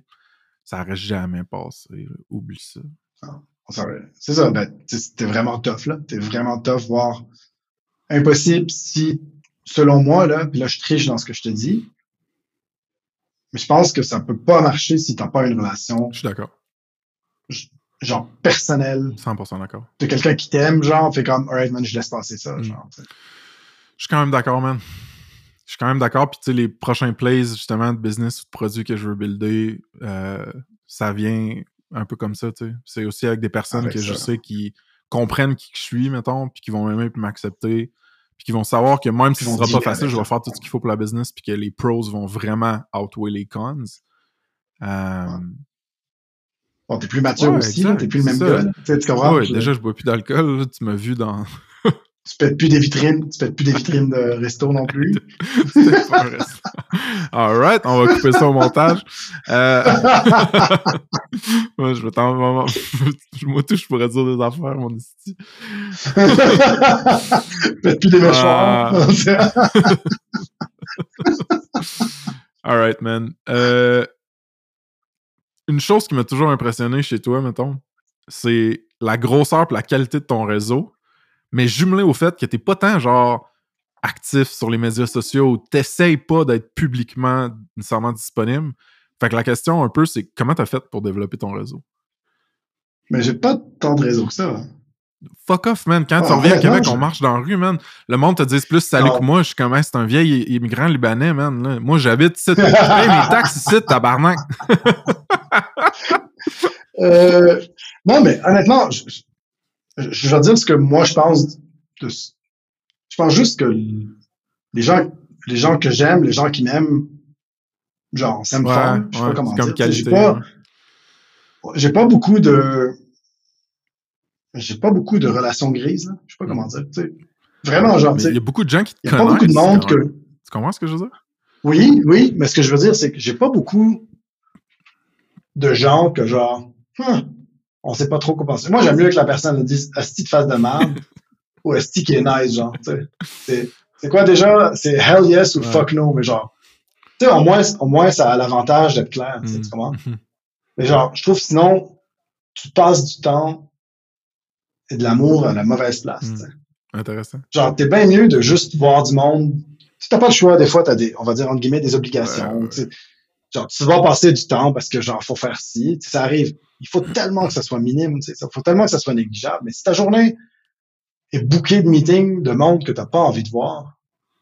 ça aurait jamais passé. Oublie ça. Aurait- C'est ça, ben, t'es vraiment tough, là. T'es vraiment tough, voire impossible si, selon moi, là, puis là, je triche dans ce que je te dis, mais je pense que ça peut pas marcher si t'as pas une relation, Je suis d'accord. genre, personnelle, 100% d'accord. de quelqu'un qui t'aime, genre, fait comme, alright, man, je laisse passer ça, Mm. genre. Je suis quand même d'accord, man. Je suis quand même d'accord. Puis, tu sais, les prochains plays, justement, de business ou de produits que je veux builder, euh, ça vient un peu comme ça, tu sais. C'est aussi avec des personnes Avec que je sais qui comprennent qui que je suis, mettons, puis qui vont m'aimer puis m'accepter. Puis qui vont savoir que même si ce vont sera pas facile, je vais faire tout ce qu'il faut pour la business puis que les pros vont vraiment outweigh les cons. Euh, Bon, t'es plus mature Ouais, aussi, t'es plus le même ça. gars. Tu comprends? ouais, Je- déjà, je bois plus d'alcool. Tu m'as vu dans. Tu pètes plus des vitrines, tu pètes plus des vitrines de resto non plus. Alright, on va couper ça au montage. Euh... Moi, je vais t'en. Moi, tout, je pourrais dire des affaires, mon esti. pètes plus des mâchoires. Ah. Alright, man. Euh, Une chose qui m'a toujours impressionné chez toi, mettons, c'est la grosseur et la qualité de ton réseau, mais jumelé au fait que t'es pas tant genre actif sur les médias sociaux t'essayes pas d'être publiquement nécessairement disponible. Fait que la question un peu, c'est comment t'as fait pour développer ton réseau? Mais j'ai pas tant de réseau que ça. Fuck off, man. Quand tu Ah, reviens à Québec, je- on marche dans la rue, man. Le monde te dit plus salut Non. que moi. Je suis comme, c'est un vieil immigrant libanais, man. là. Moi, j'habite ici. Je paye mes taxes ici, tabarnak. Euh, non, mais honnêtement, je, je, vais dire ce que moi je pense. De, je pense juste que les gens, les gens que j'aime, les gens qui m'aiment, genre, s'aiment Ouais, fort. Je sais ouais, pas comment dire. J'ai pas, j'ai pas beaucoup de, j'ai pas beaucoup de relations grises. Là. Je sais pas comment dire. tu sais. Vraiment, genre, Il y a beaucoup de gens qui te il y a pas beaucoup de monde que. Tu comprends ce que je veux dire? Oui, oui, mais ce que je veux dire, c'est que j'ai pas beaucoup de gens que genre, Hum, on sait pas trop quoi penser. Moi, j'aime mieux que la personne dise Asti de face de merde ou Asti qui est nice, genre. C'est, quoi déjà? C'est hell yes ou Ouais. fuck no, mais genre. Tu sais, au moins, au moins, ça a l'avantage d'être clair, tu sais, Mm. tu comprends? Mhm. Mais genre, je trouve sinon, tu passes du temps et de l'amour à la mauvaise place, Mm. Intéressant. Genre, t'es bien mieux de juste voir du monde. Si t'as pas le choix, des fois, t'as des, on va dire, entre guillemets, des obligations. Ouais, ouais. Genre, tu vas passer du temps parce que, genre, faut faire ci. Ça arrive. Il faut tellement que ça soit minime, tu. Il faut tellement que ça soit négligeable. Mais si ta journée est bouquée de meetings, de monde que t'as pas envie de voir,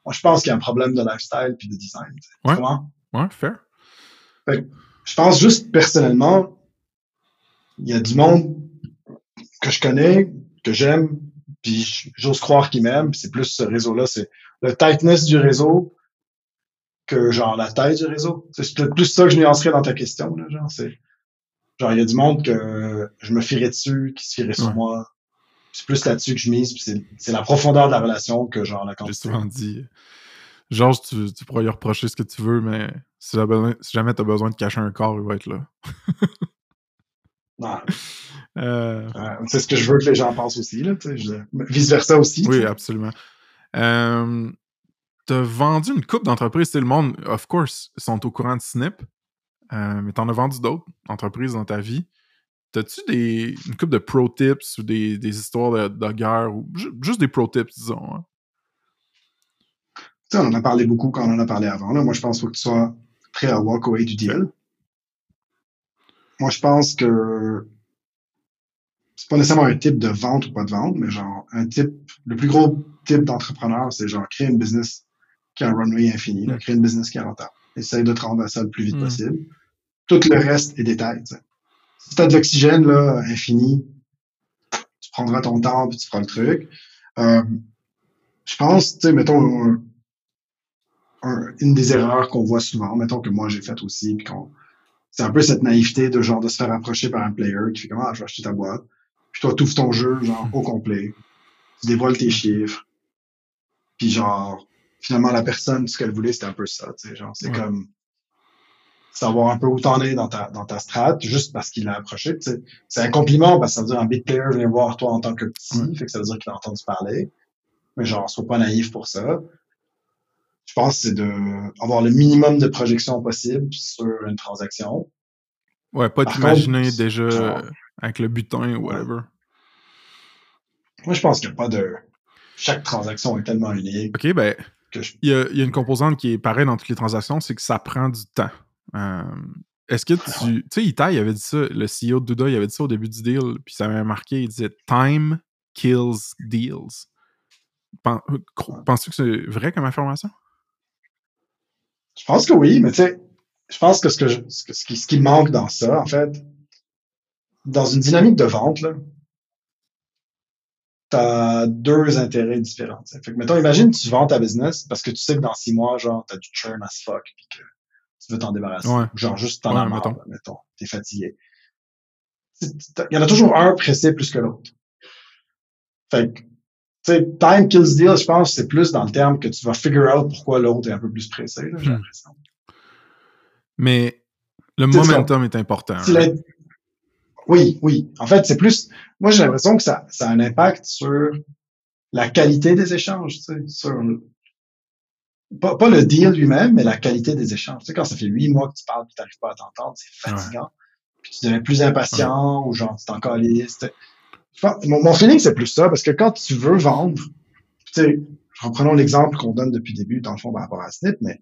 moi, je pense qu'il y a un problème de lifestyle puis de design. tu sais. Tu Ouais. comprends? Ouais, fair. Je pense juste, personnellement, il y a du monde que je connais, que j'aime, puis j'ose croire qu'ils m'aiment, c'est plus ce réseau-là, c'est le tightness du réseau que genre la taille du réseau. C'est plus ça que je nuancerais dans ta question, là, genre, c'est genre il y a du monde que je me fierais dessus, qui se fierait sur Ouais. moi. C'est plus là-dessus que je mise, puis c'est, c'est la profondeur de la relation que genre la J'ai quantité. souvent dit. Georges, tu, tu pourras lui reprocher ce que tu veux, mais si, jamais- si jamais t'as besoin de cacher un corps, il va être là. Euh, Euh, c'est ce que je veux que les gens pensent aussi, là, tu je- vice-versa aussi. tu Oui, absolument. Euh, t'as vendu une coupe d'entreprises. C'est le monde, of course, sont au courant de Snip, euh, mais t'en as vendu d'autres entreprises dans ta vie. T'as-tu des, une coupe de pro tips ou des, des histoires de, de guerre ou ju- juste des pro tips, disons? hein? On en a parlé beaucoup quand on en a parlé avant. Là. Moi, je pense qu'il faut que tu sois prêt à walk away du deal. Moi, je pense que c'est pas nécessairement un type de vente ou pas de vente, mais genre un type, le plus gros type d'entrepreneur, c'est genre créer une business qui a un runway infini, là, créer une business qui est rentable. Essaye de te rendre à ça le plus vite Mm. possible. Tout le reste est détail. tu sais. Si t'as de l'oxygène là, infini, tu prendras ton temps puis tu feras le truc. Euh, je pense, tu sais, mettons, un- un- une des erreurs qu'on voit souvent, mettons que moi j'ai fait aussi, puis qu'on c'est un peu cette naïveté de genre de se faire approcher par un player qui fait comment ah, je vais acheter ta boîte. Puis toi, tu ouvres ton jeu, genre, au complet. Tu dévoiles tes chiffres. Puis genre, finalement, la personne, ce qu'elle voulait, c'était un peu ça, tu sais, genre, c'est Ouais. comme savoir un peu où t'en es dans ta, dans ta strat, juste parce qu'il l'a approché, tu sais. C'est un compliment, parce que ça veut dire un big player vient voir toi en tant que petit, Ouais. fait que ça veut dire qu'il a entendu parler. Mais genre, sois pas naïf pour ça. Je pense que c'est de avoir le minimum de projection possible sur une transaction. Ouais, pas t'imaginer déjà genre- avec le butin ou whatever. Moi, je pense qu'il n'y a pas de... Chaque transaction est tellement unique OK, ben, que je... il y a, il y a une composante qui est pareille dans toutes les transactions, c'est que ça prend du temps. Euh, Est-ce que tu. Tu sais, Itai, il avait dit ça, le CEO de Duda, il avait dit ça au début du deal, puis ça m'avait marqué, il disait Time kills deals. Pen- euh, Penses-tu que c'est vrai comme information? Je pense que oui, mais tu sais, je pense que ce, que je- ce, que- ce qui, ce qui manque dans ça, en fait, dans une dynamique de vente, là, t'as deux intérêts différents. Fait que, mettons, imagine tu vends ta business parce que tu sais que dans six mois, genre, t'as du churn as fuck puis que tu veux t'en débarrasser. Ouais. Genre, juste t'en Ouais, as marre, mettons. T'es fatigué. Il y en a toujours un pressé plus que l'autre. Fait que, tu sais, time kills deal, je pense, c'est plus dans le terme que tu vas figure out pourquoi l'autre est un peu plus pressé, j'ai Hmm. l'impression. Mais le momentum est important. La- Oui, oui. En fait, c'est plus. Moi, j'ai l'impression que ça, ça a un impact sur la qualité des échanges, tu sais, sur pas, pas le deal lui-même, mais la qualité des échanges. Tu sais, quand ça fait huit mois que tu parles et tu n'arrives pas à t'entendre, c'est fatigant. Puis tu deviens plus impatient ou genre tu t'en Mon, mon feeling, c'est plus ça, parce que quand tu veux vendre, tu sais, reprenons l'exemple qu'on donne depuis le début, dans le fond, par rapport à Snip, mais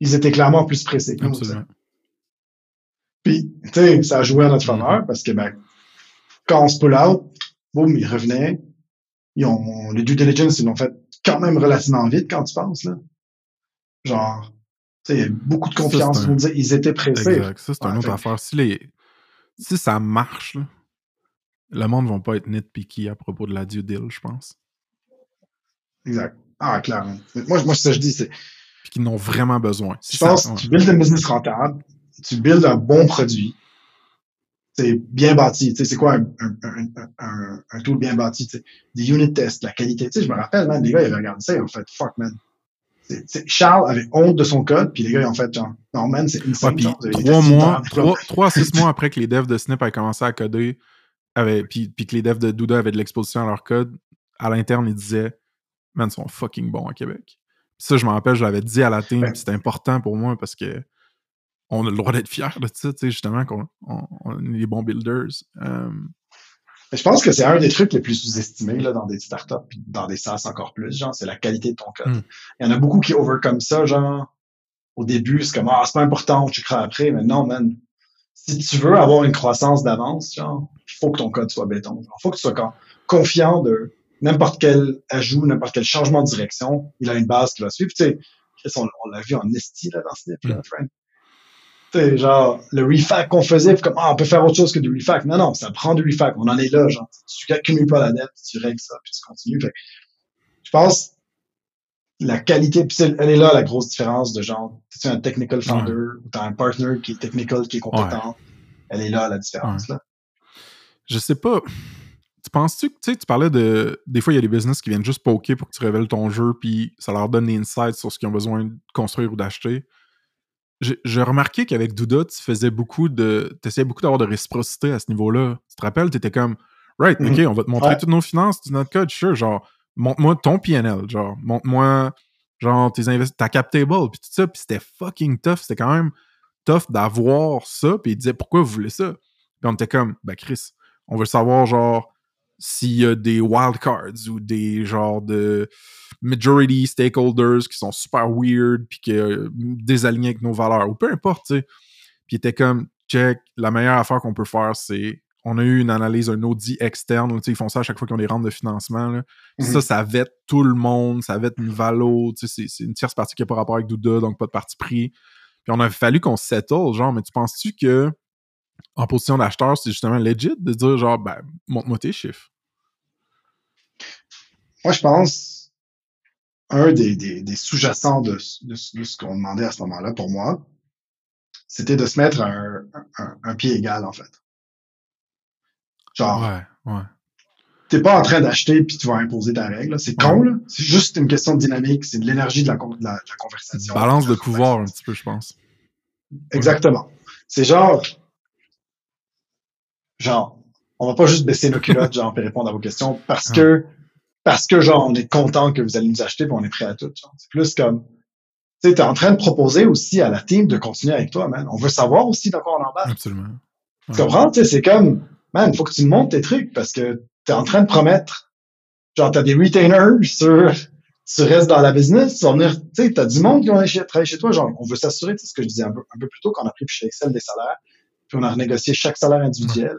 ils étaient clairement plus pressés. Absolument. Puis, tu sais, ça a joué à notre Mm-hmm. faveur parce que, ben, quand on se pull out, boum, ils revenaient. Ils ont, les due diligence, ils l'ont fait quand même relativement vite quand tu penses, là. Genre, tu sais, il y a beaucoup de Ça, confiance. Ils un- disaient- Ils étaient pressés. Exact. Ça, c'est une autre fait- affaire. Si, les... si ça marche, là, le monde ne va pas être nitpicky à propos de la due deal, je pense. Exact. Ah, clairement. Moi, moi, ce que je dis, c'est, Puis qu'ils en ont vraiment besoin. Si je ça- pense que tu builds une business rentable, tu builds un bon produit, bien bâti. C'est quoi un, un, un, un, un tool bien bâti? Des unit tests, la qualité. Je me rappelle, man, les gars, ils avaient regardé ça, ils ont fait fuck, man. C'est- c'est- Charles avait honte de son code, puis les gars, ils ont fait genre, non, man, c'est Ouais, puis vous avez trois mois, trois, six mois après que les devs de Snip avaient commencé à coder, avaient, puis, puis que les devs de Douda avaient de l'exposition à leur code, à l'interne, ils disaient Man, ils sont fucking bons à Québec. Puis ça, je m'en rappelle, je l'avais dit à la team, Ouais. c'était important pour moi parce que on a le droit d'être fiers de ça, tu sais, justement, qu'on on, on est des bons builders. Euh, je pense que c'est un des trucs les plus sous-estimés là, dans des startups, puis dans des SaaS encore plus, genre, c'est la qualité de ton code. Mm. Il y en a beaucoup qui overcome ça, genre, au début, c'est comme, ah, c'est pas important, on checkera après, mais non, man. Si tu veux avoir une croissance d'avance, genre, il faut que ton code soit béton. Il faut que tu sois con- confiant de n'importe quel ajout, n'importe quel changement de direction, il a une base qui va suivre. Tu sais, on, on l'a vu en esti, là, dans là, Mm. Sais, genre, le refac qu'on faisait, puis comme, ah, on peut faire autre chose que du refac. Non, non, ça prend du refac. On en est là, genre. Tu accumules pas la dette, tu règles ça, puis tu continues. Fait je pense, la qualité, puis elle est là, la grosse différence de genre, tu un technical founder, ou t'as un partner qui est technical, qui est compétent. Elle est là, la différence, là. je sais pas. Tu penses-tu que, tu sais, tu parlais de. Des fois, il y a des business qui viennent juste poker pour que tu révèles ton jeu, puis ça leur donne des insights sur ce qu'ils ont besoin de construire ou d'acheter. J'ai remarqué qu'avec Douda, tu faisais beaucoup de. Tu essayais beaucoup d'avoir de réciprocité à ce niveau-là. Tu te rappelles, tu étais comme, right, Mhm. OK, on va te montrer Ouais. toutes nos finances, tout notre code, sure, genre, montre-moi ton PNL, genre, montre-moi, genre, tes invest ta cap table, puis tout ça, puis c'était fucking tough. C'était quand même tough d'avoir ça, puis il disait, pourquoi vous voulez ça? Puis on était comme, ben Chris, on veut savoir, genre, s'il y a des wildcards ou des genres de majority stakeholders qui sont super weird puis qui euh, désalignés avec nos valeurs ou peu importe, tu sais. Puis était comme check, la meilleure affaire qu'on peut faire, c'est on a eu une analyse, un audit externe. Où, ils font ça à chaque fois qu'ils ont des rentes de financement. Là. Mhm. Ça, ça vête tout le monde. Ça vête Nivalo. C'est, c'est une tierce partie qui n'a pas rapport avec Douda, donc pas de parti pris. Puis on a fallu qu'on settle, genre, mais tu penses-tu que en position d'acheteur, c'est justement legit de dire, genre, ben, montre-moi tes chiffres? Moi, je pense, un des, des, des sous-jacents de, de, de ce qu'on demandait à ce moment-là, pour moi, c'était de se mettre un, un, un pied égal, en fait. Genre, Ouais, ouais. t'es pas en train d'acheter puis tu vas imposer ta règle. C'est con, là. C'est juste une question de dynamique. C'est de l'énergie de la, de la, conversation. Balance de pouvoir un petit peu, je pense. Exactement. C'est genre, genre, on va pas juste baisser nos culottes, genre, et répondre à vos questions parce que, parce que, genre, on est content que vous allez nous acheter puis on est prêt à tout. genre. C'est plus comme, tu sais, t'es en train de proposer aussi à la team de continuer avec toi, man. On veut savoir aussi dans quoi on embarque. Absolument. Tu comprends? Tu sais, c'est comme, man, faut que tu montes tes trucs parce que t'es en train de promettre, genre, t'as des retainers sur, tu restes dans la business, tu vas venir, tu sais, t'as du monde qui va travailler chez toi, genre, on veut s'assurer, tu sais, ce que je disais un peu, un peu plus tôt, qu'on a pris chez Excel des salaires, puis on a renégocié chaque salaire individuel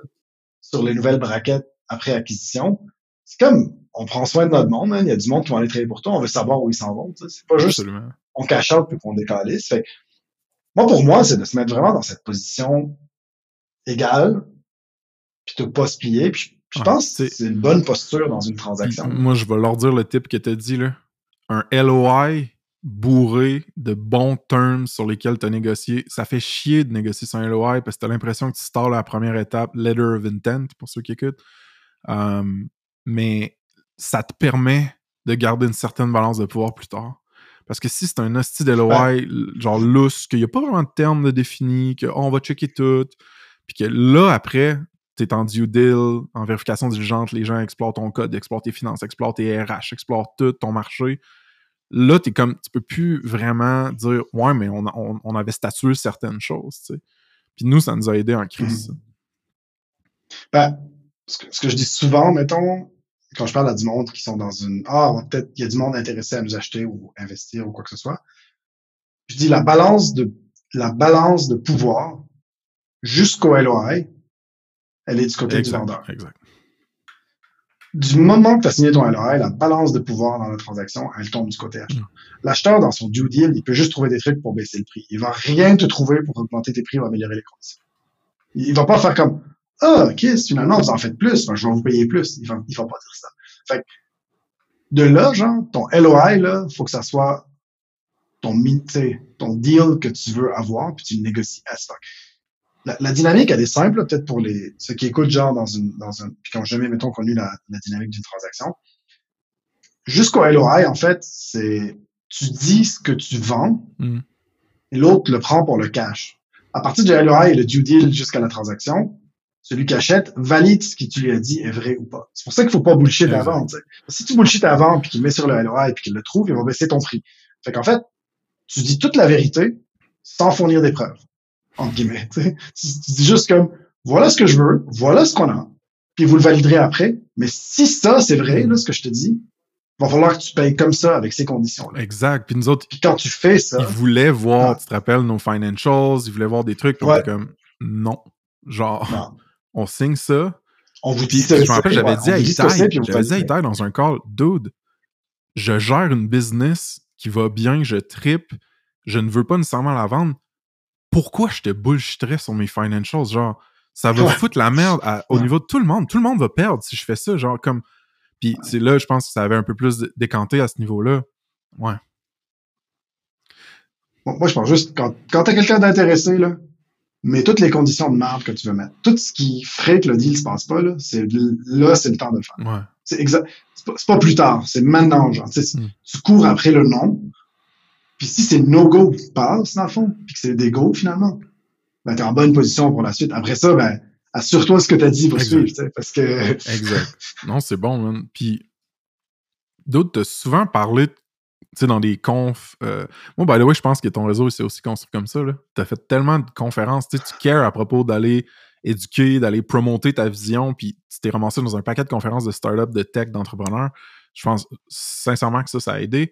sur les nouvelles braquettes après acquisition. C'est comme, on prend soin de notre monde, hein, il y a du monde qui va aller travailler pour toi, on veut savoir où ils s'en vont, tu c'est pas juste Absolument. on cache out puis qu'on décalisse. Fait moi, pour moi, c'est de se mettre vraiment dans cette position égale, puis de pas se plier. Puis, je pense que c'est- une bonne posture dans une transaction. moi, je vais leur dire le type que t'as dit, là. Un LOI bourré de bons terms sur lesquels t'as négocié. Ça fait chier de négocier sur un LOI parce que t'as l'impression que tu stars la première étape, letter of intent, pour ceux qui écoutent. Um, mais ça te permet de garder une certaine balance de pouvoir plus tard. Parce que si c'est un hostie de LOI, genre lousse, qu'il n'y a pas vraiment de termes de définis, que oh, on va checker tout, puis que là, après, t'es en due deal, en vérification diligente, les gens explorent ton code, explorent tes finances, explorent tes RH, explorent tout ton marché. Là, t'es comme, tu peux plus vraiment dire, ouais, mais on, on, on avait statué certaines choses, tu sais. Puis nous, ça nous a aidé en crise. ça. Ben, ce, que, ce que je dis souvent, mettons, quand je parle à du monde qui sont dans une Ah, peut-être il y a du monde intéressé à nous acheter ou investir ou quoi que ce soit. Je dis la balance de la balance de pouvoir jusqu'au LOI, elle est du côté du vendeur. exact. Du moment que tu as signé ton LOI, la balance de pouvoir dans la transaction, elle tombe du côté acheteur. L'acheteur, dans son due deal, il peut juste trouver des trucs pour baisser le prix. Il va rien te trouver pour augmenter tes prix ou améliorer les conditions. Il va pas faire comme Ah, ok, finalement, vous en faites plus, ben, je vais vous payer plus. Il va, il va pas dire ça. Fait que, de là, genre, ton LOI, là, faut que ça soit ton, ton deal que tu veux avoir, puis tu le négocies as fuck. La, la dynamique, elle est simple, peut-être pour les ceux qui écoutent genre dans une dans un puis qui ont jamais mettons connu la, la dynamique d'une transaction. Jusqu'au LOI, en fait, c'est tu dis ce que tu vends Mm. et l'autre le prend pour le cash. À partir du LOI et le due deal jusqu'à la transaction, celui qui achète valide ce que tu lui as dit est vrai ou pas. C'est pour ça qu'il faut pas bullshit avant. tu sais. Si tu bullshit avant puis qu'il met sur le LOI puis qu'il le trouve, il va baisser ton prix. Fait qu'en fait, tu dis toute la vérité sans fournir des preuves entre guillemets. tu sais. Tu, tu dis juste comme voilà ce que je veux, voilà ce qu'on a, puis vous le validerez après. Mais si ça c'est vrai, là, ce que je te dis, il va falloir que tu payes comme ça avec ces conditions-là. Exact. Puis nous autres, Puis quand tu fais ça, ils voulaient voir, Ah. tu te rappelles, nos financials, ils voulaient voir des trucs, on Ouais. comme, non. Genre, non, on signe ça. on vous dit ça. je me rappelle, j'avais dit à Itaï, j'avais dit à. Itaï dans un call, dude, je gère une business qui va bien, je tripe, je ne veux pas nécessairement la vendre. Pourquoi je te bullshitterais sur mes financials? Genre, ça va Ouais. foutre la merde à- au Ouais. niveau de tout le monde. Tout le monde va perdre si je fais ça. Genre, comme. Puis c'est là, je pense que ça avait un peu plus dé- décanté à ce niveau-là. Ouais. Bon, moi, je pense juste, quand, quand t'as quelqu'un d'intéressé, là, mets toutes les conditions de marge que tu veux mettre. Tout ce qui ferait que le deal se passe pas, là, c'est, là, c'est le temps de le faire. Ouais. C'est exact. C'est pas, c'est pas plus tard, c'est maintenant, genre. Tu, Mm. tu cours après le nom. Puis si c'est no-go passe, dans le fond, puis que c'est des go finalement, ben t'es en bonne position pour la suite. Après ça, ben, assure-toi ce que t'as dit va Exact. suivre, tu parce que. Exact. Non, c'est bon, man. Puis, d'autres, t'as souvent parlé, tu sais, dans des confs. euh, Moi, by the way, je pense que ton réseau, c'est aussi construit comme ça, là. T'as fait tellement de conférences, tu tu cares à propos d'aller éduquer, d'aller promoter ta vision, puis tu t'es ramassé dans un paquet de conférences de start-up, de tech, d'entrepreneurs. Je pense sincèrement que ça, ça a aidé.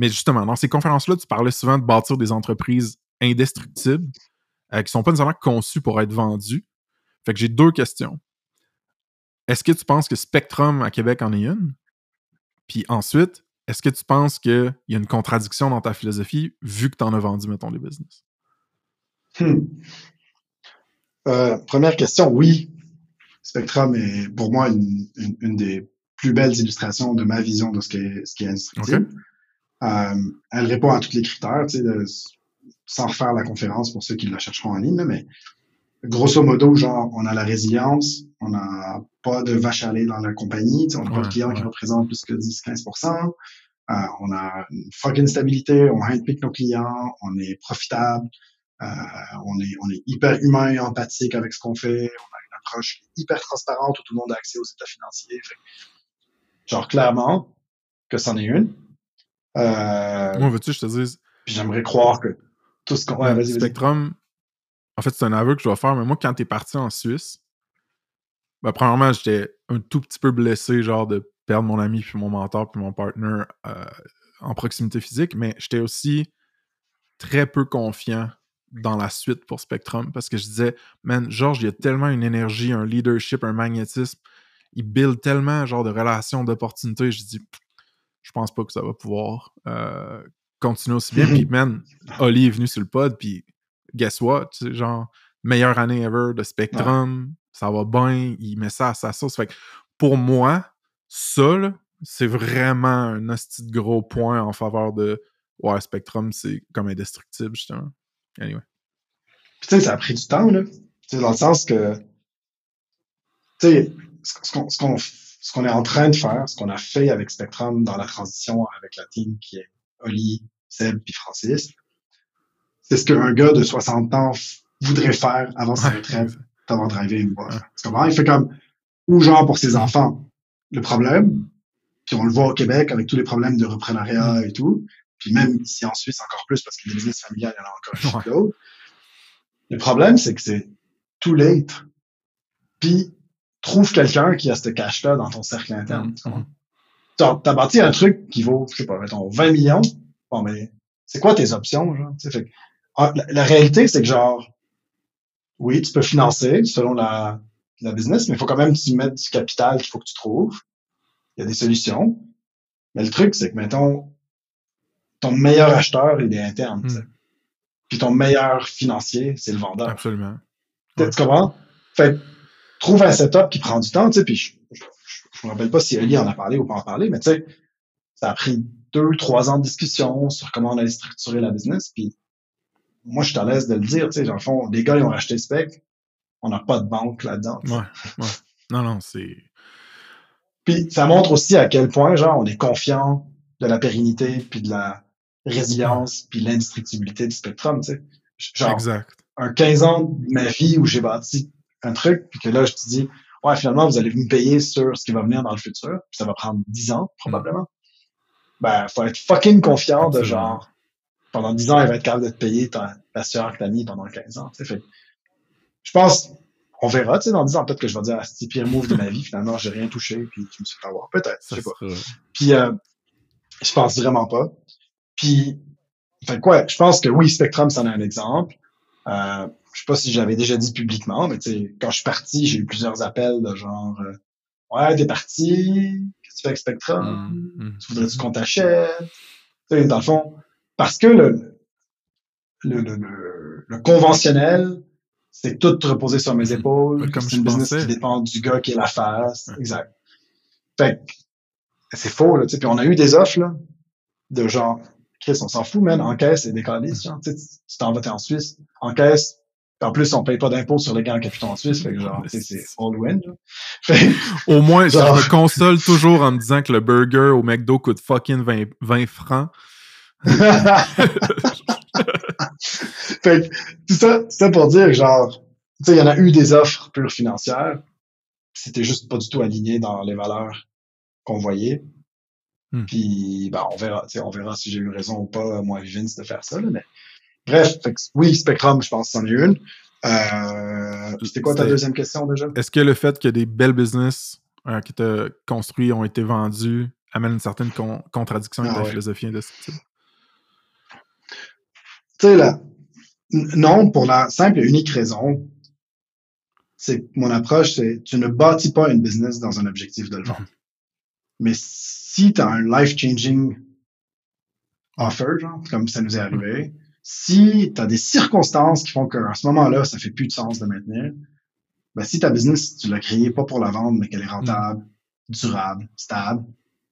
Mais justement, dans ces conférences-là, tu parlais souvent de bâtir des entreprises indestructibles euh, qui sont pas nécessairement conçues pour être vendues. Fait que j'ai deux questions. Est-ce que tu penses que Spectrum à Québec en est une? Puis ensuite, est-ce que tu penses qu'il y a une contradiction dans ta philosophie vu que tu en as vendu, mettons, des business? Hmm. Euh, première question, oui. Spectrum est pour moi une, une, des plus belles illustrations de ma vision de ce qui est, ce qui est instructible. Euh, elle répond à tous les critères, tu sais, sans refaire la conférence pour ceux qui la chercheront en ligne, mais grosso modo, genre, on a la résilience, on n'a pas de vache à lait dans la compagnie, on n'a pas de clients qui représentent plus que 10-15%, euh, on a une fucking stabilité, on handpick nos clients, on est profitable, euh, on, est, on est hyper humain et empathique avec ce qu'on fait, on a une approche hyper transparente où tout le monde a accès aux états financiers. genre, clairement, que c'en est une. Euh, Moi, veux-tu je te dise? Puis j'aimerais croire que tout ce qu'on... Ouais, vas-y, Spectrum, en fait, c'est un aveu que je dois faire, mais moi, quand t'es parti en Suisse, ben, premièrement, j'étais un tout petit peu blessé, genre, de perdre mon ami, puis mon mentor, puis mon partner euh, en proximité physique, mais j'étais aussi très peu confiant dans la suite pour Spectrum parce que je disais, man, Georges, il y a tellement une énergie, un leadership, un magnétisme. Il build tellement, genre, de relations, d'opportunités. Je dis, je pense pas que ça va pouvoir euh, continuer aussi bien. puis, man, Oli est venu sur le pod, puis guess what? genre, meilleure année ever de Spectrum, ça va bien, il met ça à sa sauce. Fait que pour moi, ça, c'est vraiment un hostie de gros point en faveur de ouais, Spectrum, c'est comme indestructible, justement. Anyway. tu sais, ça a pris du temps, là. dans le sens que, tu sais, ce qu'on ce qu'on est en train de faire, ce qu'on a fait avec Spectrum dans la transition avec la team qui est Oli, Seb puis Francis, c'est ce qu'un gars de 60 ans voudrait faire avant sa retraite, avant de driver une. Comment il fait comme ou genre pour ses enfants. Le problème, puis on le voit au Québec avec tous les problèmes de reprenariat et tout, puis même ici en Suisse encore plus parce que les business familiales, il y en a encore d'autres. Le problème, c'est que c'est too late. Puis trouve quelqu'un qui a ce cash-là dans ton cercle interne. Mm -hmm. T'as bâti un truc qui vaut, je sais pas, mettons, 20 millions. Bon, mais c'est quoi tes options, genre? Fait, ah, la, réalité, c'est que genre, oui, tu peux financer selon la, la business, mais il faut quand même que tu mettes du capital qu'il faut que tu trouves. Il y a des solutions. Mais le truc, c'est que, mettons, ton meilleur acheteur, il est interne. Mm. Puis ton meilleur financier, c'est le vendeur. Absolument. Tu comprends? Fait trouve un setup qui prend du temps, tu sais, puis je, je, me rappelle pas si Ali en a parlé ou pas en parler, mais tu sais, ça a pris deux, trois ans de discussion sur comment on allait structurer la business, puis moi, je suis à l'aise de le dire, tu sais, dans le fond, les gars, ils ont racheté Spec, on n'a pas de banque là-dedans. Ouais, ouais. Non, non, c'est... Puis ça montre aussi à quel point, genre, on est confiant de la pérennité, puis de la résilience, puis l'indestructibilité du Spectrum, tu sais. Genre, exact. un 15 ans de ma vie où j'ai bâti un truc, puis que là, je te dis, ouais, finalement, vous allez me payer sur ce qui va venir dans le futur, puis ça va prendre 10 ans, probablement. Mm. Ben, faut être fucking confiant Absolument. de genre, pendant 10 ans, il va être capable de te payer ta, ta que t'as mis pendant 15 ans. Fait, je pense, on verra, tu sais, dans 10 ans, peut-être que je vais dire, ah, c'est le pire move de ma vie, finalement, j'ai rien touché, puis je me suis fait avoir. Peut-être, je sais pas. Puis, euh, je pense vraiment pas. Puis, fait quoi, je pense que oui, Spectrum, c'en est un exemple. Euh, je sais pas si j'avais déjà dit publiquement, mais tu sais, quand je suis parti, j'ai eu plusieurs appels de genre, euh, ouais, t'es parti, qu'est-ce que tu fais avec Spectrum? Mm, mm, tu voudrais-tu qu'on t'achète? Dans le fond, parce que le, le, le, le conventionnel, c'est tout reposé sur mes épaules. Comme c'est une business qui dépend du gars qui est la face. Exact. Fait c'est faux, là, tu sais. Puis on a eu des offres, là, de genre, Chris, on s'en fout, man, encaisse et décalé, genre, tu tu t'en vas, t'es en Suisse, encaisse. En plus, on paye pas d'impôts sur les gains en capital en Suisse, fait que genre, tu sais, c'est all win, Fait, Au moins, genre... je me console toujours en me disant que le burger au McDo coûte fucking 20, 20 francs fait tout ça, ça pour dire, genre, tu sais, il y en a eu des offres pures financières. C'était juste pas du tout aligné dans les valeurs qu'on voyait. Hmm. Puis, ben, on verra, tu sais, on verra si j'ai eu raison ou pas, moi, Vince, de faire ça, là, mais bref, fait oui, Spectrum, je pense que c'en est une. Euh, C'était quoi ta deuxième question déjà? Est-ce que le fait que des belles business euh, qui t'as construits ont été vendus amène une certaine con- contradiction avec Ah ta ouais. philosophie indestructible? Tu sais, là, non, pour la simple et unique raison, c'est mon approche, c'est tu ne bâtis pas une business dans un objectif de le vendre. Mais si tu as un life-changing offer, genre, comme ça nous est arrivé, si tu as des circonstances qui font qu'à ce moment-là, ça fait plus de sens de maintenir, ben, si ta business, tu l'as créée pas pour la vendre, mais qu'elle est rentable, durable, stable,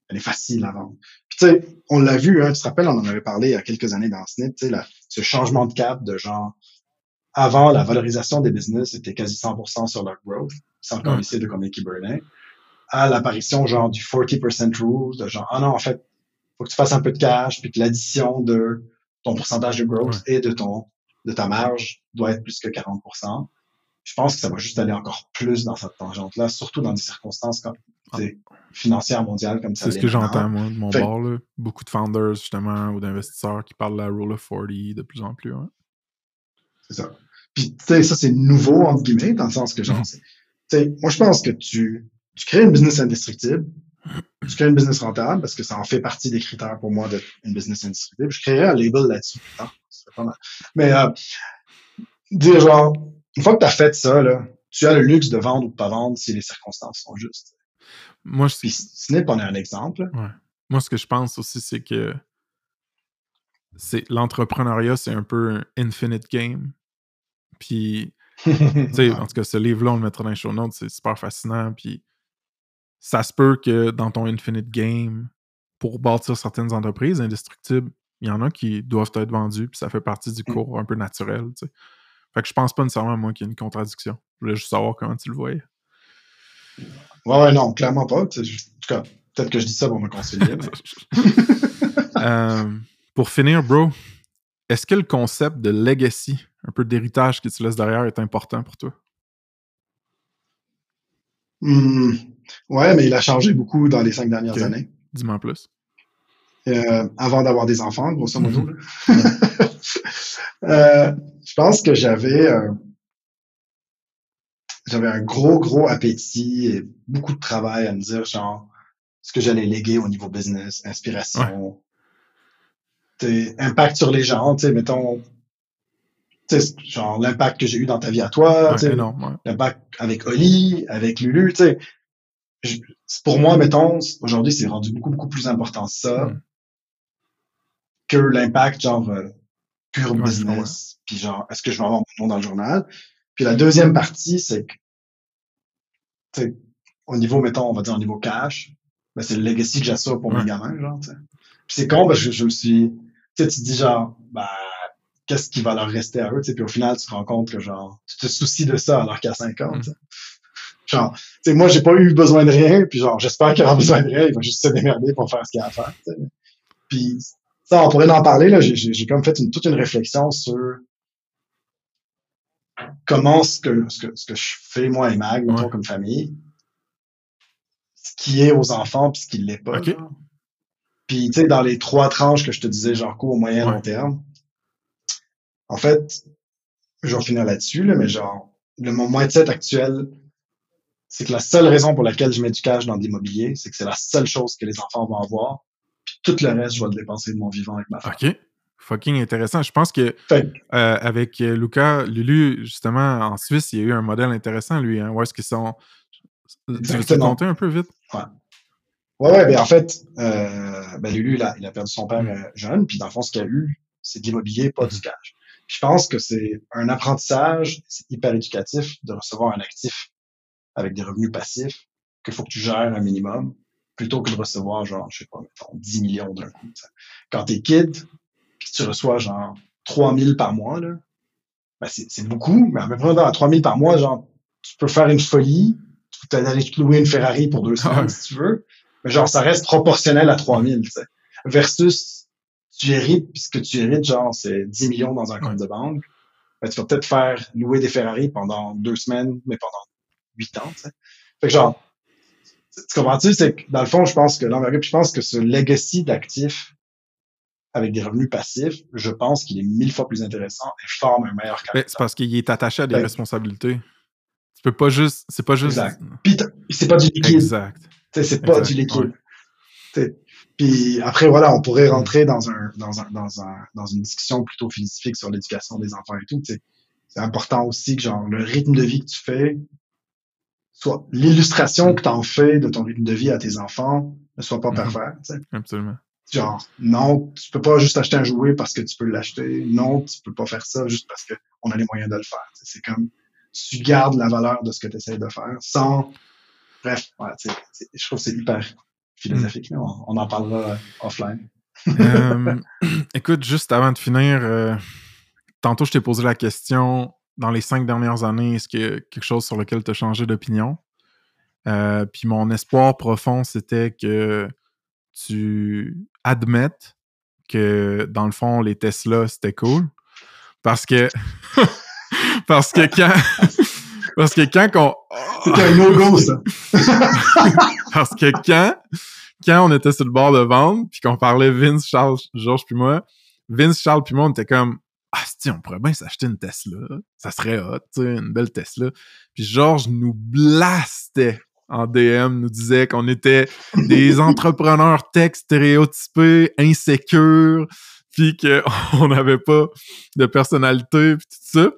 elle est facile à vendre. Puis tu sais, on l'a vu, hein, tu te rappelles, on en avait parlé il y a quelques années dans Snip, tu sais, la- ce changement de cap de genre, avant, la valorisation des business était quasi 100% sur leur growth, sans Ouais. essaie de combien qui burnaient, à l'apparition genre du 40% rule, de genre, ah non, en fait, faut que tu fasses un peu de cash, puis que l'addition de ton pourcentage de growth et de ton de ta marge doit être plus que 40%. Je pense que ça va juste aller encore plus dans cette tangente-là, surtout dans des circonstances comme sais, financières mondiales comme ça. C'est ce que j'entends, moi, de mon Fait- bord. Là. Beaucoup de founders, justement, ou d'investisseurs qui parlent de la Rule of 40 de plus en plus. hein. C'est ça. Puis, tu sais, ça, c'est nouveau, entre guillemets, dans le sens que, genre, tu sais, moi, je pense que tu, tu crées une business indestructible, tu crées une business rentable, parce que ça en fait partie des critères pour moi d'une business indestructible. Je créerais un label là-dessus. mal. Mais, euh, dire, genre, une fois que tu as fait ça, là, tu as le luxe de vendre ou de pas vendre si les circonstances sont justes. Moi, je, Puis, Snip en est un exemple. Ouais. Moi, ce que je pense aussi, c'est que c'est l'entrepreneuriat, c'est un peu un infinite game. Puis, tu sais, en tout cas, ce livre-là, on le mettra dans les show notes, c'est super fascinant. Puis, ça se peut que dans ton infinite game, pour bâtir certaines entreprises indestructibles, il y en a qui doivent être vendus, puis ça fait partie du Mm. cours un peu naturel, tu sais. Fait que je pense pas nécessairement, moi, qu'il y a une contradiction. Je voulais juste savoir comment tu le voyais. Ouais, ouais, non, clairement pas. Tu sais, je- En tout cas, peut-être que je dis ça pour me mais- Euh, pour finir, bro, est-ce que le concept de legacy, un peu d'héritage que tu laisses derrière, est important pour toi? Hmm. Ouais, mais il a changé beaucoup dans les cinq dernières années. Dis-moi en plus. Euh, avant d'avoir des enfants, grosso modo. là. Euh, je pense que j'avais euh, j'avais un gros, gros appétit et beaucoup de travail à me dire, genre, ce que j'allais léguer au niveau business, inspiration, impact sur les gens, tu sais, mettons, t'sais, genre l'impact que j'ai eu dans ta vie à toi, Ouais, ouais. l'impact avec Oli, avec Lulu, tu sais. Je- Pour moi, mettons, aujourd'hui, c'est rendu beaucoup, beaucoup plus important ça Mm. que l'impact, genre, euh, pur Ouais, business. Puis genre, est-ce que je vais avoir mon nom dans le journal? Puis la deuxième partie, c'est que, tu sais, au niveau, mettons, on va dire au niveau cash, ben, c'est le legacy que j'assure pour Ouais. mes gamins, genre. Puis c'est con parce que je, je me suis, tu sais, tu dis genre, ben, qu'est-ce qui va leur rester à eux, tu sais, puis au final, tu te rends compte que genre, tu te soucies de ça alors qu'il y a 5 ans, Mm. Genre, tu sais, moi, j'ai pas eu besoin de rien, puis genre, j'espère qu'il aura besoin de rien, il va juste se démerder pour faire ce qu'il a à faire. Puis, ça, on pourrait en parler, là, j'ai, j'ai j'ai comme fait une, toute une réflexion sur comment ce que, ce que, ce que je fais, moi et Mag, mettons, Ouais. comme famille, ce qui est aux enfants puis ce qui l'est pas. Puis, tu sais, dans les trois tranches que je te disais, genre court, moyen, Ouais. long terme, en fait, je vais finir là-dessus, là, mais genre, le, mon mindset actuel, c'est que la seule raison pour laquelle je mets du cash dans de l'immobilier, c'est que c'est la seule chose que les enfants vont avoir. Puis tout le reste, je vais le dépenser de mon vivant avec ma femme. OK. Fucking intéressant. Je pense que euh, avec euh, Luca, Lulu, justement, en Suisse, il y a eu un modèle intéressant, lui. Hein, où est-ce qu'ils sont. Tu Exactement. compter un peu vite? Ouais, ouais, ben en fait, euh, ben Lulu, il a, il a perdu son père Mm. euh, jeune, puis dans le fond, ce qu'il a eu, c'est de l'immobilier, pas Mhm. du cash. Puis je pense que c'est un apprentissage, c'est hyper éducatif de recevoir un actif avec des revenus passifs qu'il faut que tu gères un minimum, plutôt que de recevoir genre, je sais pas, mettons, 10 millions d'un coup. tu sais. Quand t'es kid, puis tu reçois genre 3000 par mois, là, ben c'est beaucoup, mais en même temps, à 3000 par mois, genre, tu peux faire une folie, tu peux aller te louer une Ferrari pour deux semaines Ouais. si tu veux, mais genre, ça reste proportionnel à 3000, tu sais. Versus, tu hérites, puis ce que tu hérites, genre, c'est 10 millions dans un compte de banque, ben, tu vas peut-être faire louer des Ferrari pendant deux semaines, mais pendant huit ans, tu sais. Fait que genre, tu comprends-tu? C'est que, dans le fond, je pense que l'envergure, puis je pense que ce legacy d'actifs avec des revenus passifs, je pense qu'il est mille fois plus intéressant et forme un meilleur capital. c'est parce qu'il est attaché à des responsabilités. Tu peux pas juste. C'est pas juste. Exact. Puis c'est pas du liquide. Exact. C'est pas Exact, du liquide. ouais. Puis après, voilà, on pourrait rentrer dans un, dans un, dans un, dans une discussion plutôt philosophique sur l'éducation des enfants et tout. C'est important aussi que genre le rythme de vie que tu fais, soit l'illustration que tu en fais de ton rythme de vie à tes enfants ne soit pas Mhm. parfaite. tu sais. Absolument. Genre, non, tu peux pas juste acheter un jouet parce que tu peux l'acheter. Non, tu peux pas faire ça juste parce qu'on a les moyens de le faire. C'est comme tu gardes la valeur de ce que tu essaies de faire sans. Bref, ouais, je trouve que c'est hyper philosophique. là. On, on en parlera euh, offline. Euh, écoute, juste avant de finir, euh, tantôt je t'ai posé la question dans les cinq dernières années, est-ce qu'il y a quelque chose sur lequel tu as changé d'opinion? Euh, puis mon espoir profond, c'était que tu admettes que dans le fond, les Tesla, c'était cool. Parce que. parce que quand. parce que quand qu'on. C'était un no-go, ça. Parce que quand, quand on était sur le bord de vendre, puis qu'on parlait Vince, Charles, Georges puis moi, Vince, Charles puis moi, on était comme Ah, si, on pourrait bien s'acheter une Tesla. Ça serait hot, tu sais, une belle Tesla. Puis Georges nous blastait en DM, nous disait qu'on était des entrepreneurs tech stéréotypés, insécures, puis qu'on n'avait pas de personnalité, puis tout ça.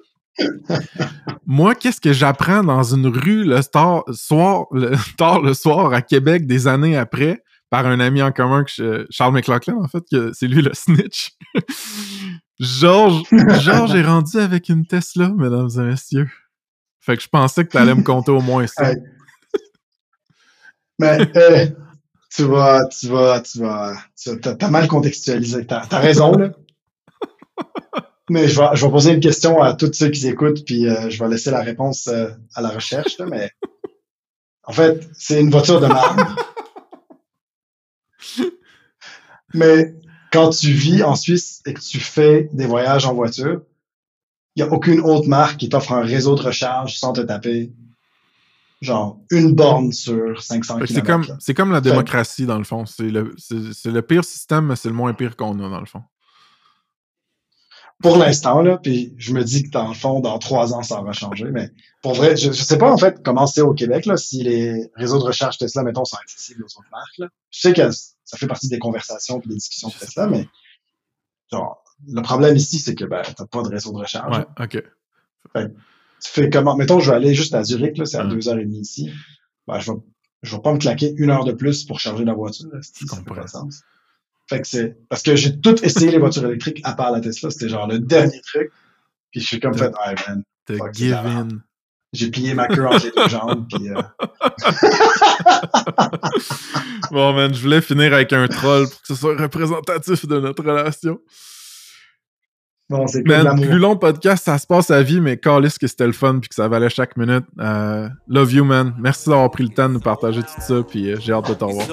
Moi, qu'est-ce que j'apprends dans une rue le tard, soir, le, tard le soir à Québec des années après par un ami en commun, que je- Charles McLaughlin, en fait, que c'est lui le snitch. Georges, Georges est rendu avec une Tesla, mesdames et messieurs. Fait que je pensais que tu allais me compter au moins ça. Mais euh, tu vas, tu vas, tu vas, t'as, t'as mal contextualisé. T'as, t'as raison là. Mais je vais, je vais poser une question à tous ceux qui écoutent, puis euh, je vais laisser la réponse euh, à la recherche. Là, mais en fait, c'est une voiture de marque. mais quand tu vis en Suisse et que tu fais des voyages en voiture, il n'y a aucune autre marque qui t'offre un réseau de recharge sans te taper genre une borne sur 500 Fait que km. C'est comme, là. c'est comme la démocratie, dans le fond. C'est le, c'est, c'est le pire système, mais c'est le moins pire qu'on a, dans le fond. Pour l'instant, là, puis je me dis que dans le fond, dans trois ans, ça va changer. Mais pour vrai, je, je sais pas en fait comment c'est au Québec, là, si les réseaux de recharge Tesla, mettons, sont accessibles aux autres marques. Là. Je sais que ça fait partie des conversations et des discussions de Tesla, mais genre, le problème ici, c'est que ben, t'as pas de réseau de recharge. Ouais, ok. Tu fais comment? Mettons, je vais aller juste à Zurich, là, c'est à Ouais. deux heures et demie ici. Ben, je vais, je vais pas me claquer une heure de plus pour charger la voiture. Là, si, ça fait pas de sens. Fait que c'est, parce que j'ai tout essayé les voitures électriques à part la Tesla. C'était genre le dernier truc. Puis je suis comme fait, ah man, c'est give in. J'ai plié ma queue entre les deux jambes. Puis, euh, Bon, man, je voulais finir avec un troll pour que ce soit représentatif de notre relation. bon, c'est plus long podcast, ça se passe à vie, mais calisse que c'était le fun puis que ça valait chaque minute. Euh, love you, man. Merci d'avoir pris le temps de nous partager tout ça, puis euh, j'ai hâte de t'en voir.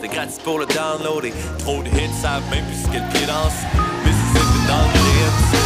C'est gratis pour le download et trop de hits savent même plus ce que le pied danse. Mississippi dans le rythme,